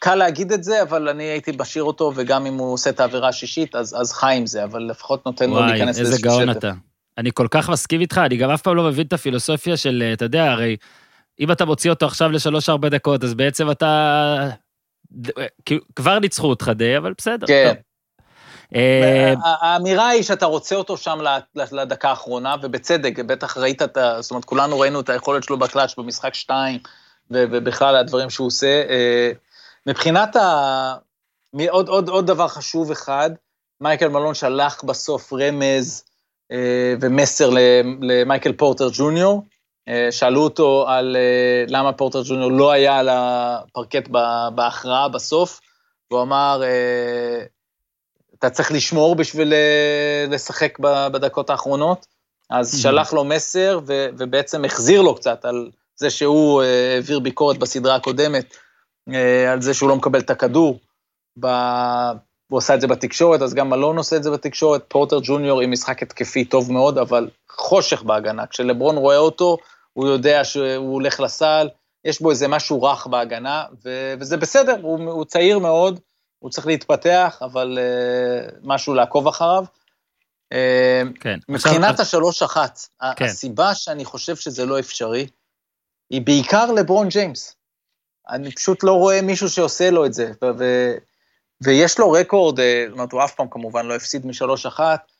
קל להגיד את זה, אבל אני הייתי משאיר אותו, וגם אם הוא עושה את העבירה השישית, אז, אז חי עם זה, אבל לפחות נותן לו וואי, להיכנס איזה לאיזשהו גאון שטף. אתה. אני כל כך מסכים איתך, אני גם אף פעם לא מבין את הפילוסופיה של, אה, אתה יודע, הרי אם אתה מוציא אותו עכשיו לשלוש-ארבע דקות, אז בעצם אתה... אה, כאילו, כבר ניצחו אותך די, אבל בסדר. כן. טוב. אה, האמירה היא שאתה רוצה אותו שם ל- ל- לדקה האחרונה, ובצדק, בטח ראית את ה... זאת אומרת, כולנו ראינו את היכולת שלו בקלאץ' במשחק 2, ו- ובכלל הדברים שהוא עושה. אה, מבחינת ה... מ- עוד, עוד, עוד דבר חשוב אחד, מייקל מלון שלח בסוף רמז אה, ומסר למייקל פורטר ג'וניור. אה, שאלו אותו על אה, למה פורטר ג'וניור לא היה על הפרקט בהכרעה בסוף, והוא אמר, אה, אתה צריך לשמור בשביל לשחק בדקות האחרונות. אז Mhm. שלח לו מסר, ו- ובעצם החזיר לו קצת על זה שהוא העביר ביקורת בסדרה הקודמת, על זה שהוא לא מקבל את הכדור. ב... הוא עשה את זה בתקשורת, אז גם מלון עושה את זה בתקשורת. פורטר ג'וניור עם משחק התקפי טוב מאוד, אבל חושך בהגנה. כשלברון רואה אותו, הוא יודע שהוא הולך לסל, יש בו איזה משהו רך בהגנה, ו... וזה בסדר, הוא, הוא צעיר מאוד, הוא צריך להתפתח, אבל uh, משהו לעקוב אחריו. Uh, כן. מבחינת. השלוש אחת, כן. הסיבה שאני חושב שזה לא אפשרי, היא בעיקר לברון ג'יימס. אני פשוט לא רואה מישהו שעושה לו את זה, ו... ו... ויש לו רקורד, אה, זאת אומרת, הוא אף פעם כמובן לא הפסיד משלוש אחת,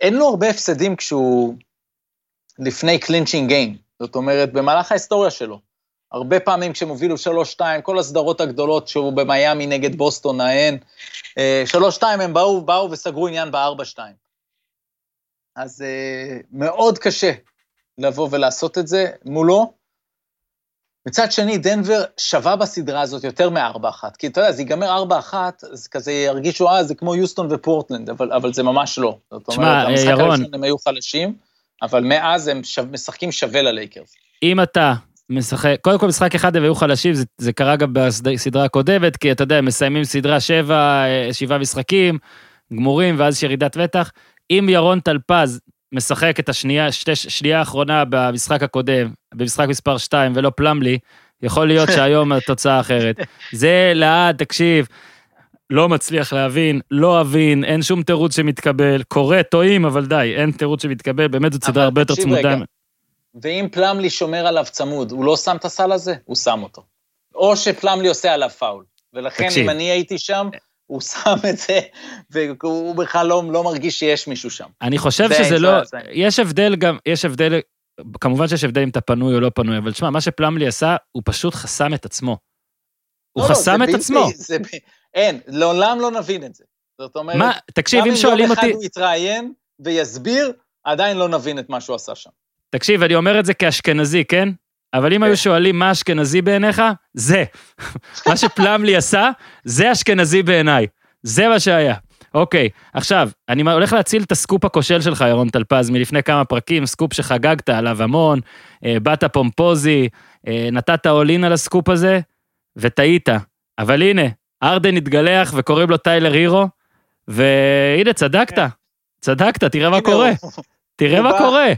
אין לו הרבה הפסדים כשהוא לפני clinching game, זאת אומרת, במהלך ההיסטוריה שלו. הרבה פעמים כשהם הובילו 3-2, כל הסדרות הגדולות שהוא במיאמי נגד בוסטון ההן, 3-2 אה, הם באו, באו וסגרו עניין ב-4-2. אז אה, מאוד קשה לבוא ולעשות את זה מולו. מצד שני, דנבר שווה בסדרה הזאת יותר מ-4-1, כי אתה יודע, זה ייגמר 4-1, אז כזה ירגישו, אה, זה כמו יוסטון ופורטלנד, אבל, אבל זה ממש לא. זאת אומרת, שמה, המשחק ירון, הראשון הם היו חלשים, אבל מאז הם שו, משחקים שווה ללייקרס. אם אתה משחק, קודם כל משחק אחד הם היו חלשים, זה, זה קרה גם בסדרה הקודמת, כי אתה יודע, הם מסיימים סדרה שבע, שבעה משחקים, גמורים, ואז יש ירידת מתח. אם ירון טלפז משחק את השנייה, שתי, שנייה האחרונה במשחק הקודם, במשחק מספר 2 ולא פלמלי, יכול להיות *laughs* שהיום התוצאה אחרת. זה לעד, תקשיב, לא מצליח להבין, לא אבין, אין שום תירוץ שמתקבל, קורה, טועים, אבל די, אין תירוץ שמתקבל, באמת זו סדרה הרבה יותר צמודה. רגע, ואם פלמלי שומר עליו צמוד, הוא לא שם את הסל הזה? הוא שם אותו. או שפלמלי עושה עליו פאול. ולכן, תקשיב. אם אני הייתי שם, הוא שם את זה, והוא בכלל לא, לא מרגיש שיש מישהו שם. אני חושב שזה לא, זה. יש הבדל גם, יש הבדל, כמובן שיש הבדל אם אתה פנוי או לא פנוי, אבל תשמע, מה שפלמלי עשה, הוא פשוט חסם את עצמו. הוא לא, לא חסם לא, את בלתי, עצמו. זה, אין, לעולם לא נבין את זה. זאת אומרת, מה, תקשיב, אם שואלים אותי... גם אם יום אחד הוא יתראיין ויסביר, עדיין לא נבין את מה שהוא עשה שם. תקשיב, אני אומר את זה כאשכנזי, כן? אבל אם היו כן. שואלים מה אשכנזי בעיניך, זה. *laughs* מה שפלמלי עשה, זה אשכנזי בעיניי. זה מה שהיה. אוקיי, עכשיו, אני הולך להציל את הסקופ הכושל שלך, ירון טלפז, מלפני כמה פרקים, סקופ שחגגת עליו המון, אה, באת פומפוזי, אה, נתת אולין על הסקופ הזה, וטעית. אבל הנה, ארדן התגלח וקוראים לו טיילר הירו, והנה, צדקת. כן. צדקת, תראה מה קורה. תראה מה קורה.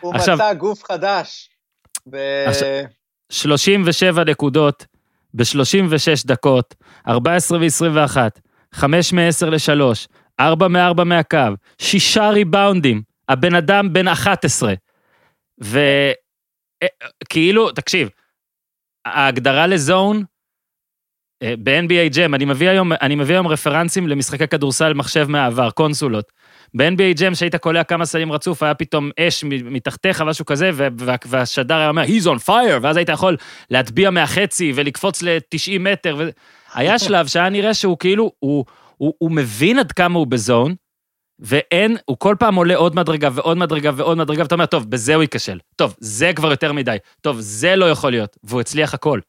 הוא עכשיו, מצא גוף חדש. ב... עכשיו, 37 נקודות ב-36 דקות, 14 ו-21, 5 מ-10 ל-3, 4 מ-4 מהקו, 6 ריבאונדים, הבן אדם בן 11. וכאילו, תקשיב, ההגדרה לזון, אה, ב-NBA ג'ם, אני מביא היום, אני מביא היום רפרנסים למשחקי כדורסל מחשב מהעבר, קונסולות. ב-NBA ג'ם, שהיית קולע כמה סלים רצוף, היה פתאום אש מתחתיך, משהו כזה, והשדר היה אומר, he's on fire, ואז היית יכול להטביע מהחצי ולקפוץ ל-90 מטר. ו... היה *laughs* שלב שהיה נראה שהוא כאילו, הוא, הוא, הוא מבין עד כמה הוא ב zone, ואין, הוא כל פעם עולה עוד מדרגה ועוד מדרגה ועוד מדרגה, ואתה אומר, טוב, בזה הוא ייכשל. טוב, זה כבר יותר מדי. טוב, זה לא יכול להיות. והוא הצליח הכל.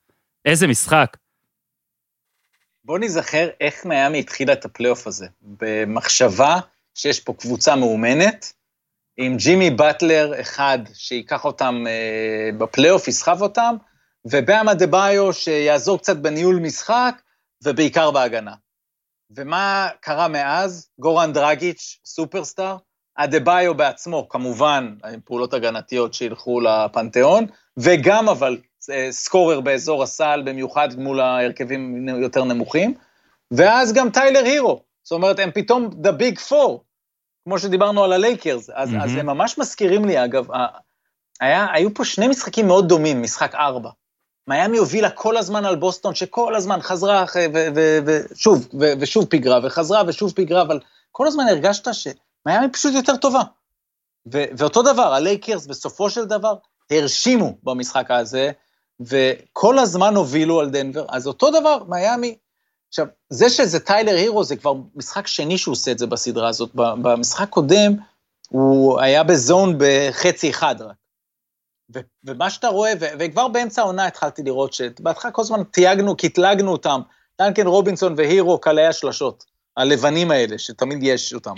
איזה משחק. בוא נזכר איך מיאמי התחילה את הפלייאוף הזה. במחשבה שיש פה קבוצה מאומנת, עם ג'ימי באטלר אחד שייקח אותם אה, בפלייאוף, יסחב אותם, ובאם אדבאיו שיעזור קצת בניהול משחק, ובעיקר בהגנה. ומה קרה מאז? גורן דרגיץ', סופרסטאר, הדה ביו בעצמו, כמובן, עם פעולות הגנתיות שילכו לפנתיאון, וגם אבל אה, סקורר באזור הסל, במיוחד מול ההרכבים יותר נמוכים, ואז גם טיילר הירו, זאת אומרת, הם פתאום the big four, כמו שדיברנו על הלייקרס, אז, mm-hmm. אז הם ממש מזכירים לי, אגב, היה, היו פה שני משחקים מאוד דומים, משחק ארבע. מיאמי הובילה כל הזמן על בוסטון, שכל הזמן חזרה, ושוב, ושוב פיגרה, וחזרה ושוב פיגרה, אבל כל הזמן הרגשת שמיאמי פשוט יותר טובה. ואותו דבר, הלייקרס בסופו של דבר הרשימו במשחק הזה, וכל הזמן הובילו על דנבר, אז אותו דבר, מיאמי עכשיו, זה שזה טיילר הירו זה כבר משחק שני שהוא עושה את זה בסדרה הזאת. במשחק קודם הוא היה בזון בחצי אחד רק. ו- ומה שאתה רואה, ו- וכבר באמצע העונה התחלתי לראות שבהתחלה כל הזמן תייגנו, קטלגנו אותם, דנקן רובינסון והירו קלעי השלשות, הלבנים האלה, שתמיד יש אותם.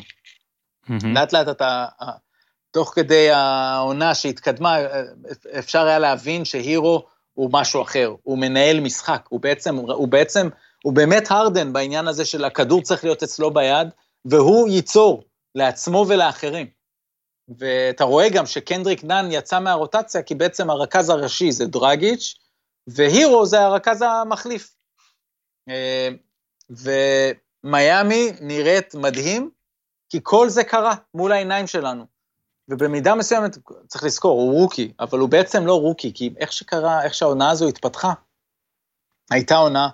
Mm-hmm. לאט לאט אתה, תוך כדי העונה שהתקדמה, אפשר היה להבין שהירו הוא משהו אחר, הוא מנהל משחק, הוא בעצם, הוא בעצם, הוא באמת הרדן בעניין הזה של הכדור צריך להיות אצלו ביד, והוא ייצור לעצמו ולאחרים. ואתה רואה גם שקנדריק נאן יצא מהרוטציה, כי בעצם הרכז הראשי זה דרגיץ', והירו זה הרכז המחליף. אה, ומיאמי נראית מדהים, כי כל זה קרה מול העיניים שלנו. ובמידה מסוימת, צריך לזכור, הוא רוקי, אבל הוא בעצם לא רוקי, כי איך שקרה, איך שהעונה הזו התפתחה, הייתה עונה,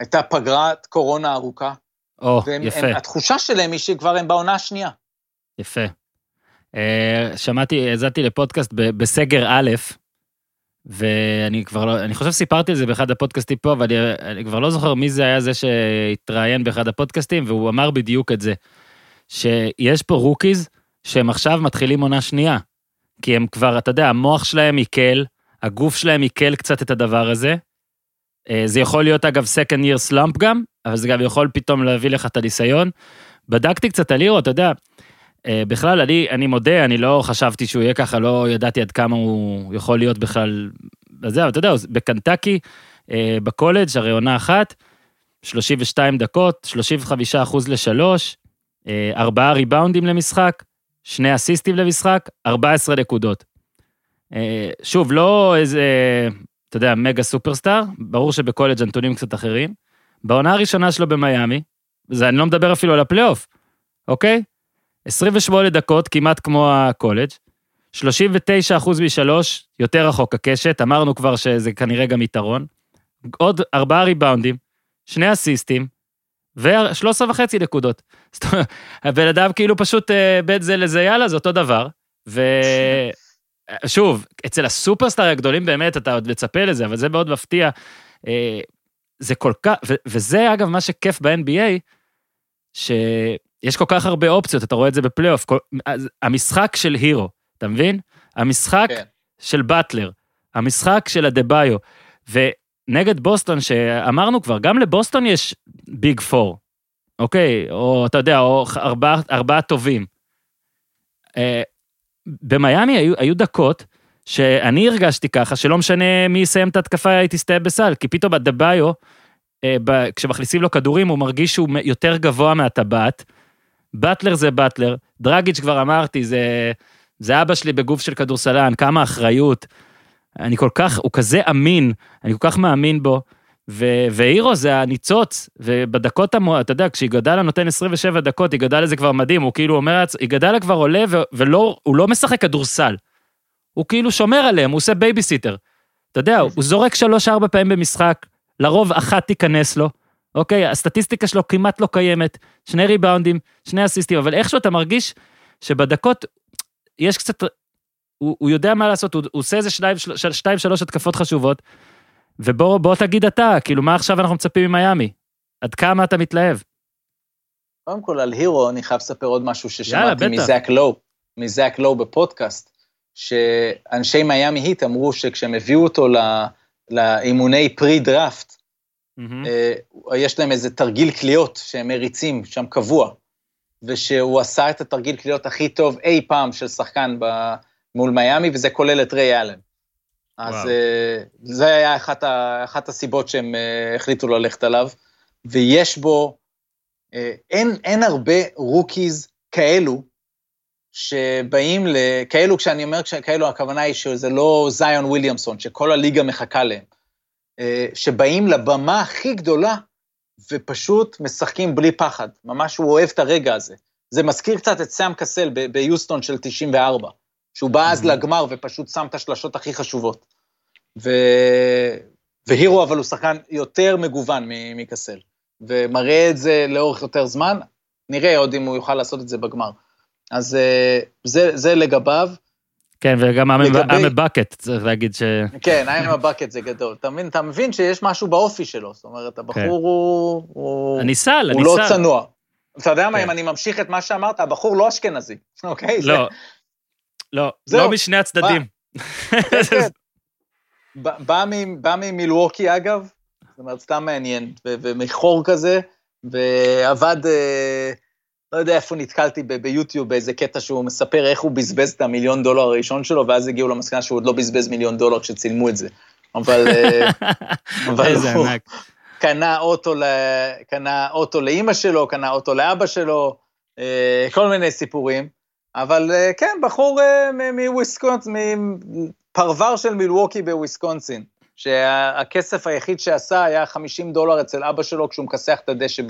הייתה פגרת קורונה ארוכה. או, והם, יפה. הם, התחושה שלהם היא שכבר הם בעונה השנייה. יפה. אה, שמעתי, האזנתי לפודקאסט בסגר א', ואני כבר לא, אני חושב שסיפרתי על זה באחד הפודקאסטים פה, אבל אני, אני כבר לא זוכר מי זה היה זה שהתראיין באחד הפודקאסטים, והוא אמר בדיוק את זה, שיש פה rookies שהם עכשיו מתחילים עונה שנייה. כי הם כבר, אתה יודע, המוח שלהם עיכל, הגוף שלהם עיכל קצת את הדבר הזה. אה, זה יכול להיות אגב second year slump גם, אבל זה גם יכול פתאום להביא לך את הניסיון. בדקתי קצת על לירו, אתה יודע, אה, בכלל, אני, אני מודה, אני לא חשבתי שהוא יהיה ככה, לא ידעתי עד כמה הוא יכול להיות בכלל, זה, אבל אתה יודע, בקנטקי, אה, בקולג' הרי עונה אחת, 32 דקות, 35 אחוז לשלוש, ארבעה ריבאונדים למשחק, שני אסיסטים למשחק, 14 נקודות. אה, שוב, לא איזה, אתה יודע, מגה סופרסטאר, ברור שבקולג' הנתונים קצת אחרים. בעונה הראשונה שלו במיאמי, זה אני לא מדבר אפילו על הפלייאוף, אוקיי? 28 דקות, כמעט כמו הקולג', 39 אחוז משלוש, יותר רחוק הקשת, אמרנו כבר שזה כנראה גם יתרון. עוד ארבעה ריבאונדים, שני אסיסטים, ו-13 וחצי נקודות. *laughs* זאת אומרת, הבן אדם כאילו פשוט אה, בין זה לזה, יאללה, זה אותו דבר. ושוב, *laughs* אצל הסופרסטאר הגדולים באמת, אתה עוד מצפה לזה, אבל זה מאוד מפתיע. אה, זה כל כך, וזה אגב מה שכיף ב-NBA, שיש כל כך הרבה אופציות, אתה רואה את זה בפלייאוף. המשחק של הירו, אתה מבין? המשחק כן. של באטלר, המשחק של הדה-ביו. נגד בוסטון, שאמרנו כבר, גם לבוסטון יש ביג פור, אוקיי? או אתה יודע, או ארבעה ארבע טובים. אה, במיאמי היו, היו דקות שאני הרגשתי ככה, שלא משנה מי יסיים את התקפה, היא תסתיים בסל, כי פתאום הדביו, אה, כשמכניסים לו כדורים, הוא מרגיש שהוא יותר גבוה מהטבעת. באטלר זה באטלר, דרגיץ' כבר אמרתי, זה, זה אבא שלי בגוף של כדורסלן, כמה אחריות. אני כל כך, הוא כזה אמין, אני כל כך מאמין בו. ו- ואירו זה הניצוץ, ובדקות המ... אתה יודע, כשאיגדלה נותן 27 דקות, איגדלה זה כבר מדהים, הוא כאילו אומר, איגדלה כבר עולה ו- ולא, הוא לא משחק כדורסל. הוא כאילו שומר עליהם, הוא עושה בייביסיטר. אתה יודע, הוא זורק 3-4 פעמים במשחק, לרוב אחת תיכנס לו, אוקיי? הסטטיסטיקה שלו כמעט לא קיימת, שני ריבאונדים, שני אסיסטים, אבל איכשהו אתה מרגיש שבדקות יש קצת הוא, הוא יודע מה לעשות, הוא, הוא עושה איזה שניים, שתיים, שלוש התקפות חשובות, ובוא תגיד אתה, כאילו, מה עכשיו אנחנו מצפים ממיאמי? עד כמה אתה מתלהב? קודם כל, על הירו, אני חייב לספר עוד משהו ששמעתי מזאק לואו, מזאק לואו בפודקאסט, שאנשי מיאמי היט אמרו שכשהם הביאו אותו לאימוני פרי דראפט, mm-hmm. יש להם איזה תרגיל קליעות שהם מריצים שם קבוע, ושהוא עשה את התרגיל קליעות הכי טוב אי פעם של שחקן ב... מול מיאמי, וזה כולל את ריי אלן. אז uh, זה היה אחת, ה, אחת הסיבות שהם uh, החליטו ללכת עליו, ויש בו, אה, אין, אין הרבה rookies כאלו, שבאים ל... כאלו, כשאני אומר כאלו, הכוונה היא שזה לא זיון וויליאמסון, שכל הליגה מחכה להם, שבאים לבמה הכי גדולה, ופשוט משחקים בלי פחד, ממש הוא אוהב את הרגע הזה. זה מזכיר קצת את סאם קסל ביוסטון של 94. שהוא בא אז לגמר ופשוט שם את השלשות הכי חשובות. ו... והירו אבל הוא שחקן יותר מגוון מקסל, ומראה את זה לאורך יותר זמן, נראה עוד אם הוא יוכל לעשות את זה בגמר. אז אה, זה, זה לגביו. כן, וגם לגבי... בקט, צריך להגיד ש... כן, I'm בקט זה גדול. אתה מבין, אתה מבין שיש משהו באופי שלו, זאת אומרת, הבחור כן. הוא... הוא... אני סל, אני סל. הוא לא צנוע. אתה יודע מה, כן. אם אני ממשיך את מה שאמרת, הבחור לא אשכנזי, *laughs* אוקיי? לא. לא, לא משני הצדדים. כן, כן. *laughs* בא ממילווקי אגב, זאת אומרת, סתם מעניין, ומחור כזה, ועבד, אה, לא יודע איפה נתקלתי ביוטיוב באיזה קטע שהוא מספר איך הוא בזבז את המיליון דולר הראשון שלו, ואז הגיעו למסקנה שהוא עוד לא בזבז מיליון דולר כשצילמו את זה. אבל, אה, *laughs* אבל הוא. קנה אוטו. קנה אוטו לאימא שלו, קנה אוטו לאבא שלו, אה, כל מיני סיפורים. אבל אה, כן, בחור אה, מוויסקונסין, מפרבר של מילווקי בוויסקונסין, שהכסף היחיד שעשה היה 50 דולר אצל אבא שלו כשהוא מכסח את הדשא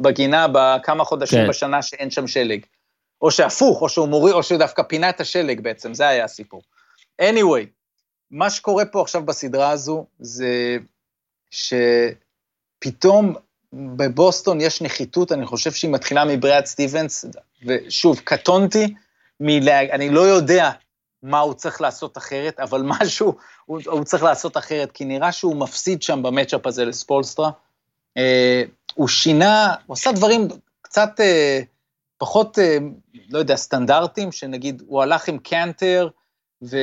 בגינה בכמה חודשים כן. בשנה שאין שם שלג. או שהפוך, או שהוא מוריד, או שהוא דווקא פינה את השלג בעצם, זה היה הסיפור. anyway, מה שקורה פה עכשיו בסדרה הזו, זה שפתאום בבוסטון יש נחיתות, אני חושב שהיא מתחילה מבריאד סטיבנס, ושוב, קטונתי, מלה, אני לא יודע מה הוא צריך לעשות אחרת, אבל משהו הוא, הוא צריך לעשות אחרת, כי נראה שהוא מפסיד שם במצ'אפ הזה לספולסטרה. אה, הוא שינה, הוא עשה דברים קצת אה, פחות, אה, לא יודע, סטנדרטים, שנגיד, הוא הלך עם קנטר ו...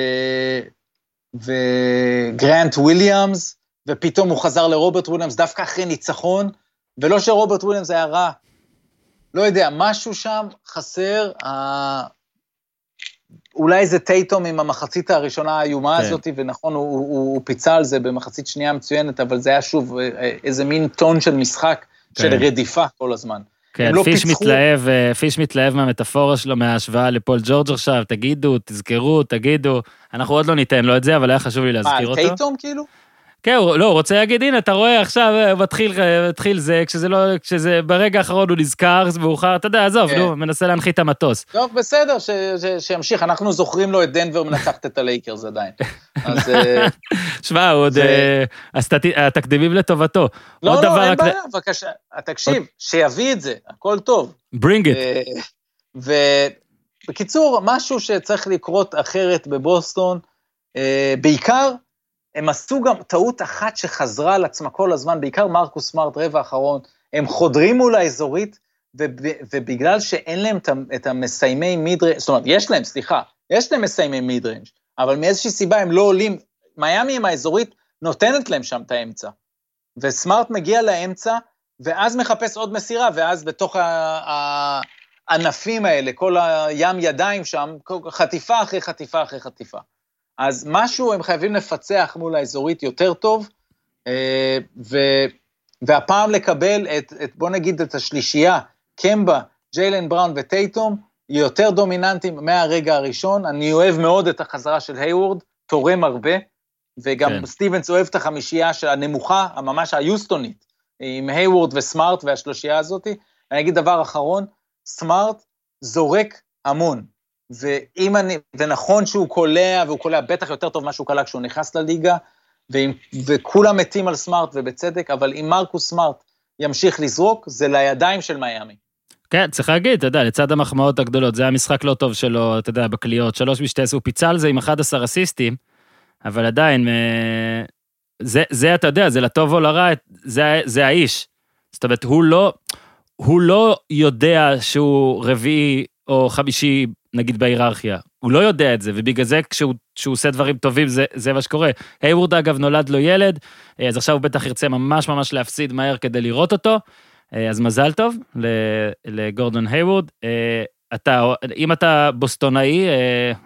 וגרנט וויליאמס, ופתאום הוא חזר לרוברט וויליאמס דווקא אחרי ניצחון, ולא שרוברט וויליאמס היה רע. לא יודע, משהו שם חסר, אה, אולי זה טייטום עם המחצית הראשונה האיומה כן. הזאת, ונכון, הוא, הוא, הוא פיצה על זה במחצית שנייה מצוינת, אבל זה היה שוב אה, אה, איזה מין טון של משחק, כן. של רדיפה כל הזמן. כן, לא פיש פיצחו- מתלהב, אה, פיש מתלהב מהמטאפורה שלו, מההשוואה לפול ג'ורג' עכשיו, תגידו, תזכרו, תגידו. אנחנו עוד לא ניתן לו את זה, אבל היה חשוב לי מה, להזכיר על אותו. טייטום כאילו? כן, לא, הוא רוצה להגיד, הנה, אתה רואה, עכשיו אה, מתחיל, אה, מתחיל זה, כשזה לא, כשזה ברגע האחרון הוא נזכר, זה מאוחר, אתה יודע, עזוב, כן. נו, מנסה להנחית את המטוס. טוב, בסדר, ש, ש, שימשיך, אנחנו זוכרים לו את דנבר מנצחת את הלייקרס עדיין. אז אה, *laughs* שמע, עוד... זה- אה, הסטטי- התקדימים לטובתו. לא, עוד לא, אין. בעיה, בבקשה, תקשיב, שיביא את זה, הכל טוב. ברינג. אה, ובקיצור, משהו שצריך לקרות אחרת בבוסטון, אה, בעיקר, הם עשו גם טעות אחת שחזרה על עצמה כל הזמן, בעיקר מרקוס סמארט, רבע האחרון, הם חודרים מול האזורית, וב, ובגלל שאין להם את המסיימי mid range, זאת אומרת, יש להם, סליחה, יש להם מסיימי mid range, אבל מאיזושהי סיבה הם לא עולים, מיאמי עם האזורית נותנת להם שם את האמצע. וסמארט מגיע לאמצע, ואז מחפש עוד מסירה, ואז בתוך הענפים האלה, כל הים ידיים שם, חטיפה אחרי חטיפה אחרי חטיפה. אז משהו הם חייבים לפצח מול האזורית יותר טוב, אה, ו, והפעם לקבל את, את, בוא נגיד, את השלישייה, קמבה, ג'יילן בראון וטייטום, יותר דומיננטים מהרגע הראשון. אני אוהב מאוד את החזרה של היוורד, תורם הרבה, וגם כן. סטיבנס אוהב את החמישייה של הנמוכה, ממש היוסטונית, עם היוורד וסמארט והשלושייה הזאת. אני אגיד דבר אחרון, סמארט זורק המון. ואם אני, ונכון שהוא קולע, והוא קולע בטח יותר טוב ממה שהוא קלע כשהוא נכנס לליגה, ואם, וכולם מתים על סמארט ובצדק, אבל אם מרקוס סמארט ימשיך לזרוק, זה לידיים של מיאמי. כן, צריך להגיד, אתה יודע, לצד המחמאות הגדולות, זה היה משחק לא טוב שלו, אתה יודע, בקליעות, שלוש משתי עשר, הוא פיצה על זה עם 11 אסיסטים, אבל עדיין, אה, זה, זה, אתה יודע, זה לטוב או לרע, זה, זה האיש. זאת אומרת, הוא לא, הוא לא יודע שהוא רביעי או חמישי, נגיד, בהיררכיה. הוא לא יודע את זה, ובגלל זה כשהוא, כשהוא עושה דברים טובים, זה, זה מה שקורה. היוורד, אגב, נולד לו ילד, אה, אז עכשיו הוא בטח ירצה ממש ממש להפסיד מהר כדי לראות אותו. אה, אז מזל טוב לגורדון היוורד. אה, אתה, אם אתה בוסטונאי,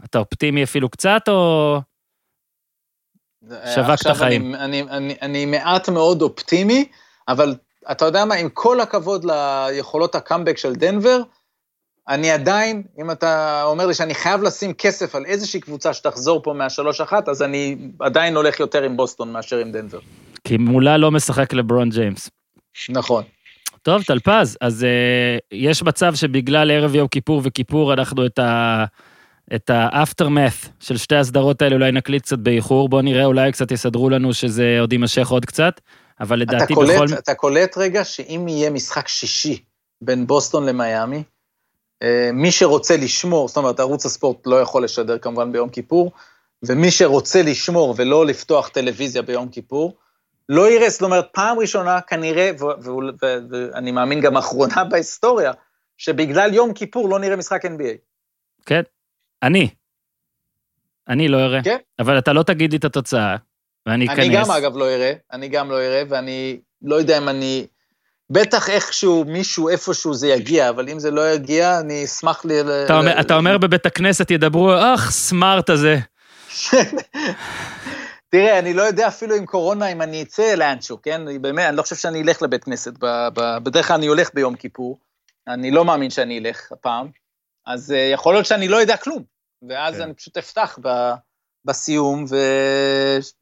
אתה אופטימי אפילו קצת, או... שווק את החיים. אני, אני, אני, אני מעט מאוד אופטימי, אבל אתה יודע מה, עם כל הכבוד ליכולות הקאמבק של דנבר, אני עדיין, אם אתה אומר לי שאני חייב לשים כסף על איזושהי קבוצה שתחזור פה מהשלוש אחת, אז אני עדיין הולך יותר עם בוסטון מאשר עם דנבר. כי מולה לא משחק לברון ג'יימס. נכון. טוב, טלפז, אז אה, יש מצב שבגלל ערב יום כיפור וכיפור, אנחנו את ה... את ה aftermath של שתי הסדרות האלה אולי נקליט קצת באיחור, בוא נראה, אולי קצת יסדרו לנו שזה עוד יימשך עוד קצת, אבל אתה לדעתי קולט, בכל... אתה קולט רגע שאם יהיה משחק שישי בין בוסטון למיאמי, מי שרוצה לשמור, זאת אומרת, ערוץ הספורט לא יכול לשדר כמובן ביום כיפור, ומי שרוצה לשמור ולא לפתוח טלוויזיה ביום כיפור, לא יראה, זאת אומרת, פעם ראשונה כנראה, ואני מאמין גם אחרונה *laughs* בהיסטוריה, שבגלל יום כיפור לא נראה משחק NBA. כן, אני. אני לא אראה. כן. אבל אתה לא תגיד לי את התוצאה, ואני אכנס. אני גם, אגב, לא אראה, אני גם לא אראה, ואני לא יודע אם אני... בטח איכשהו, מישהו, איפשהו זה יגיע, אבל אם זה לא יגיע, אני אשמח לי... אתה אומר, אתה אומר בבית הכנסת ידברו, אך, סמארט הזה. *laughs* תראה, אני לא יודע אפילו עם קורונה אם אני אצא לאנשהו, כן? באמת, אני לא חושב שאני אלך לבית כנסת. בדרך כלל אני הולך ביום כיפור, אני לא מאמין שאני אלך הפעם, אז uh, יכול להיות שאני לא יודע כלום, ואז כן. אני פשוט אפתח ב, בסיום ו,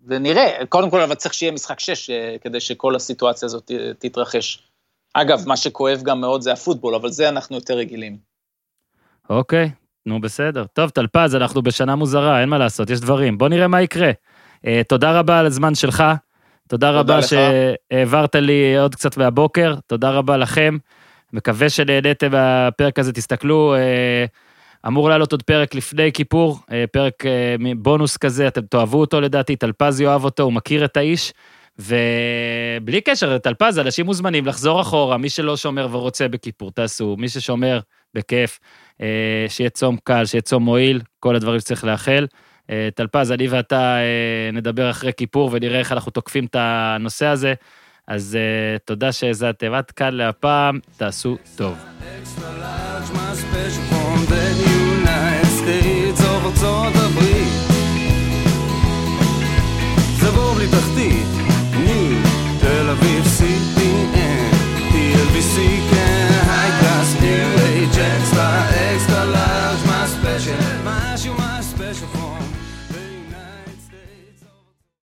ונראה. קודם כל, אבל צריך שיהיה משחק שש, uh, כדי שכל הסיטואציה הזאת ת- תתרחש. אגב, מה שכואב גם מאוד זה הפוטבול, אבל זה אנחנו יותר רגילים. אוקיי, נו בסדר. טוב, טלפז, אנחנו בשנה מוזרה, אין מה לעשות, יש דברים. בוא נראה מה יקרה. אה, תודה רבה על הזמן שלך, תודה רבה לך. שהעברת לי עוד קצת מהבוקר, תודה רבה לכם. מקווה שנהניתם מהפרק הזה, תסתכלו, אה, אמור לעלות עוד פרק לפני כיפור, אה, פרק אה, בונוס כזה, אתם תאהבו אותו לדעתי, טלפז יאהב אותו, הוא מכיר את האיש. ובלי קשר, טלפז, אנשים מוזמנים לחזור אחורה, מי שלא שומר ורוצה בכיפור, תעשו, מי ששומר, בכיף, אה, שיהיה צום קל, שיהיה צום מועיל, כל הדברים שצריך לאחל. אה, טלפז, אני ואתה אה, נדבר אחרי כיפור ונראה איך אנחנו תוקפים את הנושא הזה. אז תודה שהאזנתם עד כאן להפעם, תעשו טוב.